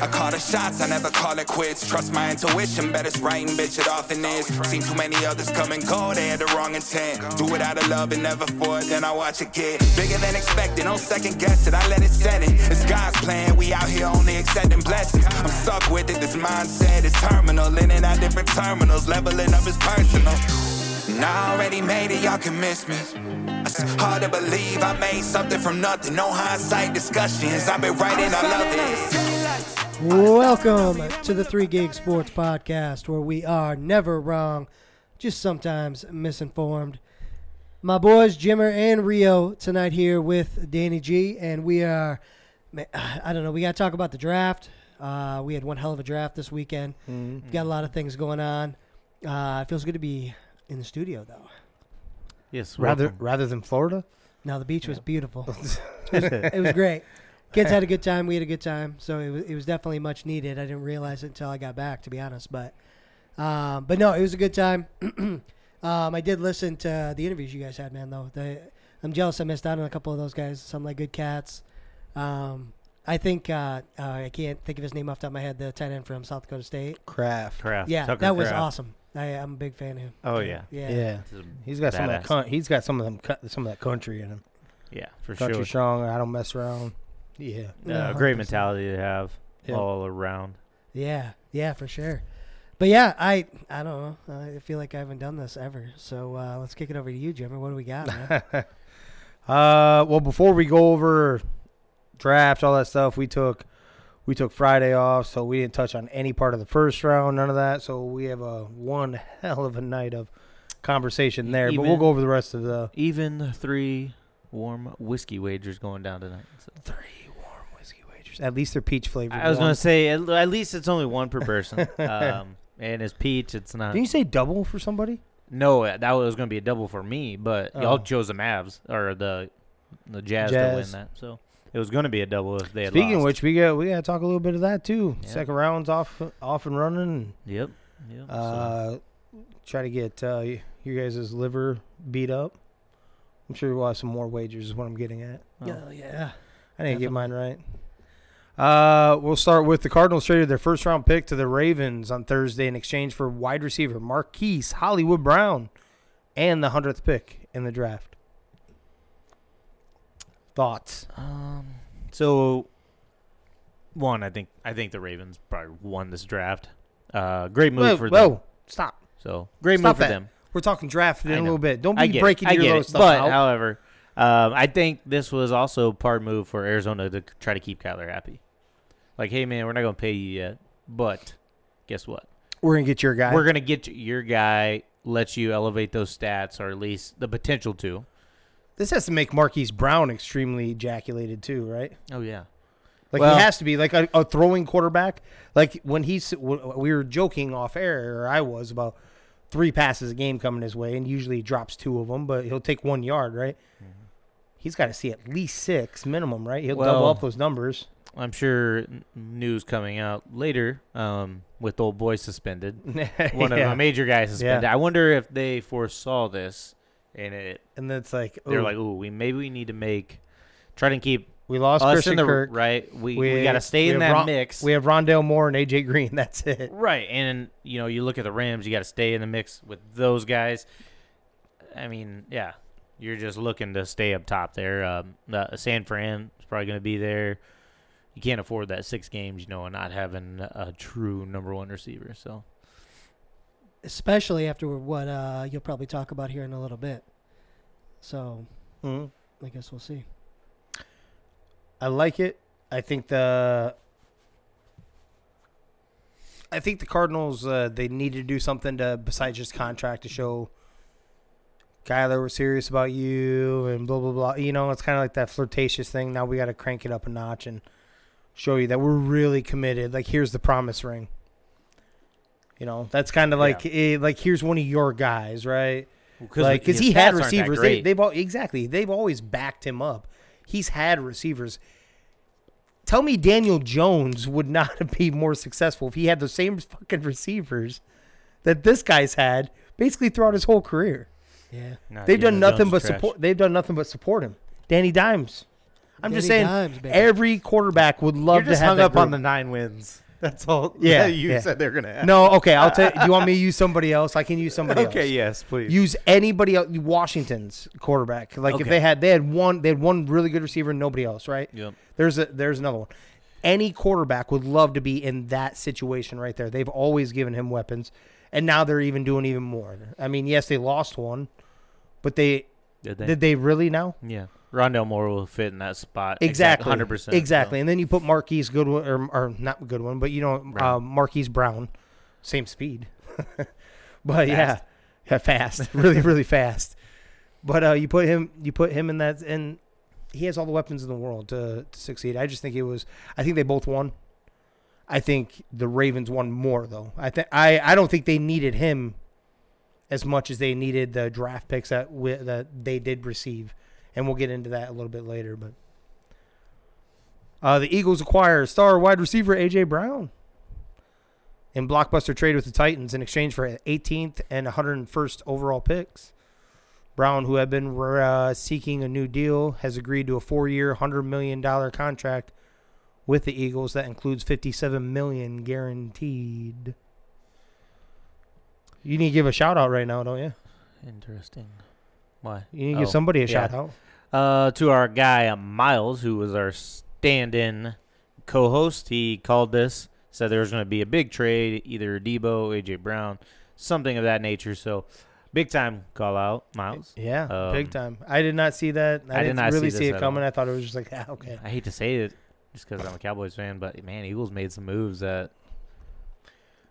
I call the shots, I never call it quits. Trust my intuition, bet it's right and bitch, it often is. Seen too many others come and go, they had the wrong intent. Do it out of love and never for it, then I watch it get bigger than expected. No second guess it, I let it set it. It's God's plan, we out here only accepting blessings. I'm stuck with it, this mindset is terminal. In and out different terminals, leveling up is personal. And I already made it, y'all can miss me. It's hard to believe I made something from nothing. No hindsight discussions. I've been writing, I love it. Welcome to the Three Gig Sports Podcast, where we are never wrong, just sometimes misinformed. My boys Jimmer and Rio tonight here with Danny G, and we are. I don't know, we got to talk about the draft. Uh, we had one hell of a draft this weekend. Mm-hmm. Got a lot of things going on. Uh, it feels good to be in the studio, though. Yes, Rather welcome. rather than Florida. Now the beach was beautiful. it was great. Kids had a good time. We had a good time. So it was, it was definitely much needed. I didn't realize it until I got back, to be honest. But um, but no, it was a good time. um, I did listen to the interviews you guys had, man. Though the, I'm jealous I missed out on a couple of those guys. Some like good cats. Um, I think uh, uh, I can't think of his name off the top of my head. The tight end from South Dakota State. Kraft. Kraft. Yeah, Tucker that was Kraft. awesome. I, I'm a big fan of him. Oh yeah, Yeah. Yeah. He's got some of that. Con- he's got some of them. cu- Some of that country in him. yeah, for sure. Country sure. strong. I don't mess around. Yeah. No, Uh, great 100%. mentality to have Yeah. all around. Yeah, yeah, for sure. But yeah, I I don't know. I feel like I haven't done this ever. So uh, let's kick it over to you, Jimmy. What do we got, man? Uh, well, before we go over draft, all that stuff, we took we took Friday off, so we didn't touch on any part of the first round, none of that. So we have a one hell of a night of conversation there. but we'll go over the rest of the Even three warm whiskey wagers going down tonight. So. three warm whiskey wagers. At least they're peach flavored. I was gonna say at, at least it's only one per person. um, and it's peach. It's not. Didn't you say double for somebody? No, that was gonna be a double for me, but Oh. y'all chose the Mavs or the the Jazz, to Jazz. win that. So it was gonna be a double if they had Speaking of lost. which, we got we got to talk a little bit of that too. Yeah. Second round's off off and running. Yep. Yep. so- Uh, try to get uh, y- you guys' liver beat up. I'm sure we'll have some more wagers. Is what I'm getting at. oh. yeah, yeah. I didn't get mine right. Uh, we'll start with the Cardinals traded their first round pick to the Ravens on Thursday in exchange for wide receiver Marquise Hollywood Brown and the hundredth pick in the draft. Thoughts? Um. So, one, I think I think the Ravens probably won this draft. Uh, great move Whoa, for whoa, them. stop! So great Stop move for that. them. We're talking draft in a little bit. Don't be breaking your little it. stuff But out. however, um, I think this was also part move for Arizona to try to keep Kyler happy. Like, hey man, we're not gonna pay you yet, but guess what? We're gonna get your guy. We're gonna get your guy. Let you elevate those stats, or at least the potential to. This has to make Marquise Brown extremely ejaculated too, right? Oh yeah. Like Well- he has to be like a, a throwing quarterback. Like when he's we were joking off air, or I was about three passes a game coming his way, and usually he drops two of them, but he'll take one yard, right? Mm-hmm. He's got to see at least six minimum, right? He'll double up those numbers. I'm sure news coming out later um, with old boy suspended. One of Yeah. the major guys suspended. I wonder if they foresaw this and it and then it's like they're ooh, like, "Ooh, we maybe we need to make try to keep we lost us Christian in the Kirk. right. We we, got to stay in that Ron- mix. We have Rondale Moore and AJ Green. That's it. right, and you know, you look at the Rams, you got to stay in the mix with those guys. I mean, yeah, you're just looking to stay up top there. Um, the San Fran is probably going to be there. You can't afford that six games, you know, and not having a true number one receiver. So Especially after what uh, you'll probably talk about here in a little bit. So Mhm. I guess we'll see. I like it. I think the I think the Cardinals uh, they need to do something to besides just contract to show Kyler we're serious about you and blah blah blah. You know, it's kind of like that flirtatious thing. Now we got to crank it up a notch and show you that we're really committed. Like here's the promise ring. You know, that's kind of like eh, like here's one of your guys, right? like because he had receivers. They, they've all exactly. They've always backed him up. He's had receivers. Tell me Daniel Jones would not be more successful if he had the same fucking receivers that this guy's had basically throughout his whole career. Yeah. they've done nothing but support. They've done nothing but support him. Danny Dimes. I'm just saying, Dimes, baby. every quarterback would love You're just to have hung that up on group. the nine wins. That's all. Yeah, that you yeah. said they're gonna have. No, okay, I'll take. Do you want me to use somebody else? I can use somebody else. Okay. Yes, please. Use anybody else. Washington's quarterback. Like if Okay. they had, they had one, they had one really good receiver, and nobody else, right? Yep. There's a, there's another one. Any quarterback would love to be in that situation right there. They've always given him weapons, and now they're even doing even more. I mean, yes, they lost one, but they Did they? did they really now? yeah. Rondale Moore will fit in that spot. Exactly, Hundred percent. Exactly, and then you put Marquise Goodwin, or, or not Goodwin, but you know, Brown. uh, Marquise Brown, same speed, but yeah, Fast. yeah, fast, really, really fast. But uh, you put him, you put him in that, and he has all the weapons in the world to, to succeed. I just think it was. I think they both won. I think the Ravens won more though. I think I, I don't think they needed him as much as they needed the draft picks that wi- that they did receive, and we'll get into that a little bit later. But uh, the Eagles acquire star wide receiver AJ Brown in blockbuster trade with the Titans in exchange for 18th and 101st overall picks. Brown, who had been uh, seeking a new deal, has agreed to a four-year, hundred million dollar contract with the Eagles that includes 57 million guaranteed. You need to give a shout out right now, don't you? Interesting. Why? You need to give Oh, somebody a yeah. shout out. Uh, to our guy uh, Miles, who was our stand-in co-host, he called this, said there was going to be a big trade, either Deebo, AJ Brown, something of that nature. So, big time call out, Miles. Yeah, Um, big time. I did not see that. I, did didn't not really see see, this it at coming. I thought it was just like, ah, okay. I hate to say it, just because I'm a Cowboys fan, but man, Eagles made some moves that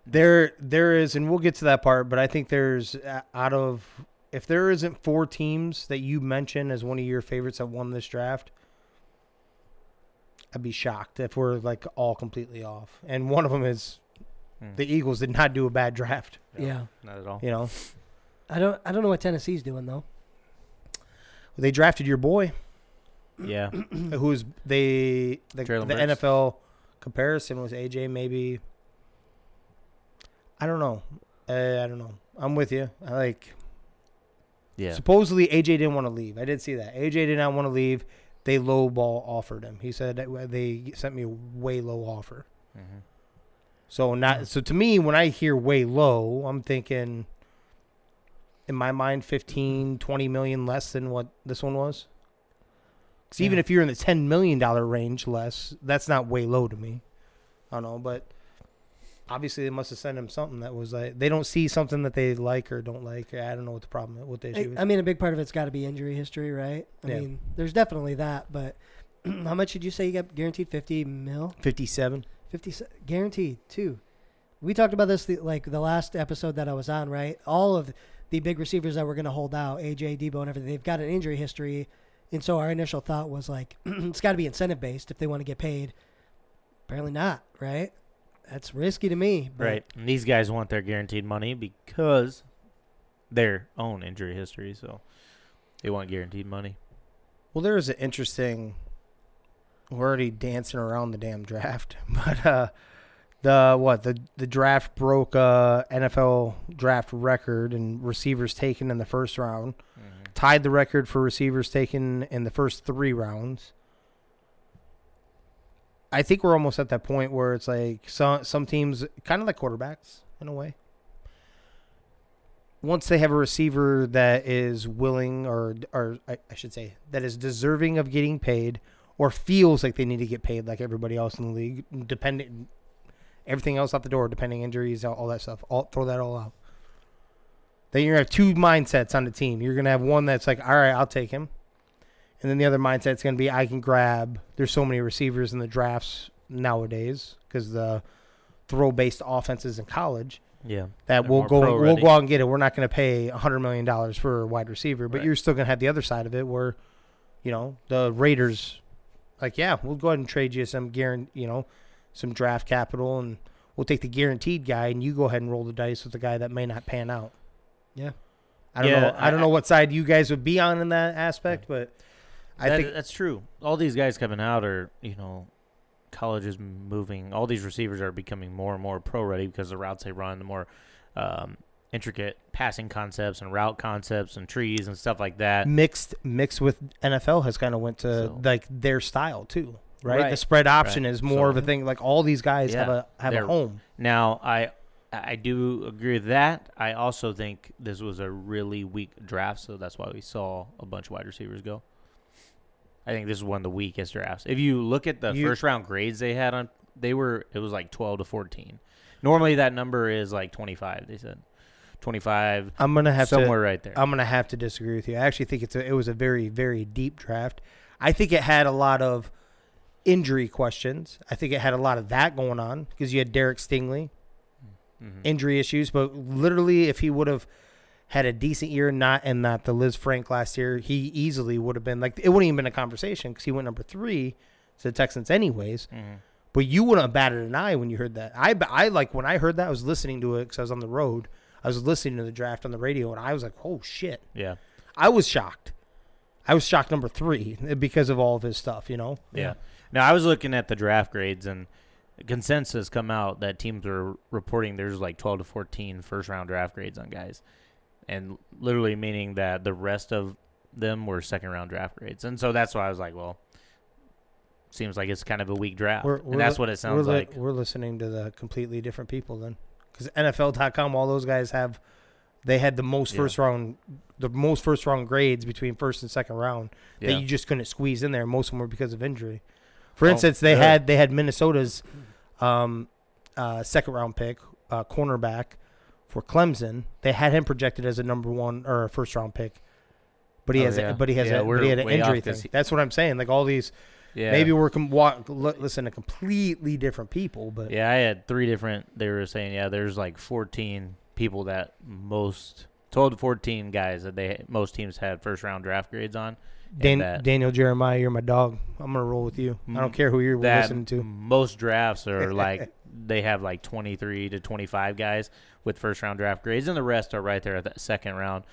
There, there is, and we'll get to that part. But I think there's uh, out of if there isn't four teams that you mention as one of your favorites that won this draft, I'd be shocked if we're like all completely off. And one of them is hmm, the Eagles did not do a bad draft. no, Yeah. not at all. You know, I don't. I don't know what Tennessee's doing though. they drafted your boy, Yeah, who's they the, the NFL comparison was AJ maybe. I don't know. Uh, I don't know. I'm with you. I like. Yeah, Supposedly AJ didn't want to leave. I did see that. AJ did not want to leave. They lowball offered him. He said that they sent me a way low offer. hmm So not so to me when I hear way low, I'm thinking in my mind 15, 20 million less than what this one was. Cuz even if you're in the 10 million dollar range less, that's not way low to me. I don't know, but obviously they must have sent him something that was like they don't see something that they like or don't like. I don't know what the problem what the issue is. I, I mean, a big part of it's got to be injury history, right? I Yeah. mean, there's definitely that, but how much did you say you got guaranteed? Fifty mil, 57. fifty guaranteed too. We talked about this the, like the last episode that I was on, right? All of the big receivers that were going to hold out, AJ, Deebo, and everything, they've got an injury history, and so our initial thought was like, it's got to be incentive based if they want to get paid. Apparently not, right? That's risky to me. but- right. And these guys want their guaranteed money because their own injury history, so they want guaranteed money. Well, there is an interesting. We're already dancing around the damn draft, but uh, the what the the draft broke uh NFL draft record and receivers taken in the first round, tied the record for receivers taken in the first three rounds. I think we're almost at that point where it's like some some teams kind of like quarterbacks in a way. Once they have a receiver that is willing or or I, I should say that is deserving of getting paid or feels like they need to get paid like everybody else in the league, depending everything else out the door, depending injuries, all, all that stuff. All throw that all out. Then you're gonna have two mindsets on the team. You're gonna have one that's like, all right, I'll take him. And then the other mindset's going to be I can grab. There's so many receivers in the drafts nowadays because the throw based offenses in college Yeah. that we'll go pro we'll ready. go out and get it. We're not going to pay hundred million dollars for a wide receiver, but Right. you're still going to have the other side of it where, you know, the Raiders, like yeah, we'll go ahead and trade you some guarant, you know, some draft capital, and we'll take the guaranteed guy, and you go ahead and roll the dice with the guy that may not pan out. Yeah. I don't Yeah, know. I, don't know what side you guys would be on in that aspect, but I That- think that's true. All these guys coming out are, you know, college is moving. All these receivers are becoming more and more pro ready because the routes they run, the more um, intricate passing concepts and route concepts and trees and stuff like that. mixed mixed with NFL has kind of went to So- like their style too, right? The spread option right. is more of a thing. Like all these guys have a have a home. Now, I I do agree with that. I also think this was a really weak draft, so that's why we saw a bunch of wide receivers go. I think this is one of the weakest drafts. If you look at the You- first round grades they had on, they were it was like twelve to fourteen. Normally that number is like twenty five. They said twenty five I'm gonna have somewhere to. right there. I'm gonna have to disagree with you. I actually think it's a, it was a very very deep draft. I think it had a lot of injury questions. I think it had a lot of that going on because you had Derek Stingley Mhm. injury issues, but literally if he would have had a decent year, not and not the Lisfranc last year, he easily would have been like it wouldn't even been a conversation because he went number three to the Texans anyways. Mhm. But you wouldn't have batted an eye when you heard that. I, I like when I heard that, I was listening to it because I was on the road. I was listening to the draft on the radio, and I was like, "Oh shit!" Yeah, I was shocked. I was shocked number three because of all of his stuff. You know. yeah. Now I was looking at the draft grades and consensus come out that teams are reporting there's like 12 to 14 first round draft grades on guys, and literally meaning that the rest of them were second round draft grades, and so that's why I was like, well, seems like it's kind of a weak draft, We're- we're and that's what it sounds we're li- like. we're listening to the completely different people then, because NFL.com, all those guys have, they had the most Yeah. first round, the most first round grades between first and second round Yeah. that you just couldn't squeeze in there. Most of them were because of injury. For Oh, instance, they good. had they had Minnesota's um, uh, second round pick, uh, cornerback for Clemson. They had him projected as a number one or a first round pick, but he Oh, has yeah. a, but he has Yeah, a, but he had an injury thing. he- That's what I'm saying. Like all these, yeah. maybe we're com- listen to completely different people, but Yeah, I had three different. They were saying, yeah, there's like 14 people that most 12 to 14 guys that they most teams had first round draft grades on. And Dan- that, Daniel Jeremiah, you're my dog. I'm gonna roll with you. I don't Mm, care who you're that listening to. most drafts are like they have like 23 to 25 guys with first round draft grades, and the rest are right there at the second round.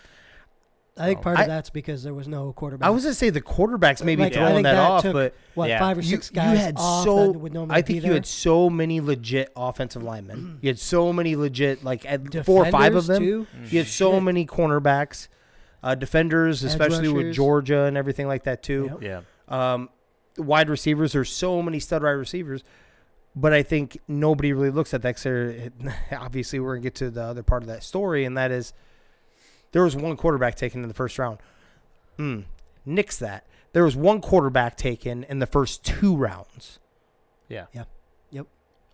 I think Oh. part of I- that's because there was no quarterback. I was gonna say the quarterbacks maybe Like, I throwing think that, that off, took- but what Yeah. five or you, six you guys had off so that would normally I be think there. you had so many legit offensive linemen. you had so many legit like at four or five of Defenders, them. Too. You had so Shit. many cornerbacks, uh, defenders, Edge especially with. Georgia and everything like that too. Yep. Yeah, Um, wide receivers, there's so many stud wide receivers, but I think nobody really looks at that. 'cause they're- obviously, we're gonna get to the other part of that story, and that is there was one quarterback taken in the first round. Hmm, nix that. There was one quarterback taken in the first two rounds. yeah,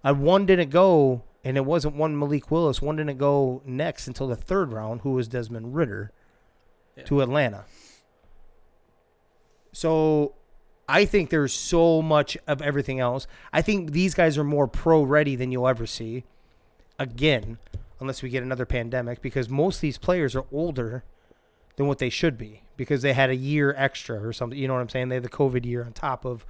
And one didn't go, and it wasn't one Malik Willis. One didn't go next until the third round, who was Desmond Ridder Yeah. to Atlanta. So I think there's so much of everything else. I think these guys are more pro ready than you'll ever see. Again, unless we get another pandemic, because most of these players are older than what they should be because they had a year extra or something. You know what I'm saying? They had the COVID year on top of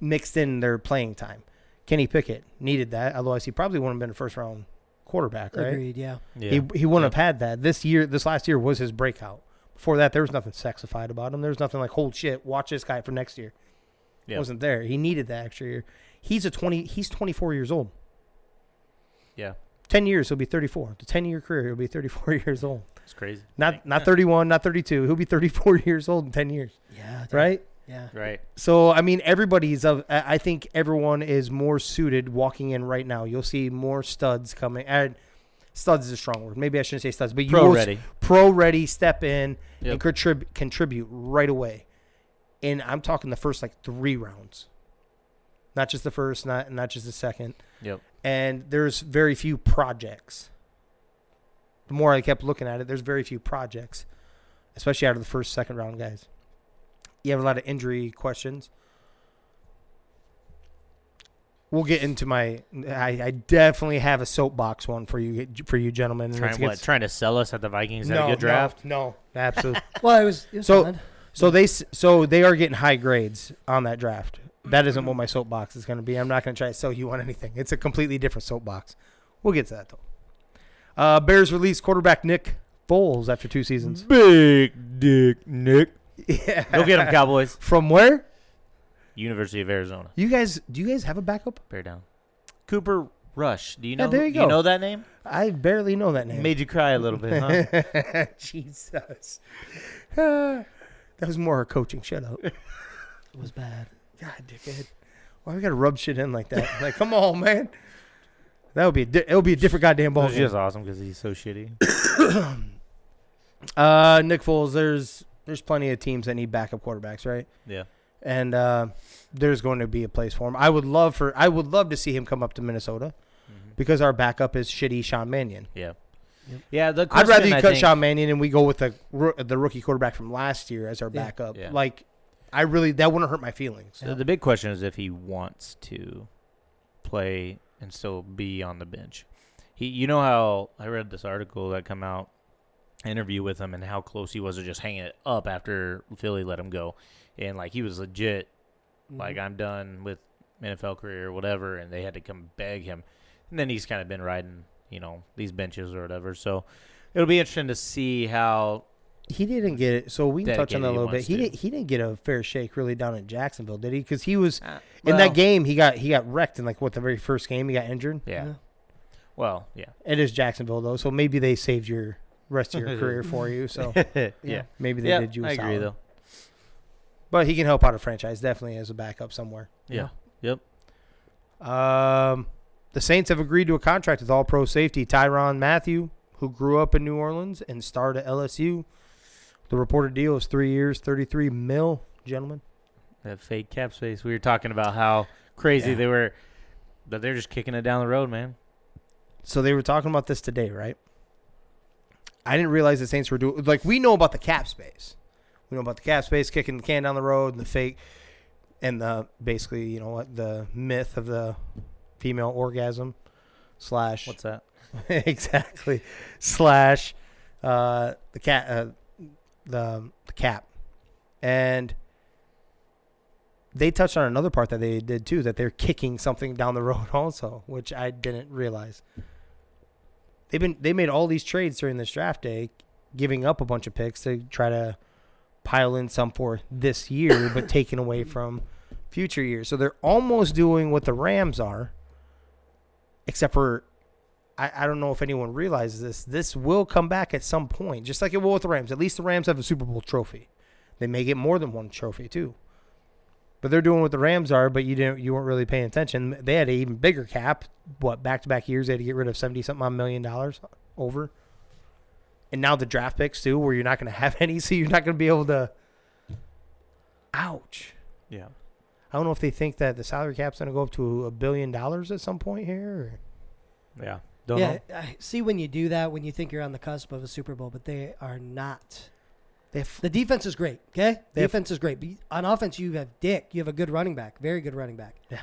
mixed in their playing time. Kenny Pickett needed that, otherwise he probably wouldn't have been a first round quarterback, right? Agreed. Yeah. yeah. He he wouldn't have had that. This year, this last year was his breakout. Before that, there was nothing sexified about him. There was nothing like, "Hold shit, watch this guy for next year." Yeah. Wasn't there. He needed that extra year. He's a twenty. He's twenty four years old. yeah, Ten years, he'll be thirty four. The ten year career, he'll be thirty four years old. it's crazy. Not not Yeah. thirty one, not thirty two. He'll be thirty four years old in ten years, Yeah. dude. right? Yeah. Right. So I mean, everybody's of. I I think everyone is more suited walking in right now. You'll see more studs coming. And studs is a strong word. Maybe I shouldn't say studs, but you Pro ready. pro ready step in Yep. and contrib- contribute right away. And I'm talking the first like three rounds, not just the first, not not just the second. Yep. And there's very few projects. The more I kept looking at it, there's very few projects, especially out of the first, second round guys. You have a lot of injury questions. We'll get into my. I, I definitely have a soapbox one for you, for you gentlemen. and Trying what? it's- Trying to sell us at the Vikings had no, a good draft. No, no, absolutely. Well, it was. It was So- fun. So they so they are getting high grades on that draft. That isn't what my soapbox is going to be. I'm not going to try to sell you on anything. It's a completely different soapbox. We'll get to that though. Uh, Bears release quarterback Nick Foles after two seasons. Big Dick Nick. Yeah. Go get him, Cowboys. From where? University of Arizona. You guys? Do you guys have a backup? Bear down. Cooper Rush. Do you Yeah, know? there you do go. know that name? I barely know that name. Made you cry a little bit, huh? Jesus. Jesus. That was more her coaching. Shut up. It was bad. God, dickhead. Why we gotta rub shit in like that? Like, come on, man. That would be a di- it would be a different goddamn ball It's just awesome because he's so shitty. Uh, Nick Foles. There's there's plenty of teams that need backup quarterbacks, right? Yeah. And uh, there's going to be a place for him. I would love for I would love to see him come up to Minnesota because our backup is shitty Sean Mannion. Yeah. Yep. Yeah. The I'd rather you I cut think- Sean Mannion and we go with the the rookie quarterback from last year as our Yeah. backup. Yeah. Like, I really that wouldn't hurt my feelings. The, the big question is if he wants to play and still be on the bench. He, you know how I read this article that come out, interview with him, and how close he was to just hanging it up after Philly let him go, and like he was legit, like Mhm. I'm done with NFL career or whatever, and they had to come beg him, and then he's kind of been riding, you know, these benches or whatever. So it'll be interesting to see how. He didn't get it. So we can touch on that a little bit. He to. did, he didn't get a fair shake really down in Jacksonville, did he? Because he was Uh, in that game. He got he got wrecked in like what the very first game. He got injured. Yeah. Yeah. Well, yeah. It is Jacksonville though, so maybe they saved your rest of your career for you. So yeah. maybe they Yeah, did you. a I agree though. But he can help out a franchise definitely as a backup somewhere. Yeah. Yep. Um, the Saints have agreed to a contract with All Pro safety Tyrann Mathieu, who grew up in New Orleans and starred at LSU. The reported deal is three years, thirty-three mil, gentlemen. That fake cap space. We were talking about how crazy Yeah. they were, but they're just kicking it down the road, man. So they were talking about this today, right? I didn't realize the Saints were doing like we know about the cap space. We know about the cap space, kicking the can down the road, and the fake, and the basically, you know what, the myth of the female orgasm slash What's that? exactly. Slash uh, the cat uh, the the cap. And they touched on another part that they did too that they're kicking something down the road also which i didn't realize. They've been they made all these trades during this draft day giving up a bunch of picks to try to pile in some for this year but taken away from future years so they're almost doing what the rams are except for I, I don't know if anyone realizes this. This will come back at some point, just like it will with the Rams. At least the Rams have a Super Bowl trophy. They may get more than one trophy too. But they're doing what the Rams are, but you didn't you weren't really paying attention. They had an even bigger cap. What back to back years they had to get rid of seventy something million dollars over. And now the draft picks too, where you're not gonna have any, so you're not gonna be able to Ouch. Yeah. I don't know if they think that the salary cap's gonna go up to a billion dollars at some point here. Or... Yeah. Don't yeah, know. I see when you do that when you think you're on the cusp of a Super Bowl, but they are not. They have The defense is great. Okay, They have- defense is great. But on offense, you have Dick. You have a good running back, very good running back. Yeah.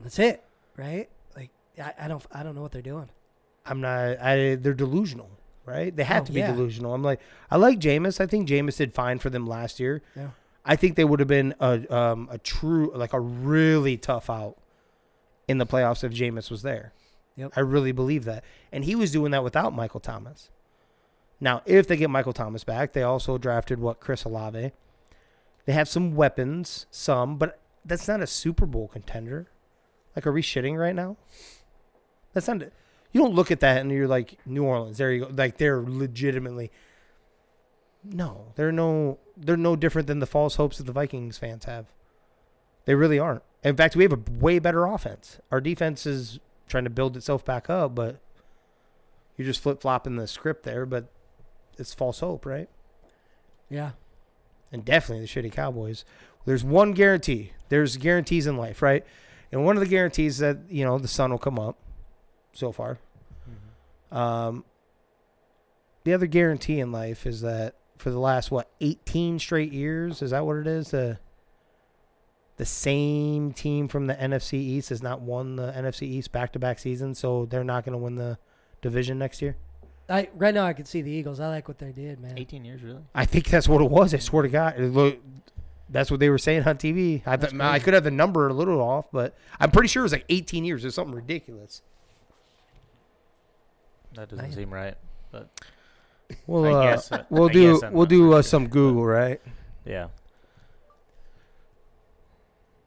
that's it, right? Like I, I don't, I don't know what they're doing. I'm not. I they're delusional, right? They have Oh, to be yeah. delusional. I'm like, I like Jameis. I think Jameis did fine for them last year. Yeah. I think they would have been a um, a true like a really tough out in the playoffs if Jameis was there. Yep. I really believe that, and he was doing that without Michael Thomas. Now, if they get Michael Thomas back, they also drafted what Chris Olave. They have some weapons, some, but that's not a Super Bowl contender. Like, are we shitting right now? That's not. You don't look at that and you're like New Orleans. There you go. Like they're legitimately. No, they're no. They're no different than the false hopes that the Vikings fans have. They really aren't. In fact, we have a way better offense. Our defense is trying to build itself back up, but you're just flip flopping the script there. But it's false hope, right? Yeah, and definitely the shitty Cowboys. There's one guarantee. There's guarantees in life, right? And one of the guarantees that you know the sun will come up. So far, um, the other guarantee in life is that for the last what 18 straight years, is that what it is? The the same team from the NFC East has not won the NFC East back to back season, so they're not going to win the division next year. I right now I can see the Eagles. I like what they did, man. 18 years, really? I think that's what it was. I swear to God, look, that's what they were saying on TV. I, th- I could have the number a little off, but I'm pretty sure it was like 18 years. It's something ridiculous. That doesn't Nice. seem right. but We'll I uh, guess, uh, we'll I do guess I'm we'll not do uh, sure, some but- Google right. Yeah.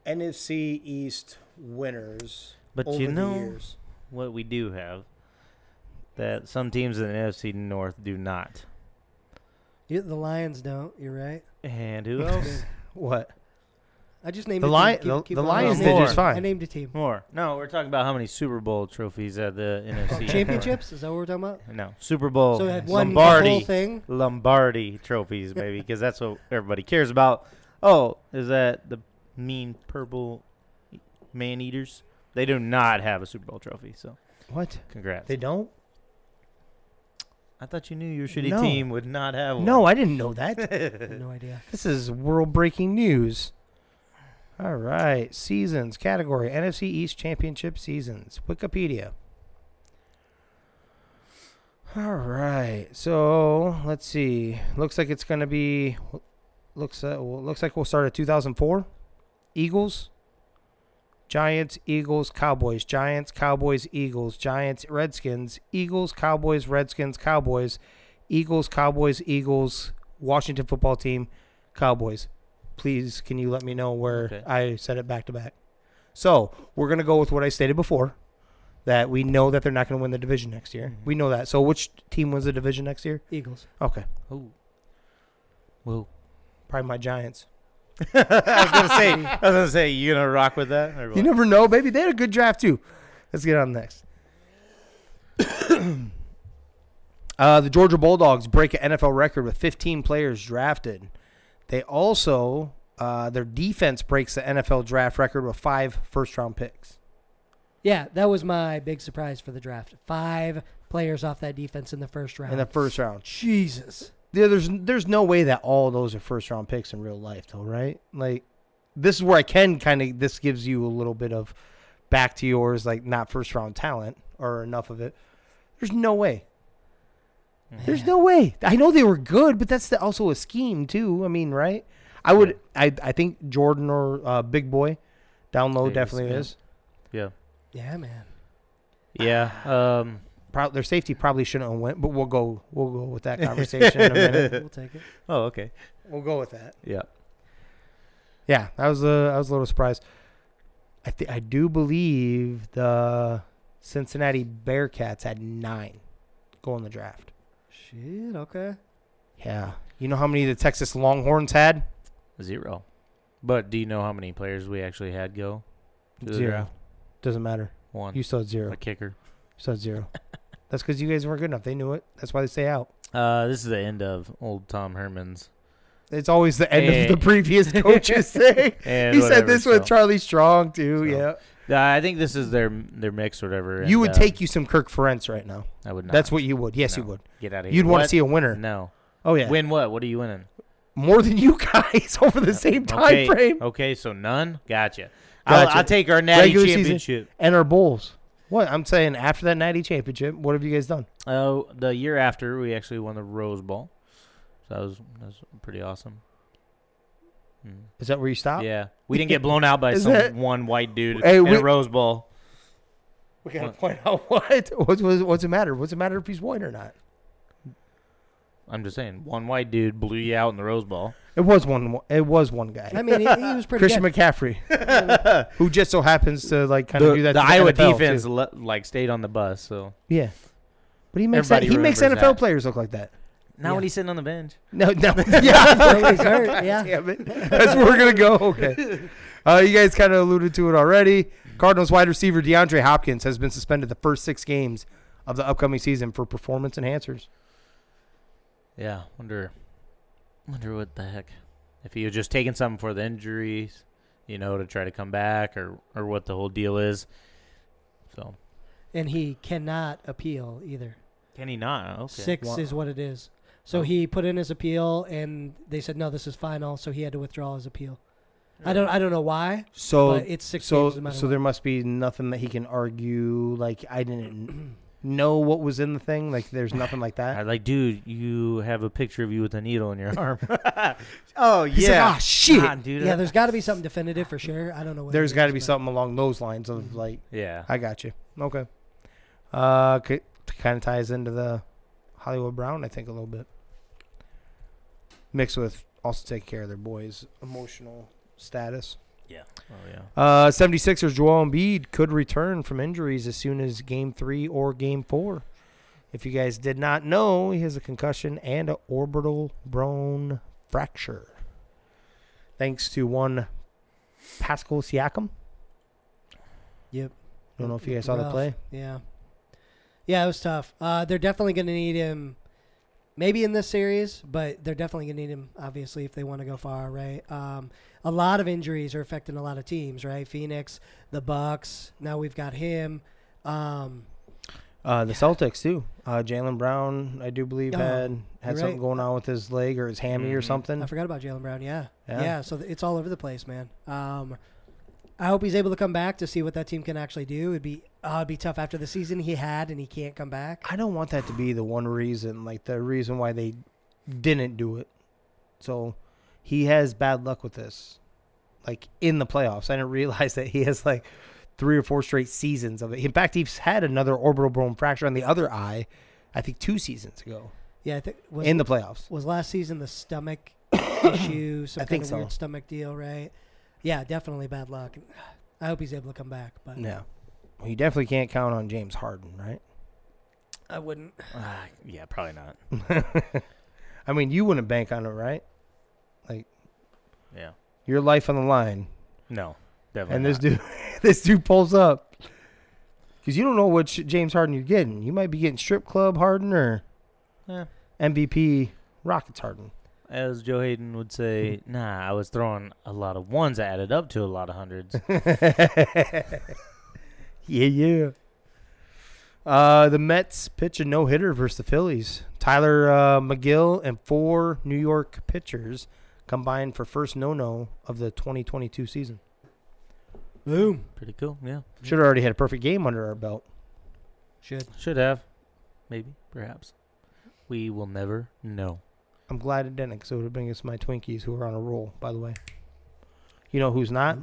NFC East winners But over you the know, years. what we do have that some teams in the NFC North do not. You, the Lions don't. You're right. And who else? What? I just named The a Lion- team. the- Keep- keep the it Lions going. did just fine. I named a team. More. No, we're talking about how many Super Bowl trophies at the NFC. Championships? Is that what we're talking about? No, Super Bowl. So it had won Lombardi. whole thing. Lombardi trophies, maybe, because that's what everybody cares about. Oh, is that the mean purple man eaters? They do not have a Super Bowl trophy, so What? congrats. They don't? I thought you knew your shitty No. team would not have one. No, I didn't know that. No idea. this is world breaking news. All right. Seasons category NFC East Championship seasons. Wikipedia. All right. So let's see. Looks like it's to be. Looks uh, looks like we'll start at 2004. Eagles, Giants, Eagles, Cowboys, Giants, Cowboys, Eagles, Giants, Redskins, Eagles, Cowboys, Redskins, Cowboys, Eagles, Cowboys, Eagles, Washington football team, Cowboys. Please, can you let me know where Okay. I said it back to back? So we're gonna go with what I stated before, that we know that they're not gonna win the division next year. Mhm. We know that. So which team wins the division next year? Eagles. Okay, Ooh. Whoa. probably my Giants. I was gonna say. I was gonna say you gonna rock with that. You never know, baby. They had a good draft too. Let's get on next. uh, the Georgia Bulldogs break an NFL record with 15 players drafted. They also uh, their defense breaks the NFL draft record with five first round picks. Yeah, that was my big surprise for the draft. Five players off that defense in the first round. in the first round. Jesus. Yeah, there's there's no way that all those are first round picks in real life, though, right? Like, this is where I can kind of this gives you a little bit of back to yours, like not first round talent or enough of it. There's no way. There's no way. I know they were good, but that's the, also a scheme too. I mean, right? I would. I I think Jordan or uh, Big Boy down low Davis, definitely yeah. is. Yeah. Yeah, man. Yeah. Um. Pro- their safety probably shouldn't have went, but we'll go. We'll go with that conversation in a minute. We'll take it. Oh, okay. We'll go with that. Yeah. Yeah, that was a I was a little surprised. I th- I do believe the Cincinnati Bearcats had nine go in the draft. Shit, okay. Yeah, you know how many the Texas Longhorns had? Zero. But do you know how many players we actually had go? to the Zero. draft? Doesn't matter. One. You still had zero. a kicker. You still had zero. That's because you guys weren't good enough. They knew it. That's why they stay out. Uh, this is the end of old Tom Herman's. It's always the end of the previous coach's thing. And He said whatever, this with so- Charlie Strong too. So, yeah, I think this is their their mix or whatever. you and, would uh, take you some Kirk Ferentz right now. I would not. That's what you would. Yes, you would. Get out of here. You'd want to see a winner. No. Oh yeah, Win what? What are you winning? more than you guys over the same time okay. frame. Okay, so none. Gotcha. I'll, I'll take our natty Regular championship. and our bowls. What I'm saying after that natty championship, what have you guys done? Oh, the year after we actually won the Rose Bowl. So that was that was pretty awesome. Hmm. Is that where you stop? Yeah, we didn't get blown out by Is some that- one white dude Hey, in we- a Rose Bowl. We gotta point out what what's, what's what's it matter? What's it matter if he's white or not? I'm just saying, one white dude blew you out in the Rose Bowl. It was one. It was one guy, I mean, he, he was pretty Christian good. McCaffrey, who just so happens to like kind of do that. the to Iowa NFL, defense le- like stayed on the bus. So Yeah, but he makes that, Everybody he makes NFL remembers that. players look like that. Now Yeah. when he's sitting on the bench, No, no, yeah, he's hurt, yeah. Damn it. That's where we're gonna go. Okay. Uh, you guys kind of alluded to it already. Cardinals wide receiver DeAndre Hopkins has been suspended the first six games of the upcoming season for performance enhancers. yeah, wonder, wonder what the heck, if he was just taking something for the injuries, you know, to try to come back, or or what the whole deal is. So And he cannot appeal either. can he not? Okay. Six Wow. is what it is. So Oh. he put in his appeal, and they said no, this is final. So he had to withdraw his appeal. I don't, I don't know why, So, but it's six so, games. No matter so what. there must be nothing that he can argue. Like I didn't know what was in the thing. Like there's nothing like I that. like, dude, you have a picture of you with a needle in your arm. oh He's like, ah, shit. Dude. yeah, there's got to be something definitive for sure. I don't know. What There's it got to be but- something along those lines of like. yeah. I got you. Okay. Uh, kind of ties into the Hollywood Brown, I think, a little bit. Mixed with also taking care of their boys' emotional status. Yeah. Oh yeah. Uh, 76ers Joel Embiid could return from injuries as soon as game three or game four. If you guys did not know, he has a concussion and an orbital bone fracture. Thanks to one Pascal Siakam. Yep. I Don't know if you guys saw the play. Yeah. Yeah, it was tough. Uh, they're definitely going to need him, maybe in this series, but they're definitely going to need him, obviously, if they want to go far, right? Um, a lot of injuries are affecting a lot of teams, right? Phoenix, the Bucks. Now we've got him. Um, Uh, the Celtics too. Uh, Jaylen Brown, I do believe Oh, had had something right. going on with his leg or his hammy or Mhm. something. I forgot about Jaylen Brown. Yeah. Yeah. yeah. so it's all over the place, man. Um, I hope he's able to come back to see what that team can actually do. It'd be uh, it'd be tough after the season he had and he can't come back. I don't want that to be the one reason, like the reason why they didn't do it. So he has bad luck with this. Like in the playoffs. I didn't realize that he has like three or four straight seasons of it. In fact, he's had another orbital bone fracture on the other eye, I think two seasons ago. Yeah, I think was in the playoffs. was last season the stomach issue, some I kind think of so. weird stomach deal, right? Yeah, definitely bad luck. I hope he's able to come back, but Yeah. Well, you definitely can't count on James Harden, right? I wouldn't. Ah, yeah, probably not. I mean, you wouldn't bank on it, right? Like, yeah. Your life on the line. No. Definitely. and this not. dude, this dude pulls up because you don't know which James Harden you're getting. You might be getting strip club Harden or Eh. MVP Rockets Harden. As Joe Hayden would say, nah, I was throwing a lot of ones that added up to a lot of hundreds. Yeah, yeah. Uh, the Mets pitch a no hitter versus the Phillies. Tyler uh, Megill and four New York pitchers combined for first no no of the 2022 season. Boom. Pretty cool. Yeah. Should have already had a perfect game under our belt. Should. Should have. Maybe. Perhaps. We will never know. I'm glad it didn't, because it would have been against my Twinkies, who are on a roll, by the way. You know who's not?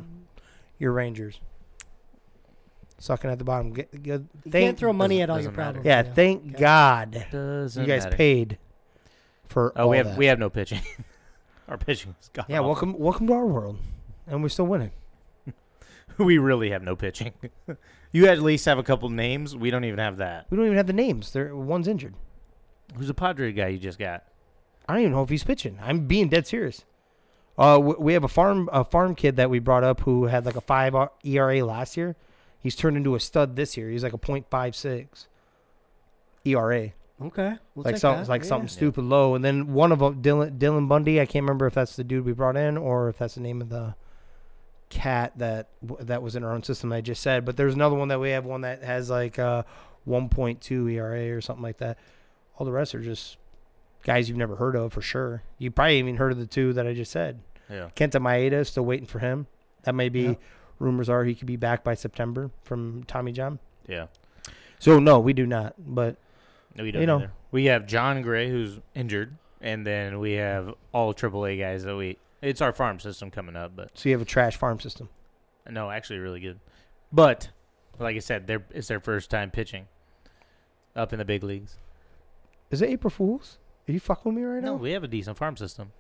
Your Rangers. Sucking at the bottom. Get, get, You can't throw money at all your doesn't matter. problems. yeah, yeah. thank Okay. God Doesn't you guys matter. paid for Oh, all we have that. we have no pitching. Our pitching is gone. yeah, welcome, welcome to our world, and we're still winning. we really have no pitching. you at least have a couple names. We don't even have that. We don't even have the names. There, one's injured. Who's the Padre guy you just got? I don't even know if he's pitching. I'm being dead serious. Uh, w- we have a farm a farm kid that we brought up who had like a five ERA last year. He's turned into a stud this year. He's like a .56 ERA. Okay. We'll like take some, that. like Yeah. something stupid low. And then one of them, Dylan Dylan Bundy. I can't remember if that's the dude we brought in or if that's the name of the cat that that was in our own system. I just said, but there's another one that we have one that has like uh 1.2 ERA or something like that. All the rest are just guys you've never heard of for sure. You probably even heard of the two that I just said. Yeah. Kenta Maeda still waiting for him. That may be. Yeah. Rumors are he could be back by September from Tommy John. Yeah. So no, we do not. But No, we don't You know. either. We have Jon Gray who's injured, and then we have all AAA guys that we. It's our farm system coming up, but so you have a trash farm system. no, actually really good. But like I said, they're it's their first time pitching up in the big leagues. Is it April Fools? Are you fucking with me right No, now? we have a decent farm system.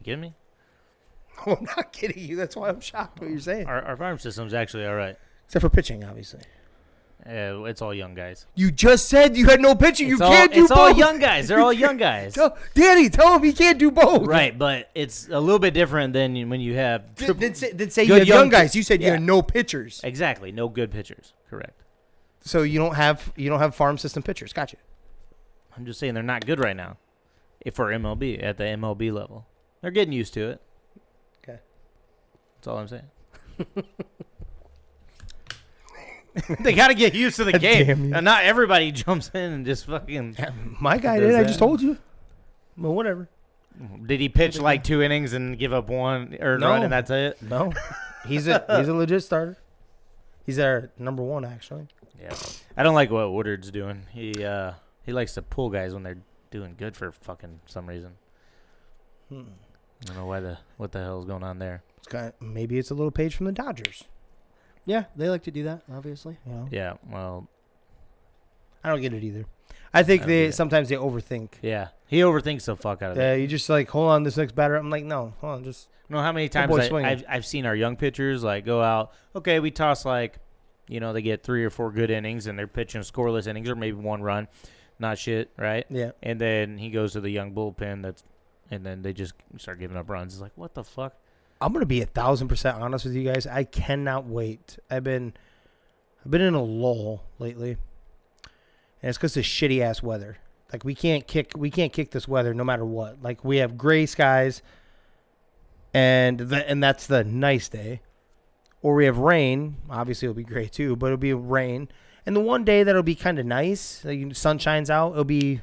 You kidding me? I'm not kidding you. That's why I'm shocked what you're saying. Our our farm system's actually all right. Except for pitching, obviously. Uh, it's all young guys. You just said you had no pitching. You It's all, can't do both. it's both. all young guys. They're all young guys. Tell, Danny, tell him he can't do both. Right, but it's a little bit different than when you have triple- did say, did say you Good had young young guys. You said you yeah. had no pitchers. exactly no good pitchers. Correct. So you don't have you don't have farm system pitchers. Gotcha. I'm just saying they're not good right now. If for MLB at the MLB level, they're getting used to it. Okay. That's all I'm saying. they got to get used to the God damn game. you. And not everybody jumps in and just fucking. My guy Does did. I just told you. Well, whatever. Did he pitch like two innings and give up one earned run No. and that's it? No, he's a he's a legit starter. He's our number one actually. Yeah. I don't like what Woodward's doing. He uh he likes to pull guys when they're doing good for fucking some reason. Hmm. I don't know why the what the hell's going on there. It's kind maybe it's a little page from the Dodgers. Yeah, they like to do that, obviously. You know? Yeah, well, I don't get it either. I think I they agree. sometimes they overthink. Yeah, he overthinks the fuck out of Yeah, it. you just like hold on, this next batter. I'm like, no, hold on, just You know how many times boy's I, swinging. I've I've seen our young pitchers like go out. Okay, we toss like, you know, they get three or four good innings and they're pitching scoreless innings or maybe one run, not shit, right? yeah. And then he goes to the young bullpen that's, and then they just start giving up runs. It's like what the fuck? I'm gonna be a thousand percent honest with you guys. I cannot wait. I've been, I've been in a lull lately, and it's because of shitty ass weather. Like we can't kick, we can't kick this weather no matter what. Like we have gray skies, and the, and that's the nice day, or we have rain. Obviously, it'll be gray too, but it'll be rain. And the one day that'll be kind of nice, like sun shines out, it'll be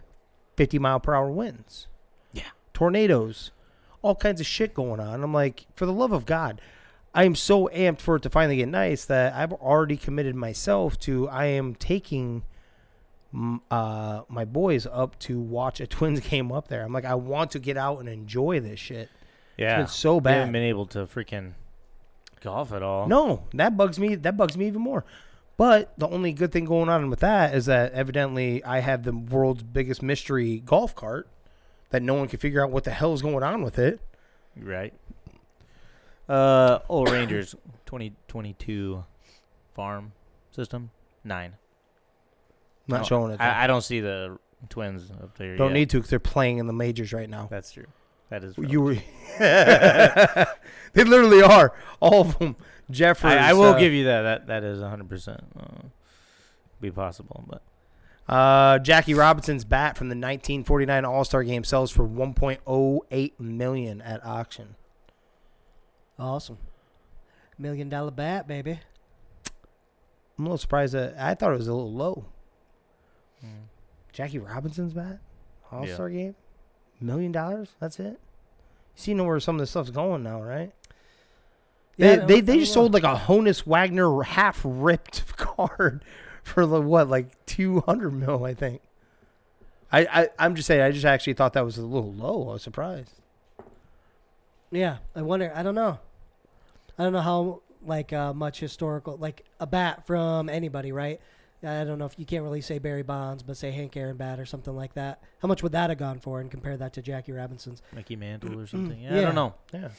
50 mile per hour winds. Yeah. tornadoes, all kinds of shit going on. I'm like, for the love of God, I am so amped for it to finally get nice that I've already committed myself to. I am taking uh, my boys up to watch a Twins game up there. I'm like, I want to get out and enjoy this shit. Yeah, It's so They haven't bad. been able to freaking golf at all. No, that bugs me. That bugs me even more. But the only good thing going on with that is that evidently I have the world's biggest mystery golf cart that no one can figure out what the hell is going on with it. right? Uh, oh Rangers, twenty twenty two, farm system nine. Not No, showing it. I, I don't see the Twins up there. Don't yet. need to because they're playing in the majors right now. That's true. That is. You were. they literally are all of them. Jeffrey. I, I will uh, give you that. That that is hundred percent uh, be possible, but Uh, Jackie Robinson's bat from the 1949 All Star Game sells for 1.08 million at auction. Awesome. Million dollar bat, baby. I'm a little surprised that I thought it was a little low. mm, Jackie Robinson's bat, All Yeah. Star Game, million dollars. That's it. You see, know where some of this stuff's going now, right? They Yeah, I they, they just sold like a Honus Wagner half ripped card for the what like 200 mil, I think. I, I I'm just saying. I just actually thought that was a little low. I was surprised. Yeah, I wonder. I don't know. I don't know how like uh, much historical, like a bat from anybody, right? I don't know if you can't really say Barry Bonds, but say Hank Aaron bat or something like that. How much would that have gone for, and compare that to Jackie Robinson's? Mickey Mantle or something. Yeah, I don't know. Yeah.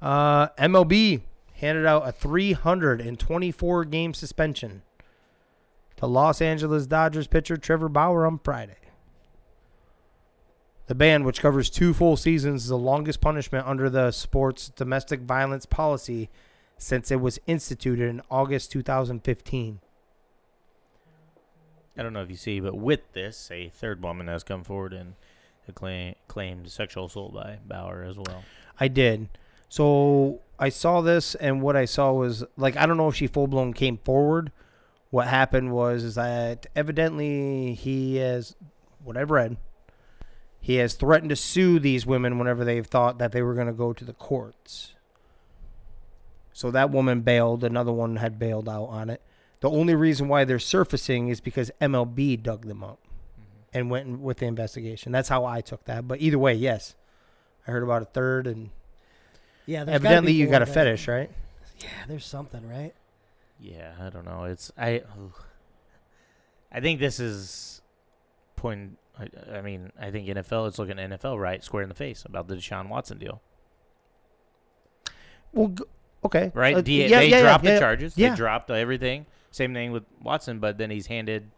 Uh, MLB handed out a 324 game suspension to Los Angeles Dodgers pitcher Trevor Bauer on Friday. The ban, which covers two full seasons, is the longest punishment under the sport's domestic violence policy since it was instituted in August 2015. I don't know if you see, but with this, a third woman has come forward and claim, claimed sexual assault by Bauer as well. I did. So I saw this, and what I saw was like I don't know if she full blown came forward. What happened was is that evidently he has, what I've read, he has threatened to sue these women whenever they've thought that they were going to go to the courts. So that woman bailed. Another one had bailed out on it. The only reason why they're surfacing is because MLB dug them up mm-hmm. and went with the investigation. That's how I took that. But either way, yes, I heard about a third, and Yeah, gotta evidently you got a fetish, right? Yeah, there's something, right? Yeah, I don't know. It's I. I think this is point. I, I mean, I think NFL is looking at NFL right square in the face about the Deshaun Watson deal. Well, g- okay, Right? Uh, D- yeah, they yeah, dropped yeah, the charges. They dropped everything. Same thing with Watson, but then he's handed.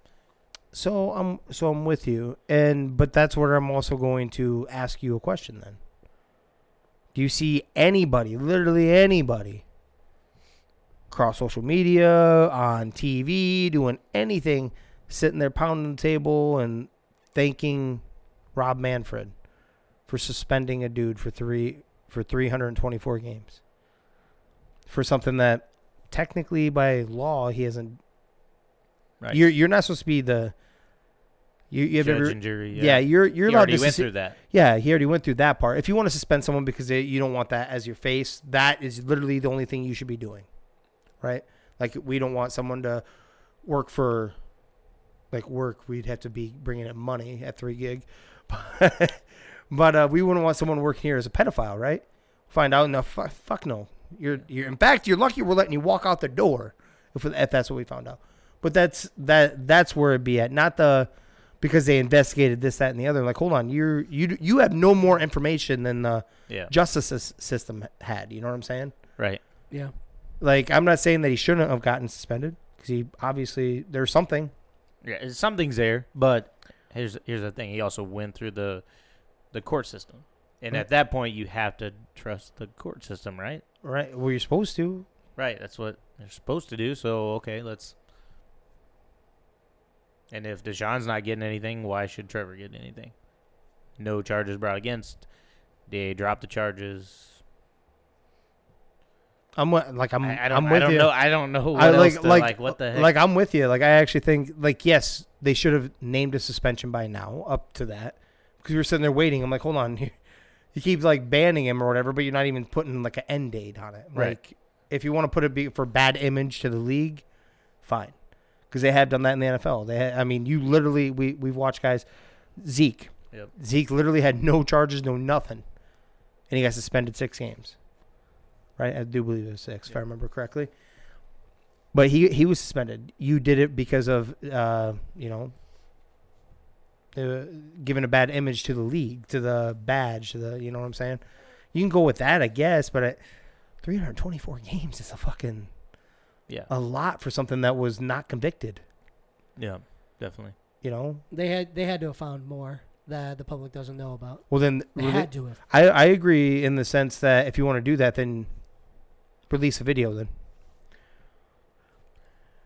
So I'm so I'm with you, and but that's where I'm also going to ask you a question. Then, do you see anybody, literally anybody, across social media, on TV, doing anything, sitting there pounding the table and thanking Rob Manfred for suspending a dude for three for 324 games for something that technically by law he hasn't Right. you're you're not supposed to be the you you have judge ever, and jury. yeah. yeah. you're you're he allowed already to went through that. yeah he already went through that part. If you want to suspend someone because they, you don't want that as your face, that is literally the only thing you should be doing, right? Like we don't want someone to work for like work. We'd have to be bringing in money at three gig, but uh, we wouldn't want someone working here as a pedophile, right? Find out no fuck, fuck no. You're you're in fact you're lucky we're letting you walk out the door if if that's what we found out. But that's that that's where it'd be at, not the because they investigated this, that, and the other. Like, hold on, you're you you have no more information than the Yeah. justice system had. You know what I'm saying? Right. Yeah. Like, I'm not saying that he shouldn't have gotten suspended because he obviously there's something. Yeah. Something's there, but here's here's the thing. He also went through the the court system, and Right. at that point, you have to trust the court system, right? Right. Well, you're supposed to. Right. That's what they're supposed to do. So okay, let's. And if Deshaun's not getting anything, why should Trevor get anything? No charges brought against. They dropped the charges. I'm like I'm I, I don't. I'm I with don't you. know. I don't know what I else like to, like like, what the heck. like I'm with you. Like I actually think like yes, they should have named a suspension by now up to that because we were sitting there waiting. I'm like, hold on, you, you keep like banning him or whatever, but you're not even putting like an end date on it. Right. Like if you want to put it be for bad image to the league, fine, because they have done that in the NFL. They, had, I mean, you literally we we've watched guys, Zeke, Yep. Zeke literally had no charges, no nothing, and he got suspended six games. Right, I do believe it was six, if I remember correctly. But he he was suspended. You did it because of uh, you know uh, giving a bad image to the league, to the badge, to the you know what I'm saying. You can go with that, I guess, but at 324 games is a fucking yeah. a lot for something that was not convicted. Yeah. Definitely. You know. They had they had to have found more that the public doesn't know about. Well, then They rele- had to have. I I agree in the sense that if you want to do that, then release a video. Then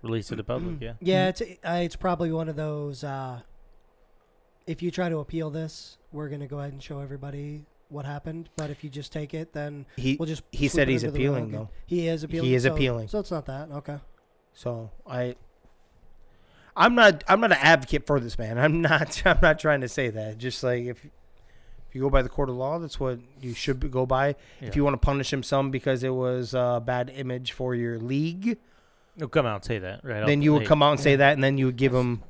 Release it to the public. Yeah. Yeah, it's uh, it's probably one of those. Uh, if you try to appeal this, we're gonna go ahead and show everybody what happened. But if you just take it, then he we'll just. he sweep said it he's under the appealing rug. though. He is appealing. is so- appealing. So it's not that. Okay. So I, I'm not I'm not an advocate for this man. I'm not I'm not trying to say that. Just like if if you go by the court of law, that's what you should go by. yeah. If you want to punish him some because it was a bad image for your league, You'll come out and say that, right? then you would come out and say yeah. that, and then you would give him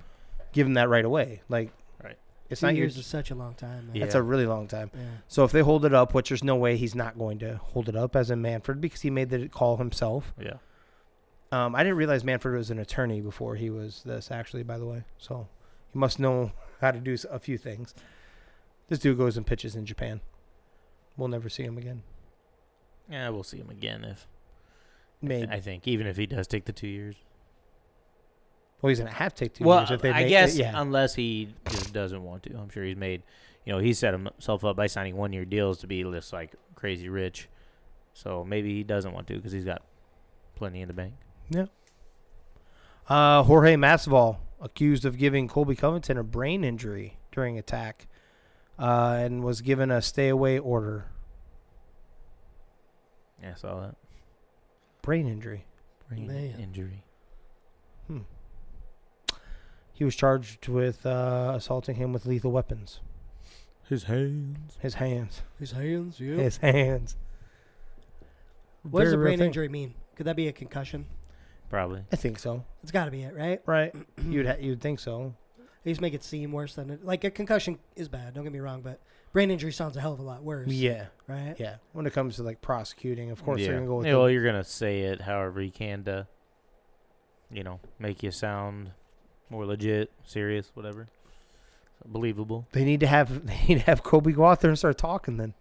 give him that right away. Like, Right. It's Two not your. years is such a long time. Man. Yeah. That's a really long time. Yeah. So if they hold it up, which there's no way he's not going to hold it up as in Manfred because he made the call himself. Yeah. Um, I didn't realize Manfred was an attorney before he was this. Actually, by the way, so he must know how to do a few things. This dude goes and pitches in Japan. We'll never see him again. Yeah, we'll see him again if Maybe. I think even if he does take the two years. Well, he's gonna have to take two well, years if they I make guess yeah. unless he just doesn't want to. I'm sure he's made, you know, he set himself up by signing one year deals to be this like crazy rich. So maybe he doesn't want to because he's got plenty in the bank. Yeah. Uh, Jorge Masvidal accused of giving Colby Covington a brain injury during attack, uh, and was given a stay away order. Yeah, I saw that. Brain injury. Brain Man. injury. Hmm. He was charged with uh, assaulting him with lethal weapons. His hands. His hands. His hands. Yeah. His hands. What does a brain thing. injury mean? Could that be a concussion? Probably. I think so. It's got to be it, right? Right. you'd ha- you'd think so. They just make it seem worse than it. Like a concussion is bad. Don't get me wrong, but brain injury sounds a hell of a lot worse. Yeah. Right. Yeah. When it comes to like prosecuting, of course yeah. they're gonna go with Yeah, well, you're gonna say it however you can to, you know, make you sound more legit, serious, whatever, believable. They need to have they need to have Colby go out there and start talking. Then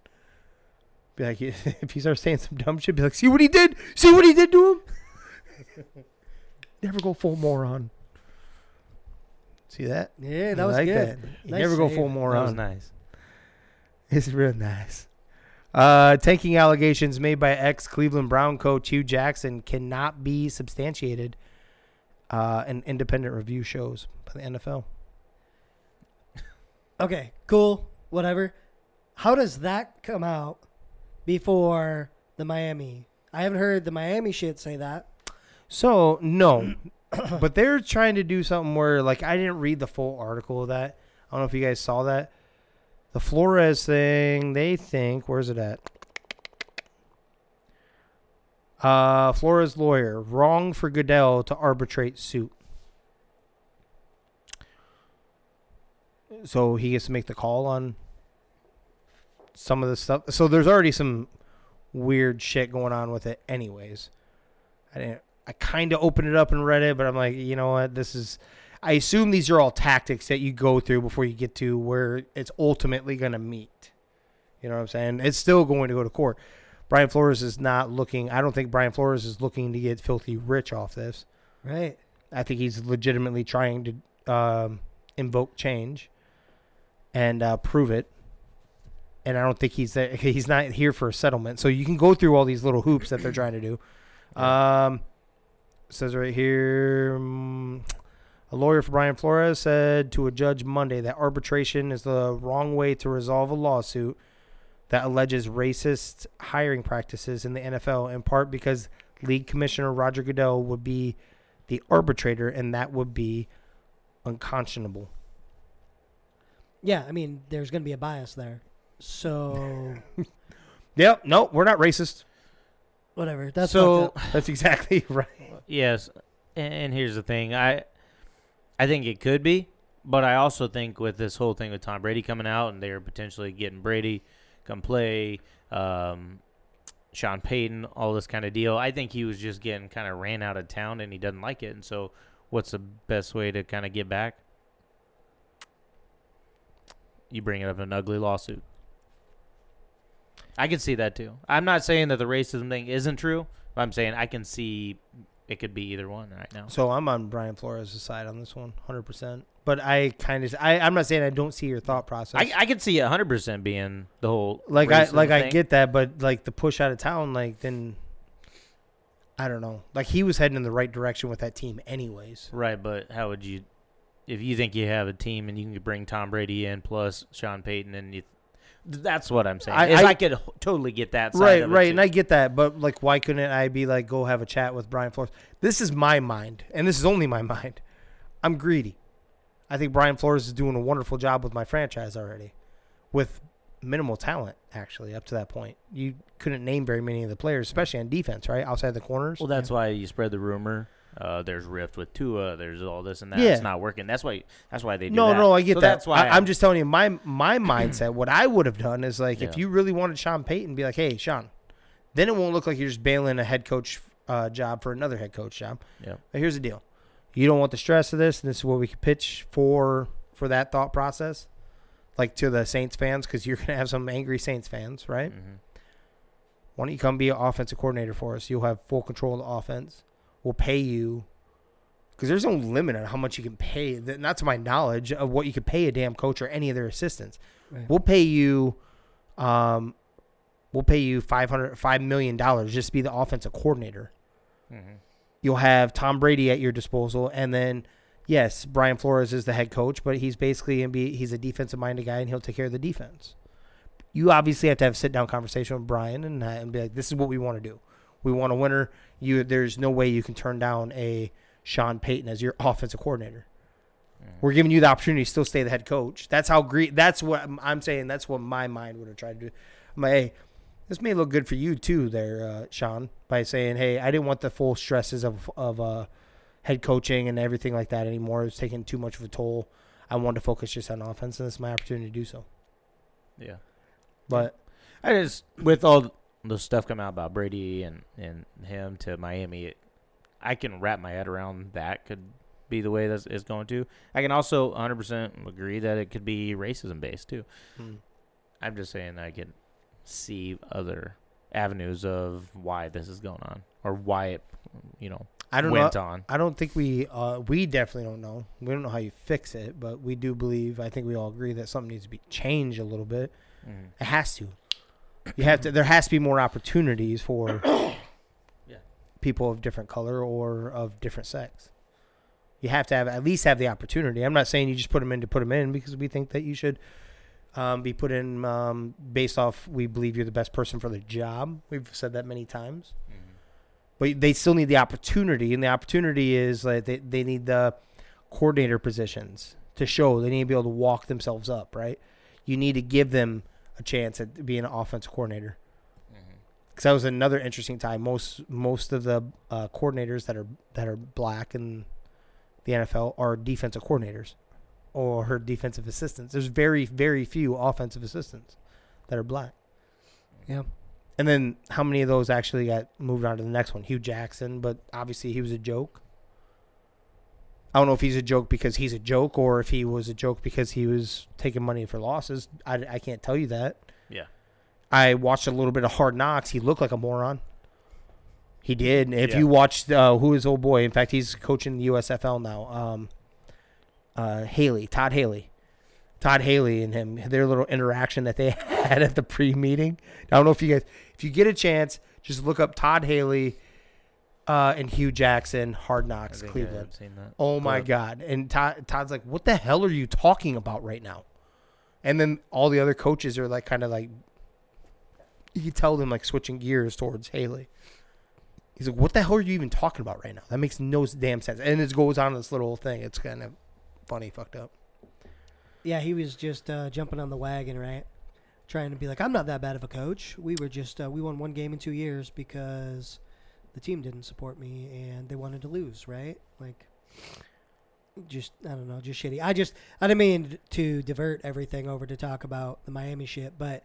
be like, if he starts saying some dumb shit, be like, see what he did, see what he did to him. Never go full moron. See that? Yeah, You that was like good. That. You Nice never go save. full That was moron. nice. It's real nice. Uh, tanking allegations made by ex Cleveland Brown coach Hue Jackson cannot be substantiated. Uh, an independent review shows by the NFL. Okay, cool, whatever. How does that come out before the Miami? I haven't heard the Miami shit say that. So no, but they're trying to do something where like I didn't read the full article of that. I don't know if you guys saw that. The Flores thing, they think where's it at? Uh, Flores lawyer wrong for Goodell to arbitrate suit. So he gets to make the call on some of the stuff. So there's already some weird shit going on with it, anyways. I didn't. I kind of opened it up and read it, but I'm like, you know what? This is. I assume these are all tactics that you go through before you get to where it's ultimately going to meet. You know what I'm saying? It's still going to go to court. Brian Flores is not looking. I don't think Brian Flores is looking to get filthy rich off this. Right. I think he's legitimately trying to um, invoke change and uh, prove it. And I don't think he's there. He's not here for a settlement. So you can go through all these little hoops that they're trying to do. Um, says right here, mm, a lawyer for Brian Flores said to a judge Monday that arbitration is the wrong way to resolve a lawsuit that alleges racist hiring practices in the NFL, in part because league commissioner Roger Goodell would be the arbitrator, and that would be unconscionable. Yeah, I mean, there's going to be a bias there. So, Yep. No, we're not racist. Whatever. That's so. That's exactly right. Yes, and, and here's the thing. I I think it could be, but I also think with this whole thing with Tom Brady coming out and they're potentially getting Brady come play, um, Sean Payton, all this kind of deal. I think he was just getting kind of ran out of town and he doesn't like it. And so, what's the best way to kind of get back? You bring it up in an ugly lawsuit. I can see that too. I'm not saying that the racism thing isn't true. But I'm saying I can see it could be either one right now. So I'm on Brian Flores' side on this one, one, hundred percent. But I kind of, I, I'm not saying I don't see your thought process. I, I could see 100% being the whole like I like I get that, but like the push out of town, like then I don't know. Like he was heading in the right direction with that team, anyways. right, but how would you if you think you have a team and you can bring Tom Brady in plus Sean Payton and you that's what I'm saying. I- is I, I- could totally get that side Right, right, too. and I get that, but like, why couldn't I be like, go have a chat with Brian Flores? This is my mind, and this is only my mind. I'm greedy. I think Brian Flores is doing a wonderful job with my franchise already, with minimal talent actually up to that point. You couldn't name very many of the players, especially on defense, right outside the corners. well, that's why you spread the rumor. Uh, there's rift with Tua. There's all this and that. Yeah. It's not working. That's why. That's why they do no, that. no, I get So that. That's why I, I'm just telling you my my mindset. What I would have done is like, if you really wanted Sean Payton, be like, hey, Sean, then it won't look like you're just bailing a head coach uh, job for another head coach job. Yeah. But here's the deal: you don't want the stress of this, and this is what we could pitch for for that thought process, like to the Saints fans, because you're gonna have some angry Saints fans, right? Mhm. Why don't you come be an offensive coordinator for us? You'll have full control of the offense. We'll pay you because there's no limit on how much you can pay. Not to my knowledge of what you could pay a damn coach or any of their assistants. Right. We'll pay you, um, we'll pay you five hundred five million dollars just to be the offensive coordinator. Mhm. You'll have Tom Brady at your disposal, and then yes, Brian Flores is the head coach, but he's basically gonna be he's a defensive minded guy, and he'll take care of the defense. You obviously have to have a sit down conversation with Brian and, uh, and be like, this is what we want to do. We want a winner. You there's no way you can turn down a Sean Payton as your offensive coordinator. We're giving you the opportunity to still stay the head coach. That's how great. That's what I'm, saying. That's what my mind would have tried to do. I'm like, hey, this may look good for you too, there, uh, Sean, by saying, hey, I didn't want the full stresses of of uh, head coaching and everything like that anymore. It was taking too much of a toll. I wanted to focus just on offense, and this is my opportunity to do so. Yeah. But I just with all the stuff coming out about Brady and and him to Miami, it, I can wrap my head around that could be the way that it's going to. I can also 100% agree that it could be racism based too. hmm, I'm just saying I can see other avenues of why this is going on or why it, you know, I don't know. on. I don't think we uh, we definitely don't know. We don't know how you fix it, but we do believe. I think we all agree that something needs to be changed a little bit. Mhm. It has to. You have to. There has to be more opportunities for Yeah. people of different color or of different sex. You have to have at least have the opportunity. I'm not saying you just put them in to put them in because we think that you should um, be put in um, based off we believe you're the best person for the job. We've said that many times Mhm. but they still need the opportunity, and the opportunity is like they, they need the coordinator positions to show they need to be able to walk themselves up, right? You need to give them a chance at being an offensive coordinator. Mhm. Because that was another interesting time. Most most of the uh, coordinators that are that are black in the NFL are defensive coordinators or her defensive assistants. There's very very few offensive assistants that are black. Yeah. And then how many of those actually got moved on to the next one? Hue Jackson, but obviously he was a joke. I don't know if he's a joke because he's a joke or if he was a joke because he was taking money for losses. I, I can't tell you that. Yeah. I watched a little bit of Hard Knocks. He looked like a moron. He did. If Yeah. you watched uh, who is old boy, in fact, he's coaching the USFL now. Um, uh, Haley, Todd Haley, Todd Haley and him, their little interaction that they had at the pre-meeting. I don't know if you guys, if you get a chance, just look up Todd Haley uh, and Hue Jackson, Hard Knocks, I Cleveland. haven't seen that. Oh my But- God! And Todd, Todd's like, "What the hell are you talking about right now?" And then all the other coaches are like, kind of like, you can tell them like switching gears towards Haley. He's like, "What the hell are you even talking about right now? That makes no damn sense." And it goes on this little thing. It's kind of funny, fucked up. Yeah, he was just uh, jumping on the wagon, right? Trying to be like, I'm not that bad of a coach. We were just uh, we won one game in two years because the team didn't support me and they wanted to lose, right? Like, just I don't know, just shitty. I just I didn't mean to divert everything over to talk about the Miami shit, but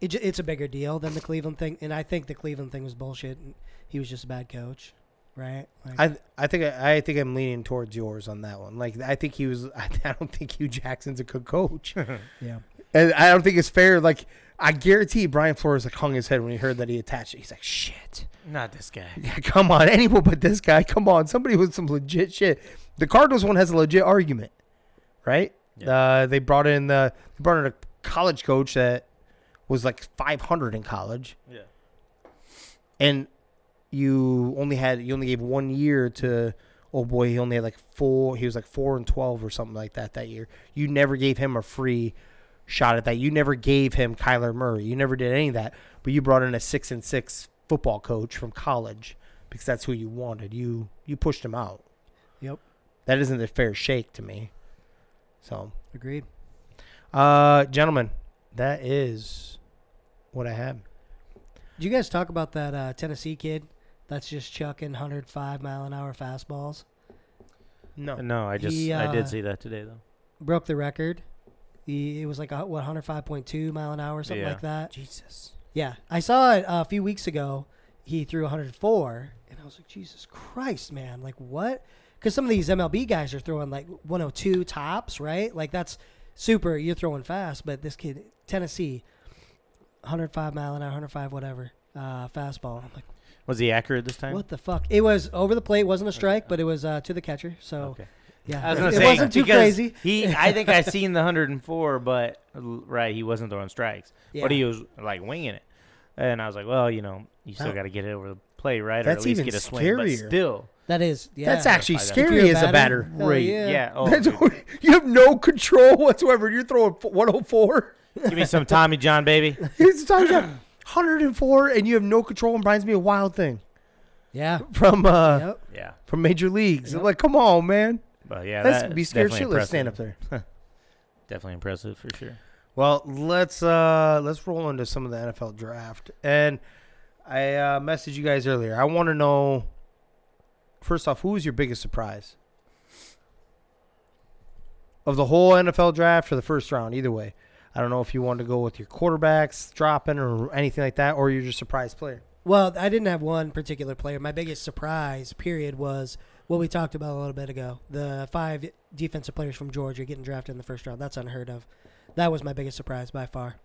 it, ju- it's a bigger deal than the Cleveland thing, and I think the Cleveland thing was bullshit. And he was just a bad coach, right? Like, I I think I, I think I'm leaning towards yours on that one. Like I think he was. I, I don't think Hue Jackson's a good coach. yeah, And I don't think it's fair. Like I guarantee Brian Flores like hung his head when he heard that he attached it. He's like, shit. Not this guy. Yeah, come on, anyone but this guy. Come on, somebody with some legit shit. The Cardinals one has a legit argument, right? Yeah. Uh, they brought in the they brought in a college coach that was like 500 in college, Yeah. and you only had you only gave one year to. Oh boy, he only had like four. He was like four and 12 or something like that that year. You never gave him a free shot at that. You never gave him Kyler Murray. You never did any of that. But you brought in a six and six football coach from college because that's who you wanted. You you pushed him out. Yep. That isn't a fair shake to me. So, agreed. uh, gentlemen, that is what I have. Did you guys talk about that uh, Tennessee kid that's just chucking 105 mile an hour fastballs? No, No, I just He, I uh, did see that today though. Broke the record. He, it was like a, what 105.2 mile an hour, or something Yeah. like that. Jesus. Yeah, I saw it uh, a few weeks ago. He threw 104, and I was like, Jesus Christ, man! Like what? Because some of these MLB guys are throwing like 102 tops, right? Like that's super. You're throwing fast, but this kid, Tennessee, 105 mile an hour, 105 whatever uh, fastball. I'm like, Was he accurate this time? what the fuck? It was over the plate. wasn't a strike, but it was uh, to the catcher. So Okay. Yeah, I was gonna it say wasn't too because crazy. He, I think I seen the 104, but right, he wasn't throwing strikes, Yeah. but he was like winging it, and I was like, well, you know, you still got to get it over the plate, right, or That's at least even get a swing, but scarier. still, that is yeah. That's actually If If scary you're as a batter. hell right? yeah. Yeah. Oh, That's dude. what- you have no control whatsoever. You're throwing 104. give me some Tommy John, baby. He's talking about 104, and you have no control. And reminds me of Wild Thing Yeah. from uh, Yep. Yeah, from Major Leagues. Yep. Like, come on, man. But yeah, That's that's be scared definitely shitless. Stand up there. Definitely impressive for sure. Well, let's uh let's roll into some of the NFL draft. And I uh, messaged you guys earlier. I want to know first off, who was your biggest surprise of the whole NFL draft or the first round? Either way, I don't know if you want to go with your quarterbacks dropping or anything like that, or you're just surprise player. Well, I didn't have one particular player. My biggest surprise, period, was what we talked about a little bit ago. The five defensive players from Georgia getting drafted in the first round. That's unheard of. That was my biggest surprise by far.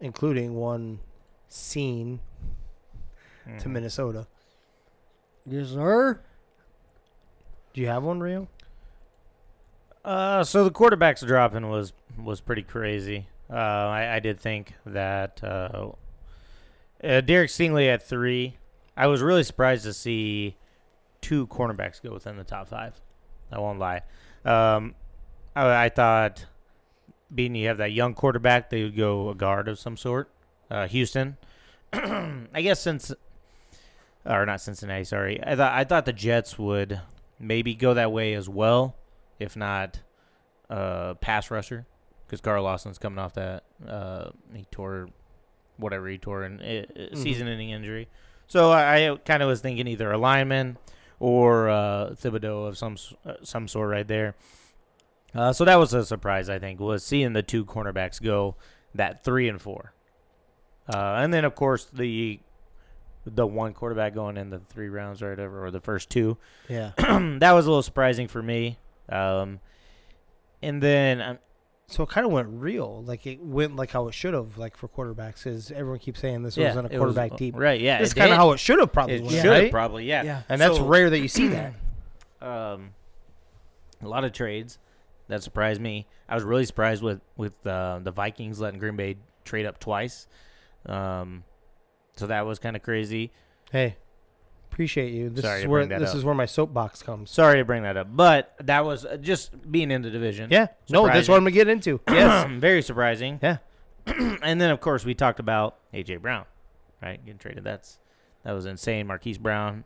including one scene to Mhm. Minnesota. Yes, sir. Do you have one, Rio? Uh, so the quarterbacks dropping was was pretty crazy. Uh, I, I did think that uh, uh, Derek Stingley at three. I was really surprised to see two cornerbacks go within the top five. I won't lie. Um, I, I thought being you have that young quarterback, they would go a guard of some sort. Uh, Houston, I guess since or not Cincinnati. Sorry, I thought I thought the Jets would maybe go that way as well, if not uh, pass rusher, because Carl Lawson's coming off that uh, he tore whatever he tore in uh, season-ending injury. So I, I kind of was thinking either a lineman or uh, Thibodeaux of some uh, some sort right there. Uh, so that was a surprise, I think, was seeing the two cornerbacks go that three and four, uh, and then of course the the one quarterback going in the three rounds or whatever, or the first two. Yeah. that was a little surprising for me. Um, and then um, So it kind of went real, like it went like how it should have, like for quarterbacks, because everyone keeps saying this yeah, wasn't a it was- quarterback deep. right? Yeah, That's it kind of how it should have probably it went, should right? probably yeah. Yeah. And that's So- rare that you see that. um, a lot of trades that surprised me. I was really surprised with with uh, the Vikings letting Green Bay trade up twice. Um, so that was kind of crazy. Hey, appreciate you. This Sorry is to where bring that this up. is where my soapbox comes. Sorry to bring that up, but that was uh, just being in the division. Yeah, no, that's what I'm gonna get into. Yes, very surprising. Yeah. and then of course we talked about AJ Brown, right? Getting traded. That's that was insane. Marquise Brown.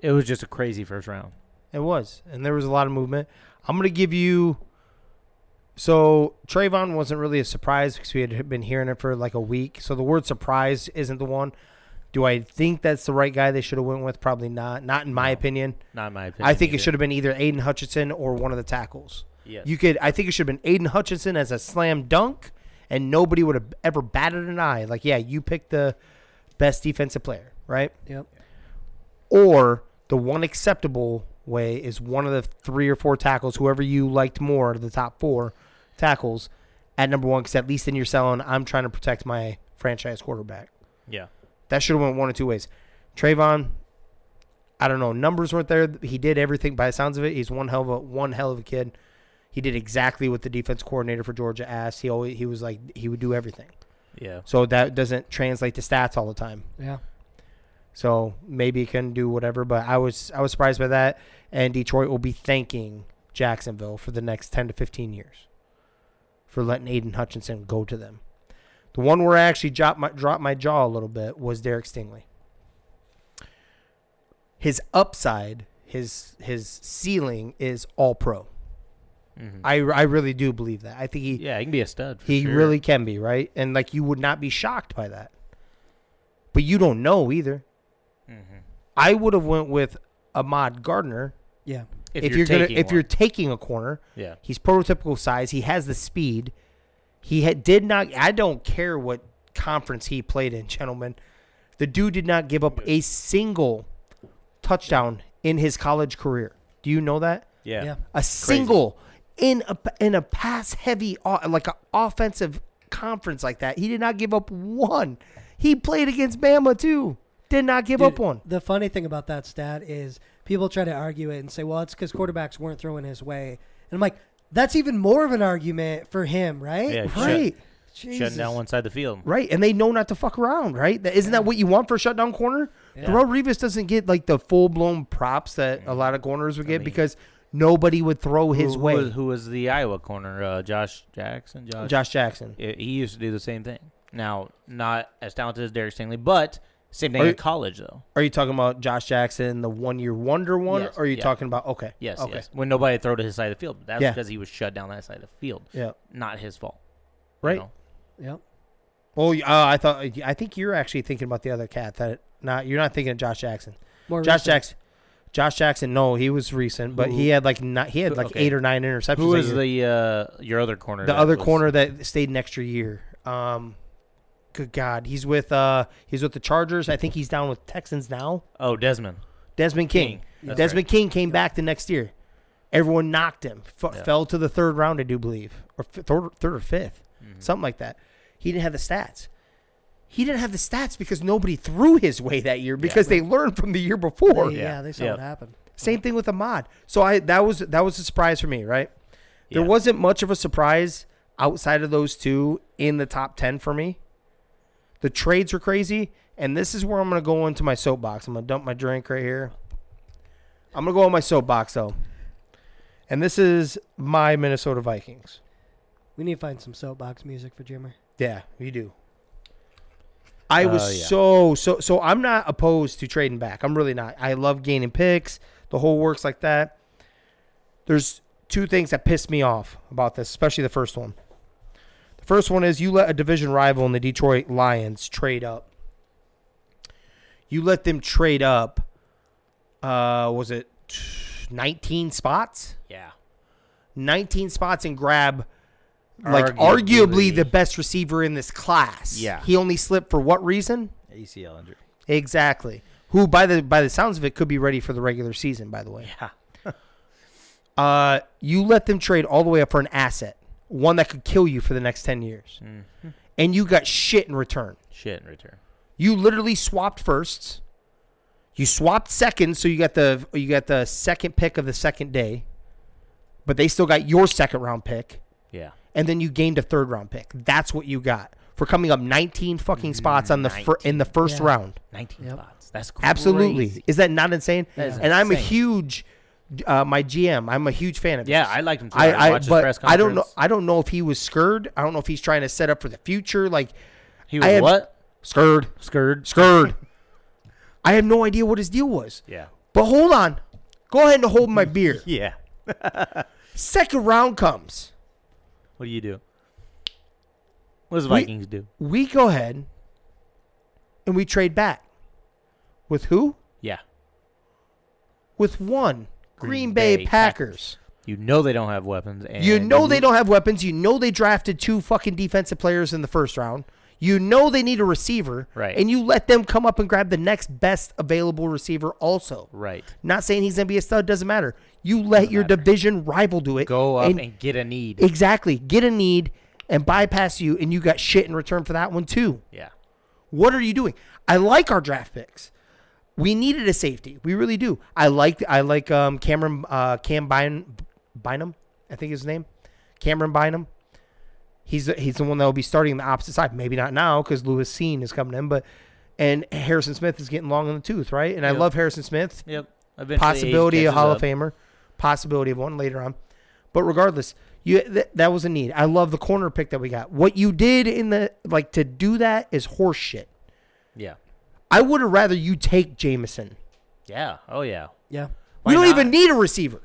It was just a crazy first round. it was, and there was a lot of movement. I'm gonna give you. So Travon wasn't really a surprise because we had been hearing it for like a week. So the word surprise isn't the one. Do I think that's the right guy they should have went with? Probably not. Not in my No. opinion. Not in my opinion. I think it either. should have been either Aidan Hutchinson or one of the tackles. Yes. You could. I think it should have been Aidan Hutchinson as a slam dunk, and nobody would have ever batted an eye. Like, yeah, you picked the best defensive player, right? Yep. Or the one acceptable way is one of the three or four tackles, whoever you liked more, of the top four tackles at number one. Because at least then you're selling. I'm trying to protect my franchise quarterback. yeah. That should have went one or two ways. Travon, I don't know. Numbers weren't there. He did everything by the sounds of it. He's one hell of a one hell of a kid. He did exactly what the defense coordinator for Georgia asked. He always he was like he would do everything. Yeah. So that doesn't translate to stats all the time. Yeah. So maybe he can do whatever. But I was I was surprised by that. And Detroit will be thanking Jacksonville for the next ten to fifteen years for letting Aidan Hutchinson go to them. The one where I actually dropped my dropped my jaw a little bit was Derek Stingley. His upside, his his ceiling is all pro. Mhm. I, I really do believe that. I think he yeah, he can be a stud. For he sure. really can be, right? And like you would not be shocked by that. But you don't know either. Mm-hmm. I would have went with Ahmad Gardner Yeah. If, if, you're, you're, gonna if one. you're taking a corner. yeah. He's prototypical size. He has the speed. He had, did not. I don't care what conference he played in, gentlemen. The dude did not give up a single touchdown in his college career. Do you know that? Yeah. Yeah. A single in a in a pass heavy uh, like an offensive conference like that. He did not give up one. He played against Bama too. Did not give up one. The funny thing about that stat is people try to argue it and say, well, it's because quarterbacks weren't throwing his way. And I'm like, that's even more of an argument for him, right? Yeah, shut- Right. Shutting Jesus. down one side of the field. Right, and they know not to fuck around, right? That isn't that what you want for a shutdown corner? Yeah. Darrelle Revis doesn't get like the full blown props that a lot of corners would I get mean- because nobody would throw his who, way. Who was, who was the Iowa corner? Uh, Josh Jackson. Josh. Josh Jackson. I- He used to do the same thing. Now, not as talented as Derek Stingley, but same thing Are in you- college though. Are you talking about Josh Jackson, the one year wonder one? Yes, or are you yeah. talking about okay? Yes, Okay. yes. When nobody throw to his side of the field, that's Yeah. because he was shut down that side of the field. Yeah. Not his fault. you Right. know? Yep. Well, uh, I thought I think you're actually thinking about the other cat that not you're not thinking of Josh Jackson. More Josh recent. Jackson. Josh Jackson, no, he was recent, but he had like not, he had like okay. eight or nine interceptions. Who was the uh, your other corner? the other was- corner that stayed an extra year? Um, good God, he's with uh he's with the Chargers. I think he's down with Texans now. Oh, Desmond Desmond King. That's Desmond right. King came back the next year. Everyone knocked him. F- Yeah. Fell to the third round, I do believe, or f- third, third or 5th Mhm. something like that. He didn't have the stats. He didn't have the stats because nobody threw his way that year because they learned from the year before. They- yeah. Yeah. they saw Yeah. what happened. Same thing with Ahmad. So I that was that was a surprise for me, right? There wasn't much of a surprise outside of those two in the top ten for me. The trades are crazy, and this is where I'm gonna go into my soapbox. I'm gonna dump my drink right here. I'm gonna go on my soapbox though. And this is my Minnesota Vikings. We need to find some soapbox music for Jimmer. Yeah, we do. I was Uh, yeah. so so so I'm not opposed to trading back. I'm really not. I love gaining picks. The whole works like that. There's two things that piss me off about this, especially the first one. First one is you let a division rival in the Detroit Lions trade up. You let them trade up. Uh, was it 19 spots? Yeah. 19 spots and grab like arguably, Arguably. the best receiver in this class. Yeah. He only slipped for what reason? ACL injury. Exactly. Who by the by the sounds of it could be ready for the regular season, by the way. Yeah. Uh you let them trade all the way up for an asset, one that could kill you for the next 10 years. Mm. And you got shit in return. Shit in return. You literally swapped firsts. You swapped seconds, so you got the you got the second pick of the second day. But they still got your second round pick, Yeah. and then you gained a third round pick. That's what you got for coming up 19 fucking spots on the fir- in the first Yeah. round. 19 Yep. spots. That's crazy. Absolutely. Is that not insane? That is and I'm a huge uh, my GM. I'm a huge fan of this. Yeah, his. I liked him too. I, I, I but I don't know. I don't know if he was scared. I don't know if he's trying to set up for the future like He was had- what? scared, Scared. scared. I have no idea what his deal was. Yeah. But hold on. Go ahead and hold my beer. Yeah. Second round comes. What do you do? What does the We- Vikings do? We go ahead and we trade back. With who? Yeah. With one. Green, Green Bay, Bay Packers. You know they don't have weapons. And You know they don't have weapons. You know they drafted two fucking defensive players in the first round. You know they need a receiver. Right. And you let them come up and grab the next best available receiver also. Right. Not saying he's going to be a stud, doesn't matter. You let your matter. division rival do it. Go up and, get a need. Exactly. Get a need and bypass you, and you got shit in return for that one too. yeah. What are you doing? I like our draft picks. We needed a safety. We really do. I like I like um Cameron uh Cam Bynum, Bynum, I think his name. Cameron Bynum. He's the, he's the one that will be starting the opposite side. Maybe not now because Lewis Cine is coming in, but and Harrison Smith is getting long in the tooth, right? And I love Harrison Smith Yep. Eventually possibility of Hall catches of. Famer, possibility of one later on. But regardless, you th- that was a need. I love the corner pick that we got. What you did in the like to do that is horseshit. Yeah. I would have rather you take Jameson. Yeah. Oh yeah. Yeah. Why we don't not? even need a receiver.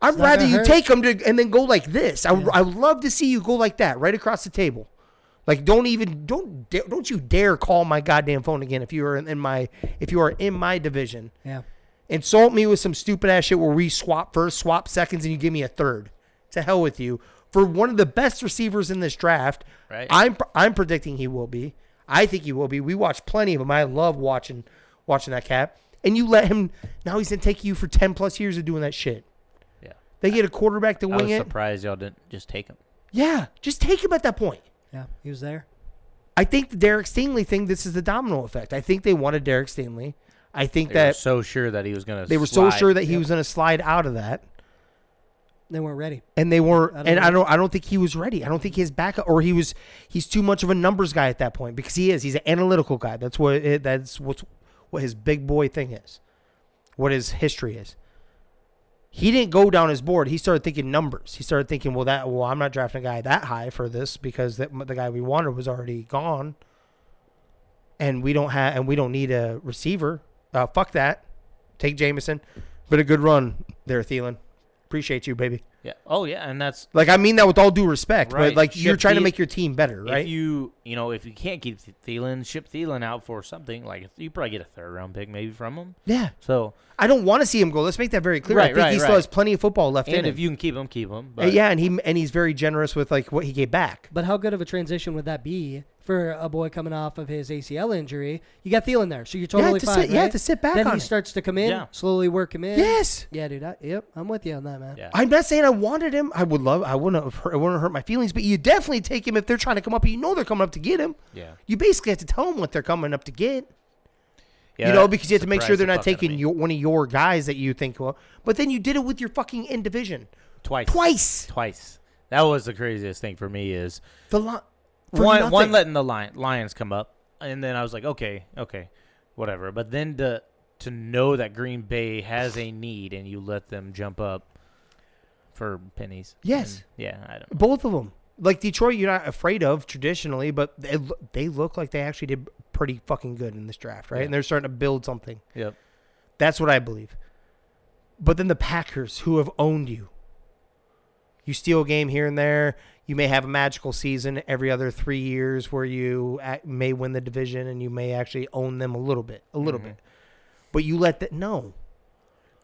I'd not rather you hurt. take him to and then go like this. I, Yeah. I would love to see you go like that, right across the table. Like don't even don't da- don't you dare call my goddamn phone again if you are in, in my if you are in my division. Yeah. Insult me with some stupid ass shit where we swap first, swap seconds, and you give me a third. To hell with you for one of the best receivers in this draft. Right. I'm I'm predicting he will be. I think he will be. We watched plenty of him. I love watching watching that cat. And you let him. Now he's gonna take you for ten plus years of doing that shit. Yeah. They get a quarterback to I wing was it. surprised y'all didn't just take him. Yeah, just take him at that point. Yeah. He was there. I think the Derek Stingley thing. This is the domino effect. I think they wanted Derek Stingley. I think They were that so sure that he was gonna. they were so sure that he Yep. was gonna slide out of that. They weren't ready. and they weren't I and know. I don't I don't think he was ready. I don't think his backup or he was he's too much of a numbers guy at that point because he is. He's an analytical guy. That's what it, that's what's what his big boy thing is. What his history is. He didn't go down his board. He started thinking numbers. He started thinking, well, that well, I'm not drafting a guy that high for this because that, the guy we wanted was already gone, and we don't have and we don't need a receiver. Uh, fuck that. Take Jameson, but a good run there, Thielen. Appreciate you, baby. Yeah. Oh yeah, and that's Like I mean that with all due respect, Right. but like you're Ship trying to Thiel- make your team better, right? if you you know if you can't keep Thielen, ship Thielen out for something like you probably get a third round pick maybe from him. yeah, So I don't want to see him go. Let's make that very clear. I Right, think right, he still right. has plenty of football left in and him. if you can keep him, keep him. Uh, But yeah, and he and he's very generous with like what he gave back. But how good of a transition would that be for a boy coming off of his ACL injury? You got Thielen there, so you're totally to fine. sit- yeah, right? to sit back Then on he it. starts to come in, Yeah. slowly work him in. Yes, Yeah, dude. I, yep, I'm with you on that, man. yeah. I'm not saying I wanted him. I would love. I wouldn't have. Hurt, it wouldn't hurt my feelings. But you definitely take him if they're trying to come up. You know they're coming up to get him. yeah. You basically have to tell them what they're coming up to get. Yeah, you know, because you have to make sure they're not fuck out of taking your, one of your guys that you think. Well, but then you did it with your fucking in division twice. twice. Twice. That was the craziest thing for me is The li- one one letting the lion, Lions come up, and then I was like, okay, okay, whatever. But then to to know that Green Bay has a need and you let them jump up for pennies. Yes. and- yeah, I don't. Both of them. Like Detroit, you're not afraid of traditionally, but they, they look like they actually did pretty fucking good in this draft, right? Yeah. And they're starting to build something. Yep. That's what I believe. But then the Packers, who have owned you, you steal a game here and there. You may have a magical season every other three years where you act, may win the division and you may actually own them a little bit, a little Mhm. bit. But you let that no,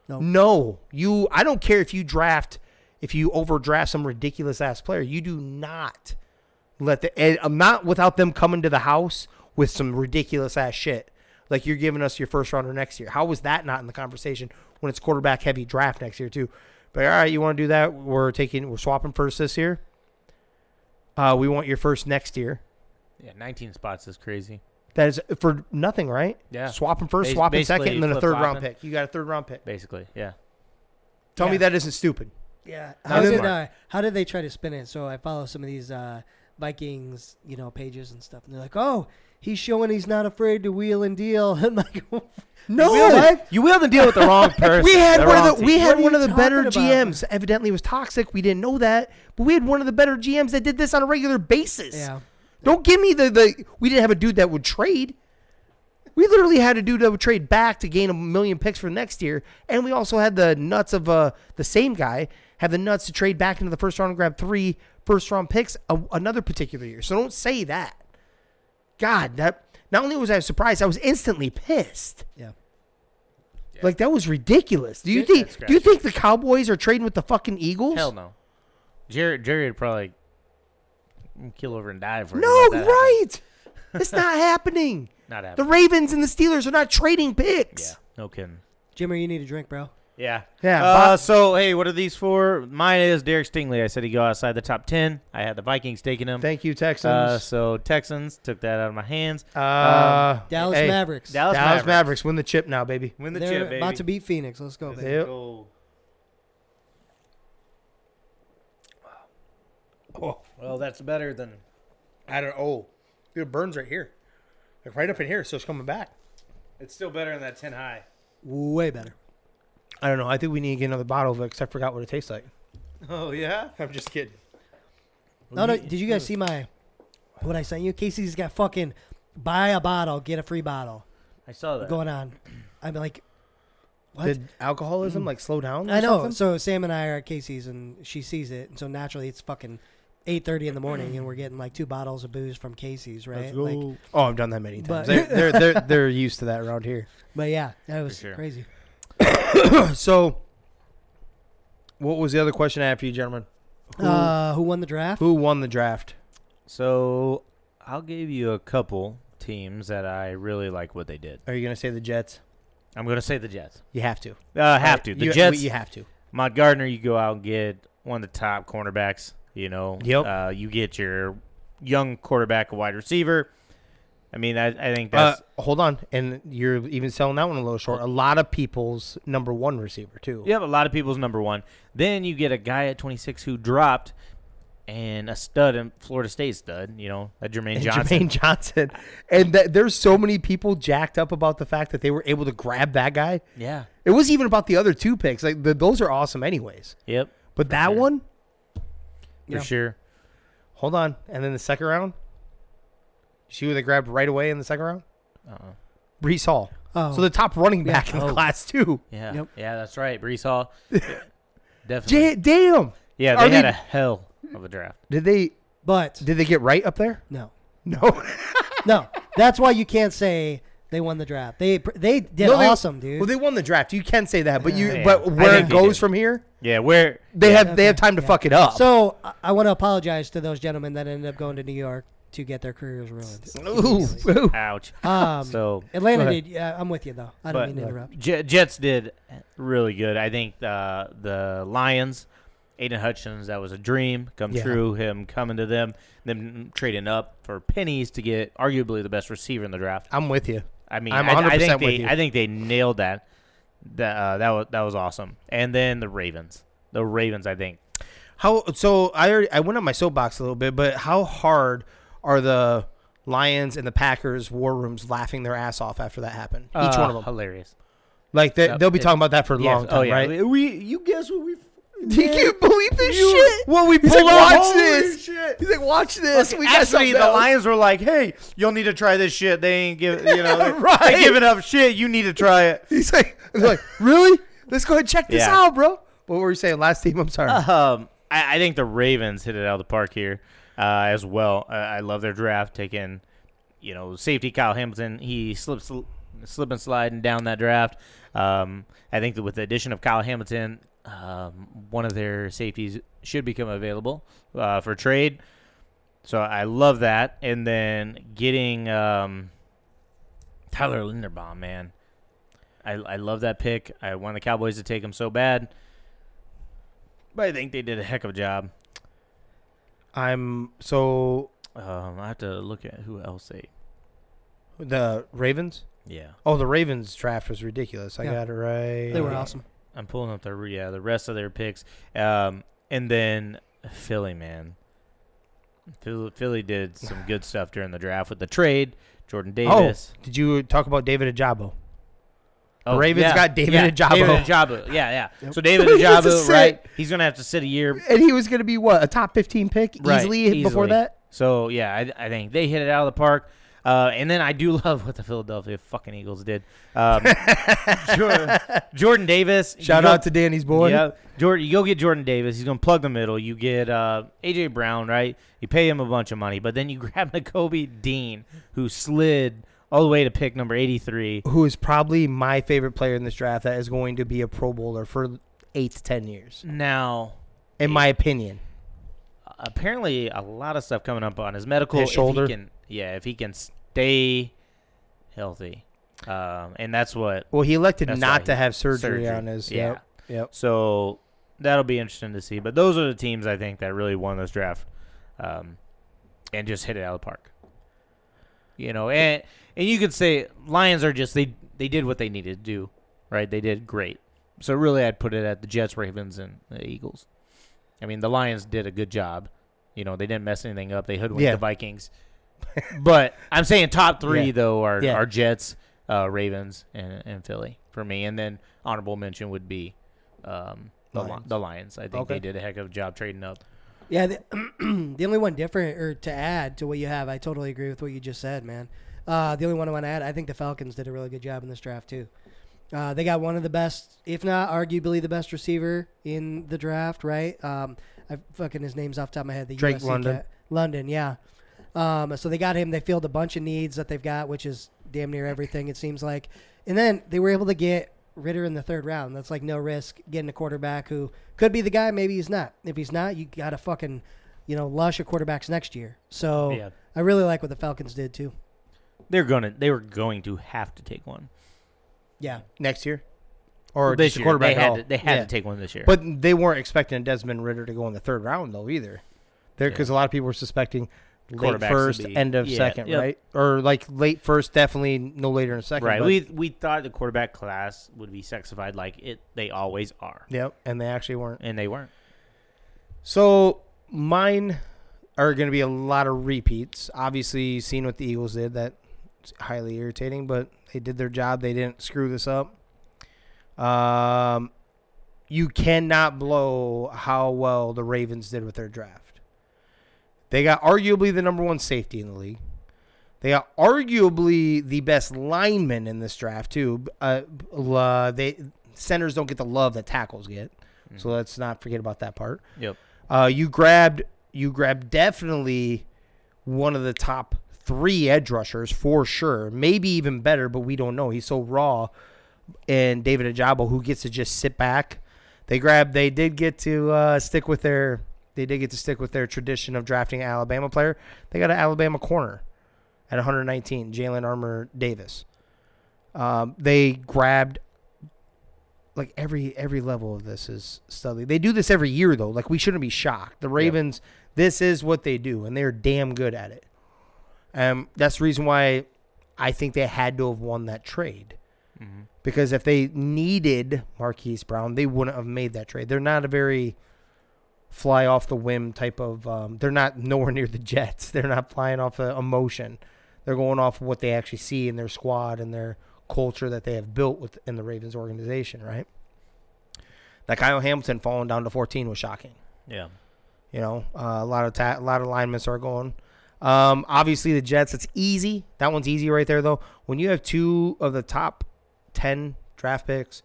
No. no. You, I don't care if you draft, if you overdraft some ridiculous ass player. You do not let the. And I'm not without them coming to the house with some ridiculous ass shit. Like you're giving us your first rounder next year. How was that not in the conversation when it's quarterback heavy draft next year too? But all right, you want to do that? We're taking we're swapping first this year. Uh, we want your first next year. Yeah, 19 spots is crazy. That is for nothing, right? Yeah. Swapping first, Bas- swapping second, and then a third round pick. You got a third round pick. Basically, yeah. Tell me that isn't stupid. Yeah. How did uh, how did they try to spin it? So I follow some of these uh, Vikings, you know, pages and stuff, and they're like, "Oh, he's showing he's not afraid to wheel and deal." I'm like, No? You will to deal with the wrong person. we had the one of the we had one of the better about? GMs. Evidently, it was toxic. We didn't know that, but we had one of the better GMs that did this on a regular basis. yeah. Don't give me the the. We didn't have a dude that would trade. We literally had a dude that would trade back to gain a million picks for next year, and we also had the nuts of uh the same guy have the nuts to trade back into the first round and grab three first round picks a, another particular year. So don't say that. God, that not only was I surprised, I was instantly pissed. Yeah. Like that was ridiculous. Do you Get think? Do you think the Cowboys are trading with the fucking Eagles? Hell no. Jerry, Jerry would probably kill over and die for it. No, that right. it's not happening. happen. Not The. Ravens and the Steelers are not trading picks. Yeah, no kidding. Jimmy, you need a drink, bro. Yeah. Yeah, Uh, Bob- so hey, what are these for? Mine is Derek Stingley. I said he'd go outside the top ten. I had the Vikings taking him. Thank you, Uh, Texans. so Texans took that out of my hands. Uh, Dallas hey, Mavericks. Dallas, Dallas Mavericks. Mavericks. win the chip now, baby. Win the They're chip, baby. about to beat Phoenix. Let's go, baby. Yep. Go. Oh, Well, that's better than. I don't. Oh, dude, it burns right here, like right up in here. So it's coming back. It's still better than that ten high. Way better. I don't know. I think we need to get another bottle of it because I forgot what it tastes like. Oh yeah. I'm just kidding. No, no. Did you guys see my what I sent you? Casey's got fucking buy a bottle, get a free bottle I saw that. going on. I'm like, what? Did alcoholism mm. like slow down? or I know. something? So Sam and I are at Casey's, and she sees it, and so naturally it's fucking eight thirty in the morning, and we're getting like two bottles of booze from Casey's, right? Like, Oh, I've done that many times. But- they're, they're they're they're used to that around here. but yeah, that was sure. crazy. So, what was the other question I had for you, gentlemen? Who, Uh, who won the draft? who won the draft? So I'll give you a couple teams that I really like what they did. Are you gonna say the Jets? I'm gonna say the Jets. You have to. Uh, have to. The you, Jets. You have to. Ahmad Gardner, you go out and get one of the top cornerbacks. You know, Yep. Uh, you get your young quarterback, a wide receiver. I mean, I, I think Uh, that's hold on, and you're even selling that one a little short. A lot of people's number one receiver too. you have a lot of people's number one. Then you get a guy at 26 who dropped, and a stud in Florida State stud. You know, that Jermaine And Johnson. Jermaine Johnson, and that there's so many people jacked up about the fact that they were able to grab that guy. Yeah. It was even about the other two picks. Like the, those are awesome, anyways. Yep. But that sure. one, For Yeah. sure. hold on, and then the second round. You see who they grabbed right away in the second round? Uh-uh. Breece Hall. Oh, So the top running Yeah. back in the Oh. class too. Yeah. Yep. Yeah, that's right. Breece Hall. Definitely. J- damn. yeah, are they had they- a hell of a draft. Did they? but Did they get right up there? no, No. no. That's why you can't say they won the draft. They they did No, they- awesome, dude. well, they won the draft. You can say that, but you. Yeah. But where it goes from here, Yeah, where they yeah. have they have time to Yeah. fuck it up. so I, I want to apologize to those gentlemen that ended up going to New York to get their careers ruined. Ooh, ooh. ouch. Um, So Atlanta did. Yeah, I'm with you though. I don't mean to interrupt. J- Jets did really good. I think uh, the Lions, Aidan Hutchinson, that was a dream come Yeah. true. Him coming to them, them trading up for pennies to get arguably the best receiver in the draft. I'm with you. I mean, I'm I, I 100% think with they, you. I think they nailed that. That uh, that was that was awesome. And then the Ravens, the Ravens, I think. How so? I already, I went on my soapbox a little bit, but how hard are the Lions and the Packers war rooms laughing their ass off after that happened? Each Uh, one of them. hilarious. Like they, Yep. they'll be It- talking about that for a Yes. long time, oh yeah, right? we you guess what we. Do you believe this You- shit? What we He's pulled like, watch Holy this. shit. He's like, watch this. we got Actually, something the else. Lions were like, "Hey, you'll need to try this shit." They ain't give, you know, they, Right. they giving up shit. You need to try it. He's like, like, really? Let's go ahead and check this Yeah. out, bro. What were you saying? Last team. I'm sorry. Um, I, I think the Ravens hit it out of the park here uh, as well. Uh, I love their draft taking, you know, safety Kyle Hamilton. He slips, slip and sliding down that draft. Um, I think that with the addition of Kyle Hamilton, um, one of their safeties should become available uh, for trade. so I love that. And then getting um, Tyler Linderbaum, man. I, I love that pick. I want the Cowboys to take him so bad. But I think they did a heck of a job. I'm so Um, I have to look at who else they. the Ravens. Yeah, Oh, the Ravens draft was ridiculous. I Yeah. got it right. They were awesome. I'm pulling up the yeah the rest of their picks. Um, and then Philly, man. Philly, Philly did some good stuff during the draft with the trade. Jordan Davis. Did you talk about David Ojabo? Oh, Ravens yeah, got David yeah, Ojabo. David Ojabo. Yeah, yeah. Yep. So David He has Ojabo, sit. right? He's gonna have to sit a year. And he was going to be what a top fifteen pick Right, easily, before that. So yeah, I, I think they hit it out of the park. Uh, and then I do love what the Philadelphia fucking Eagles did. Um, Jordan, Jordan Davis. Shout you go- out to Danny's boy. Yeah, Jordan. You go get Jordan Davis. He's gonna plug the middle. You get uh, AJ Brown, right? You pay him a bunch of money, but then you grab Nakobe Dean, who slid all the way to pick number eighty-three. Who is probably my favorite player in this draft that is going to be a Pro Bowler for eight to ten years, Now, in my opinion. apparently, a lot of stuff coming up on his medical. His if he shoulder? can- yeah, if he can stay healthy, um, and that's what Well, he elected not to have surgery, surgery. on his. Yeah. Yep. Yep. So that'll be interesting to see. But those are the teams I think that really won this draft, um, and just hit it out of the park. You know, and and you could say Lions are just they they did what they needed to do, right? They did great. So really, I'd put it at the Jets, Ravens, and the Eagles. I mean, the Lions did a good job. You know, they didn't mess anything up. They hoodwinked Yeah. the Vikings. but I'm saying top three Yeah. though are Yeah. are Jets, uh, Ravens, and and Philly for me. And then honorable mention would be um, the Lions. Lions. the Lions. I think Okay. they did a heck of a job trading up. Yeah, the, the only one different or to add to what you have, I totally agree with what you just said, man. Uh, the only one I want to add, I think the Falcons did a really good job in this draft too. Uh, they got one of the best, if not arguably the best receiver in the draft, right? Um, I fucking his name's off the top of my head. The Drake USC London. cat. London, yeah. Um, so they got him. They filled a bunch of needs that they've got, which is damn near everything it seems like. And then they were able to get Ridder in the third round. That's like no risk getting a quarterback who could be the guy. Maybe he's not. If he's not, you got to fucking, you know, lush of quarterbacks next year. So Yeah, I really like what the Falcons did too. they're gonna they were going to have to take one Yeah. Next year, or this just year. quarterback. They had all? to, they had Yeah. to take one this year. But they weren't expecting Desmond Ridder to go in the third round though either. There, because a lot of people were suspecting late first, be- end of yeah, second, yep. right? Or like late first, definitely no later than second. right, but- we we thought the quarterback class would be sexified like it they always are, Yep, and they actually weren't. and they weren't. So mine are going to be a lot of repeats. Obviously, seen what the Eagles did. That's highly irritating, but they did their job. They didn't screw this up. Um, you cannot blow how well the Ravens did with their draft. They got arguably the number one safety in the league. They got arguably the best lineman in this draft too. Uh, uh, they centers don't get the love that tackles get, so let's not forget about that part. Yep. Uh, you grabbed you grabbed definitely one of the top three edge rushers for sure. Maybe even better, but we don't know. He's so raw. And David Ojabo, who gets to just sit back. They grabbed. They did get to uh, stick with their. They did get to stick with their tradition of drafting an Alabama player. They got an Alabama corner at 119, Jalen Armour Davis. Um, they grabbed like every every level of this is studly. They do this every year though. Like we shouldn't be shocked. The Ravens, this is what they do, and they're damn good at it. Um, that's the reason why I think they had to have won that trade. Mhm. Because if they needed Marquise Brown, they wouldn't have made that trade. They're not a very fly off the whim type of. Um, they're not nowhere near the Jets. They're not flying off of emotion. They're going off what they actually see in their squad and their culture that they have built within the Ravens organization, right? That Kyle Hamilton falling down to 14 was shocking. Yeah. You know, uh, a lot of ta- a lot of linemen are going. Um, obviously, the Jets. It's easy. That one's easy right there, though. When you have two of the top ten draft picks,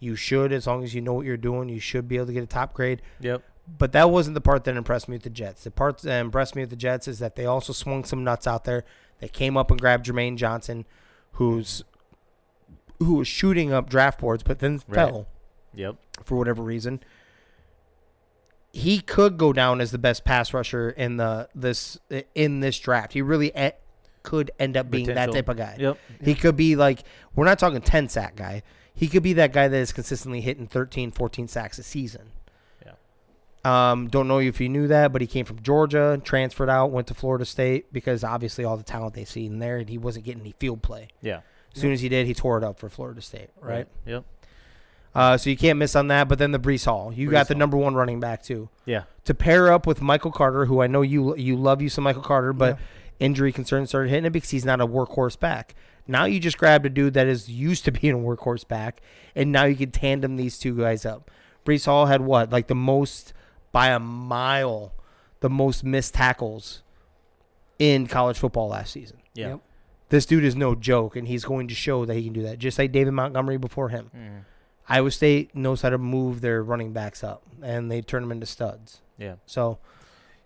you should, as long as you know what you're doing, you should be able to get a top grade. Yep. But that wasn't the part that impressed me with the Jets. The part that impressed me with the Jets is that they also swung some nuts out there. They came up and grabbed Jermaine Johnson, who's who was shooting up draft boards, but then Right. fell Yep. for whatever reason. he could go down as the best pass rusher in the this in this draft. He really e- could end up being that type of guy. Yep. He could be like we're not talking 10 sack guy. He could be that guy that is consistently hitting 13, 14 sacks a season. Um, don't know if you knew that, but he came from Georgia, transferred out, went to Florida State because obviously all the talent they see in there, and he wasn't getting any field play. Yeah. As soon as he did, he tore it up for Florida State, right? Yep. Uh, so you can't miss on that. But then the Breece Hall, you Breece got the Hall. number one running back too. Yeah. To pair up with Michael Carter, who I know you you love you some Michael Carter, but Yeah. injury concerns started hitting him because he's not a workhorse back. Now you just grabbed a dude that is used to being a workhorse back, and now you can tandem these two guys up. Breece Hall had what, like the most by a mile, the most missed tackles in college football last season. Yeah. Yep. This dude is no joke, and he's going to show that he can do that. Just like David Montgomery before him. Mhm. Iowa State knows how to move their running backs up, and they turn them into studs. Yeah. So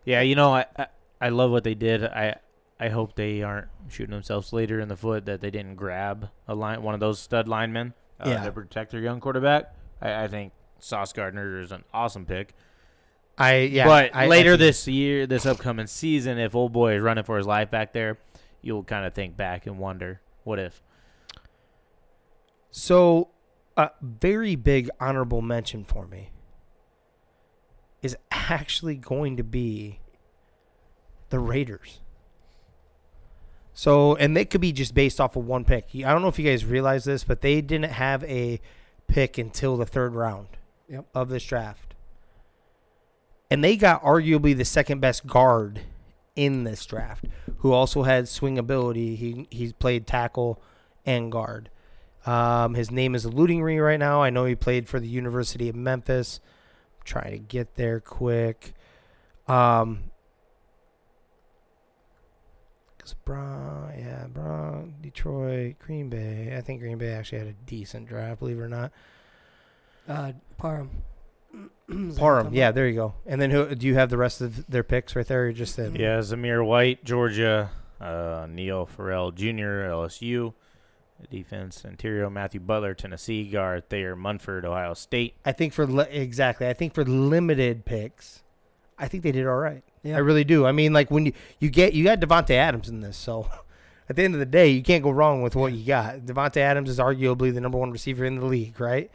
Yeah, you know, I, I I love what they did. I I hope they aren't shooting themselves later in the foot that they didn't grab a line one of those stud linemen uh, Yeah. to protect their young quarterback. I, I think Sauce Gardner is an awesome pick. I yeah. but I- I later think- this year, this upcoming season, if old boy is running for his life back there, you'll kind of think back and wonder, what if? So, a very big honorable mention for me is actually going to be the Raiders. So, and they could be just based off of one pick. I don't know if you guys realize this, but they didn't have a pick until the third round Yep. of this draft. And they got arguably the second best guard in this draft, who also had swing ability. He he's played tackle and guard. Um, his name is eluding me right now. I know he played for the University of Memphis. I'm trying to get there quick. Um, cause Bron, yeah, Bron, Detroit, Green Bay. I think Green Bay actually had a decent draft, believe it or not. Uh, Parham. Is that what you're Parham, yeah, there you go. And then who do you have the rest of their picks right there? Or just them? Yeah, Zamir White, Georgia, uh, Neil Farrell Jr., LSU, defense, interior, Matthew Butler, Tennessee, guard, Thayer Munford, Ohio State. I think for li- exactly, I think for limited picks, I think they did all right. Yeah. I really do. I mean, like when you you get you got Davante Adams in this, so at the end of the day, you can't go wrong with what you got. Davante Adams is arguably the number one receiver in the league, right?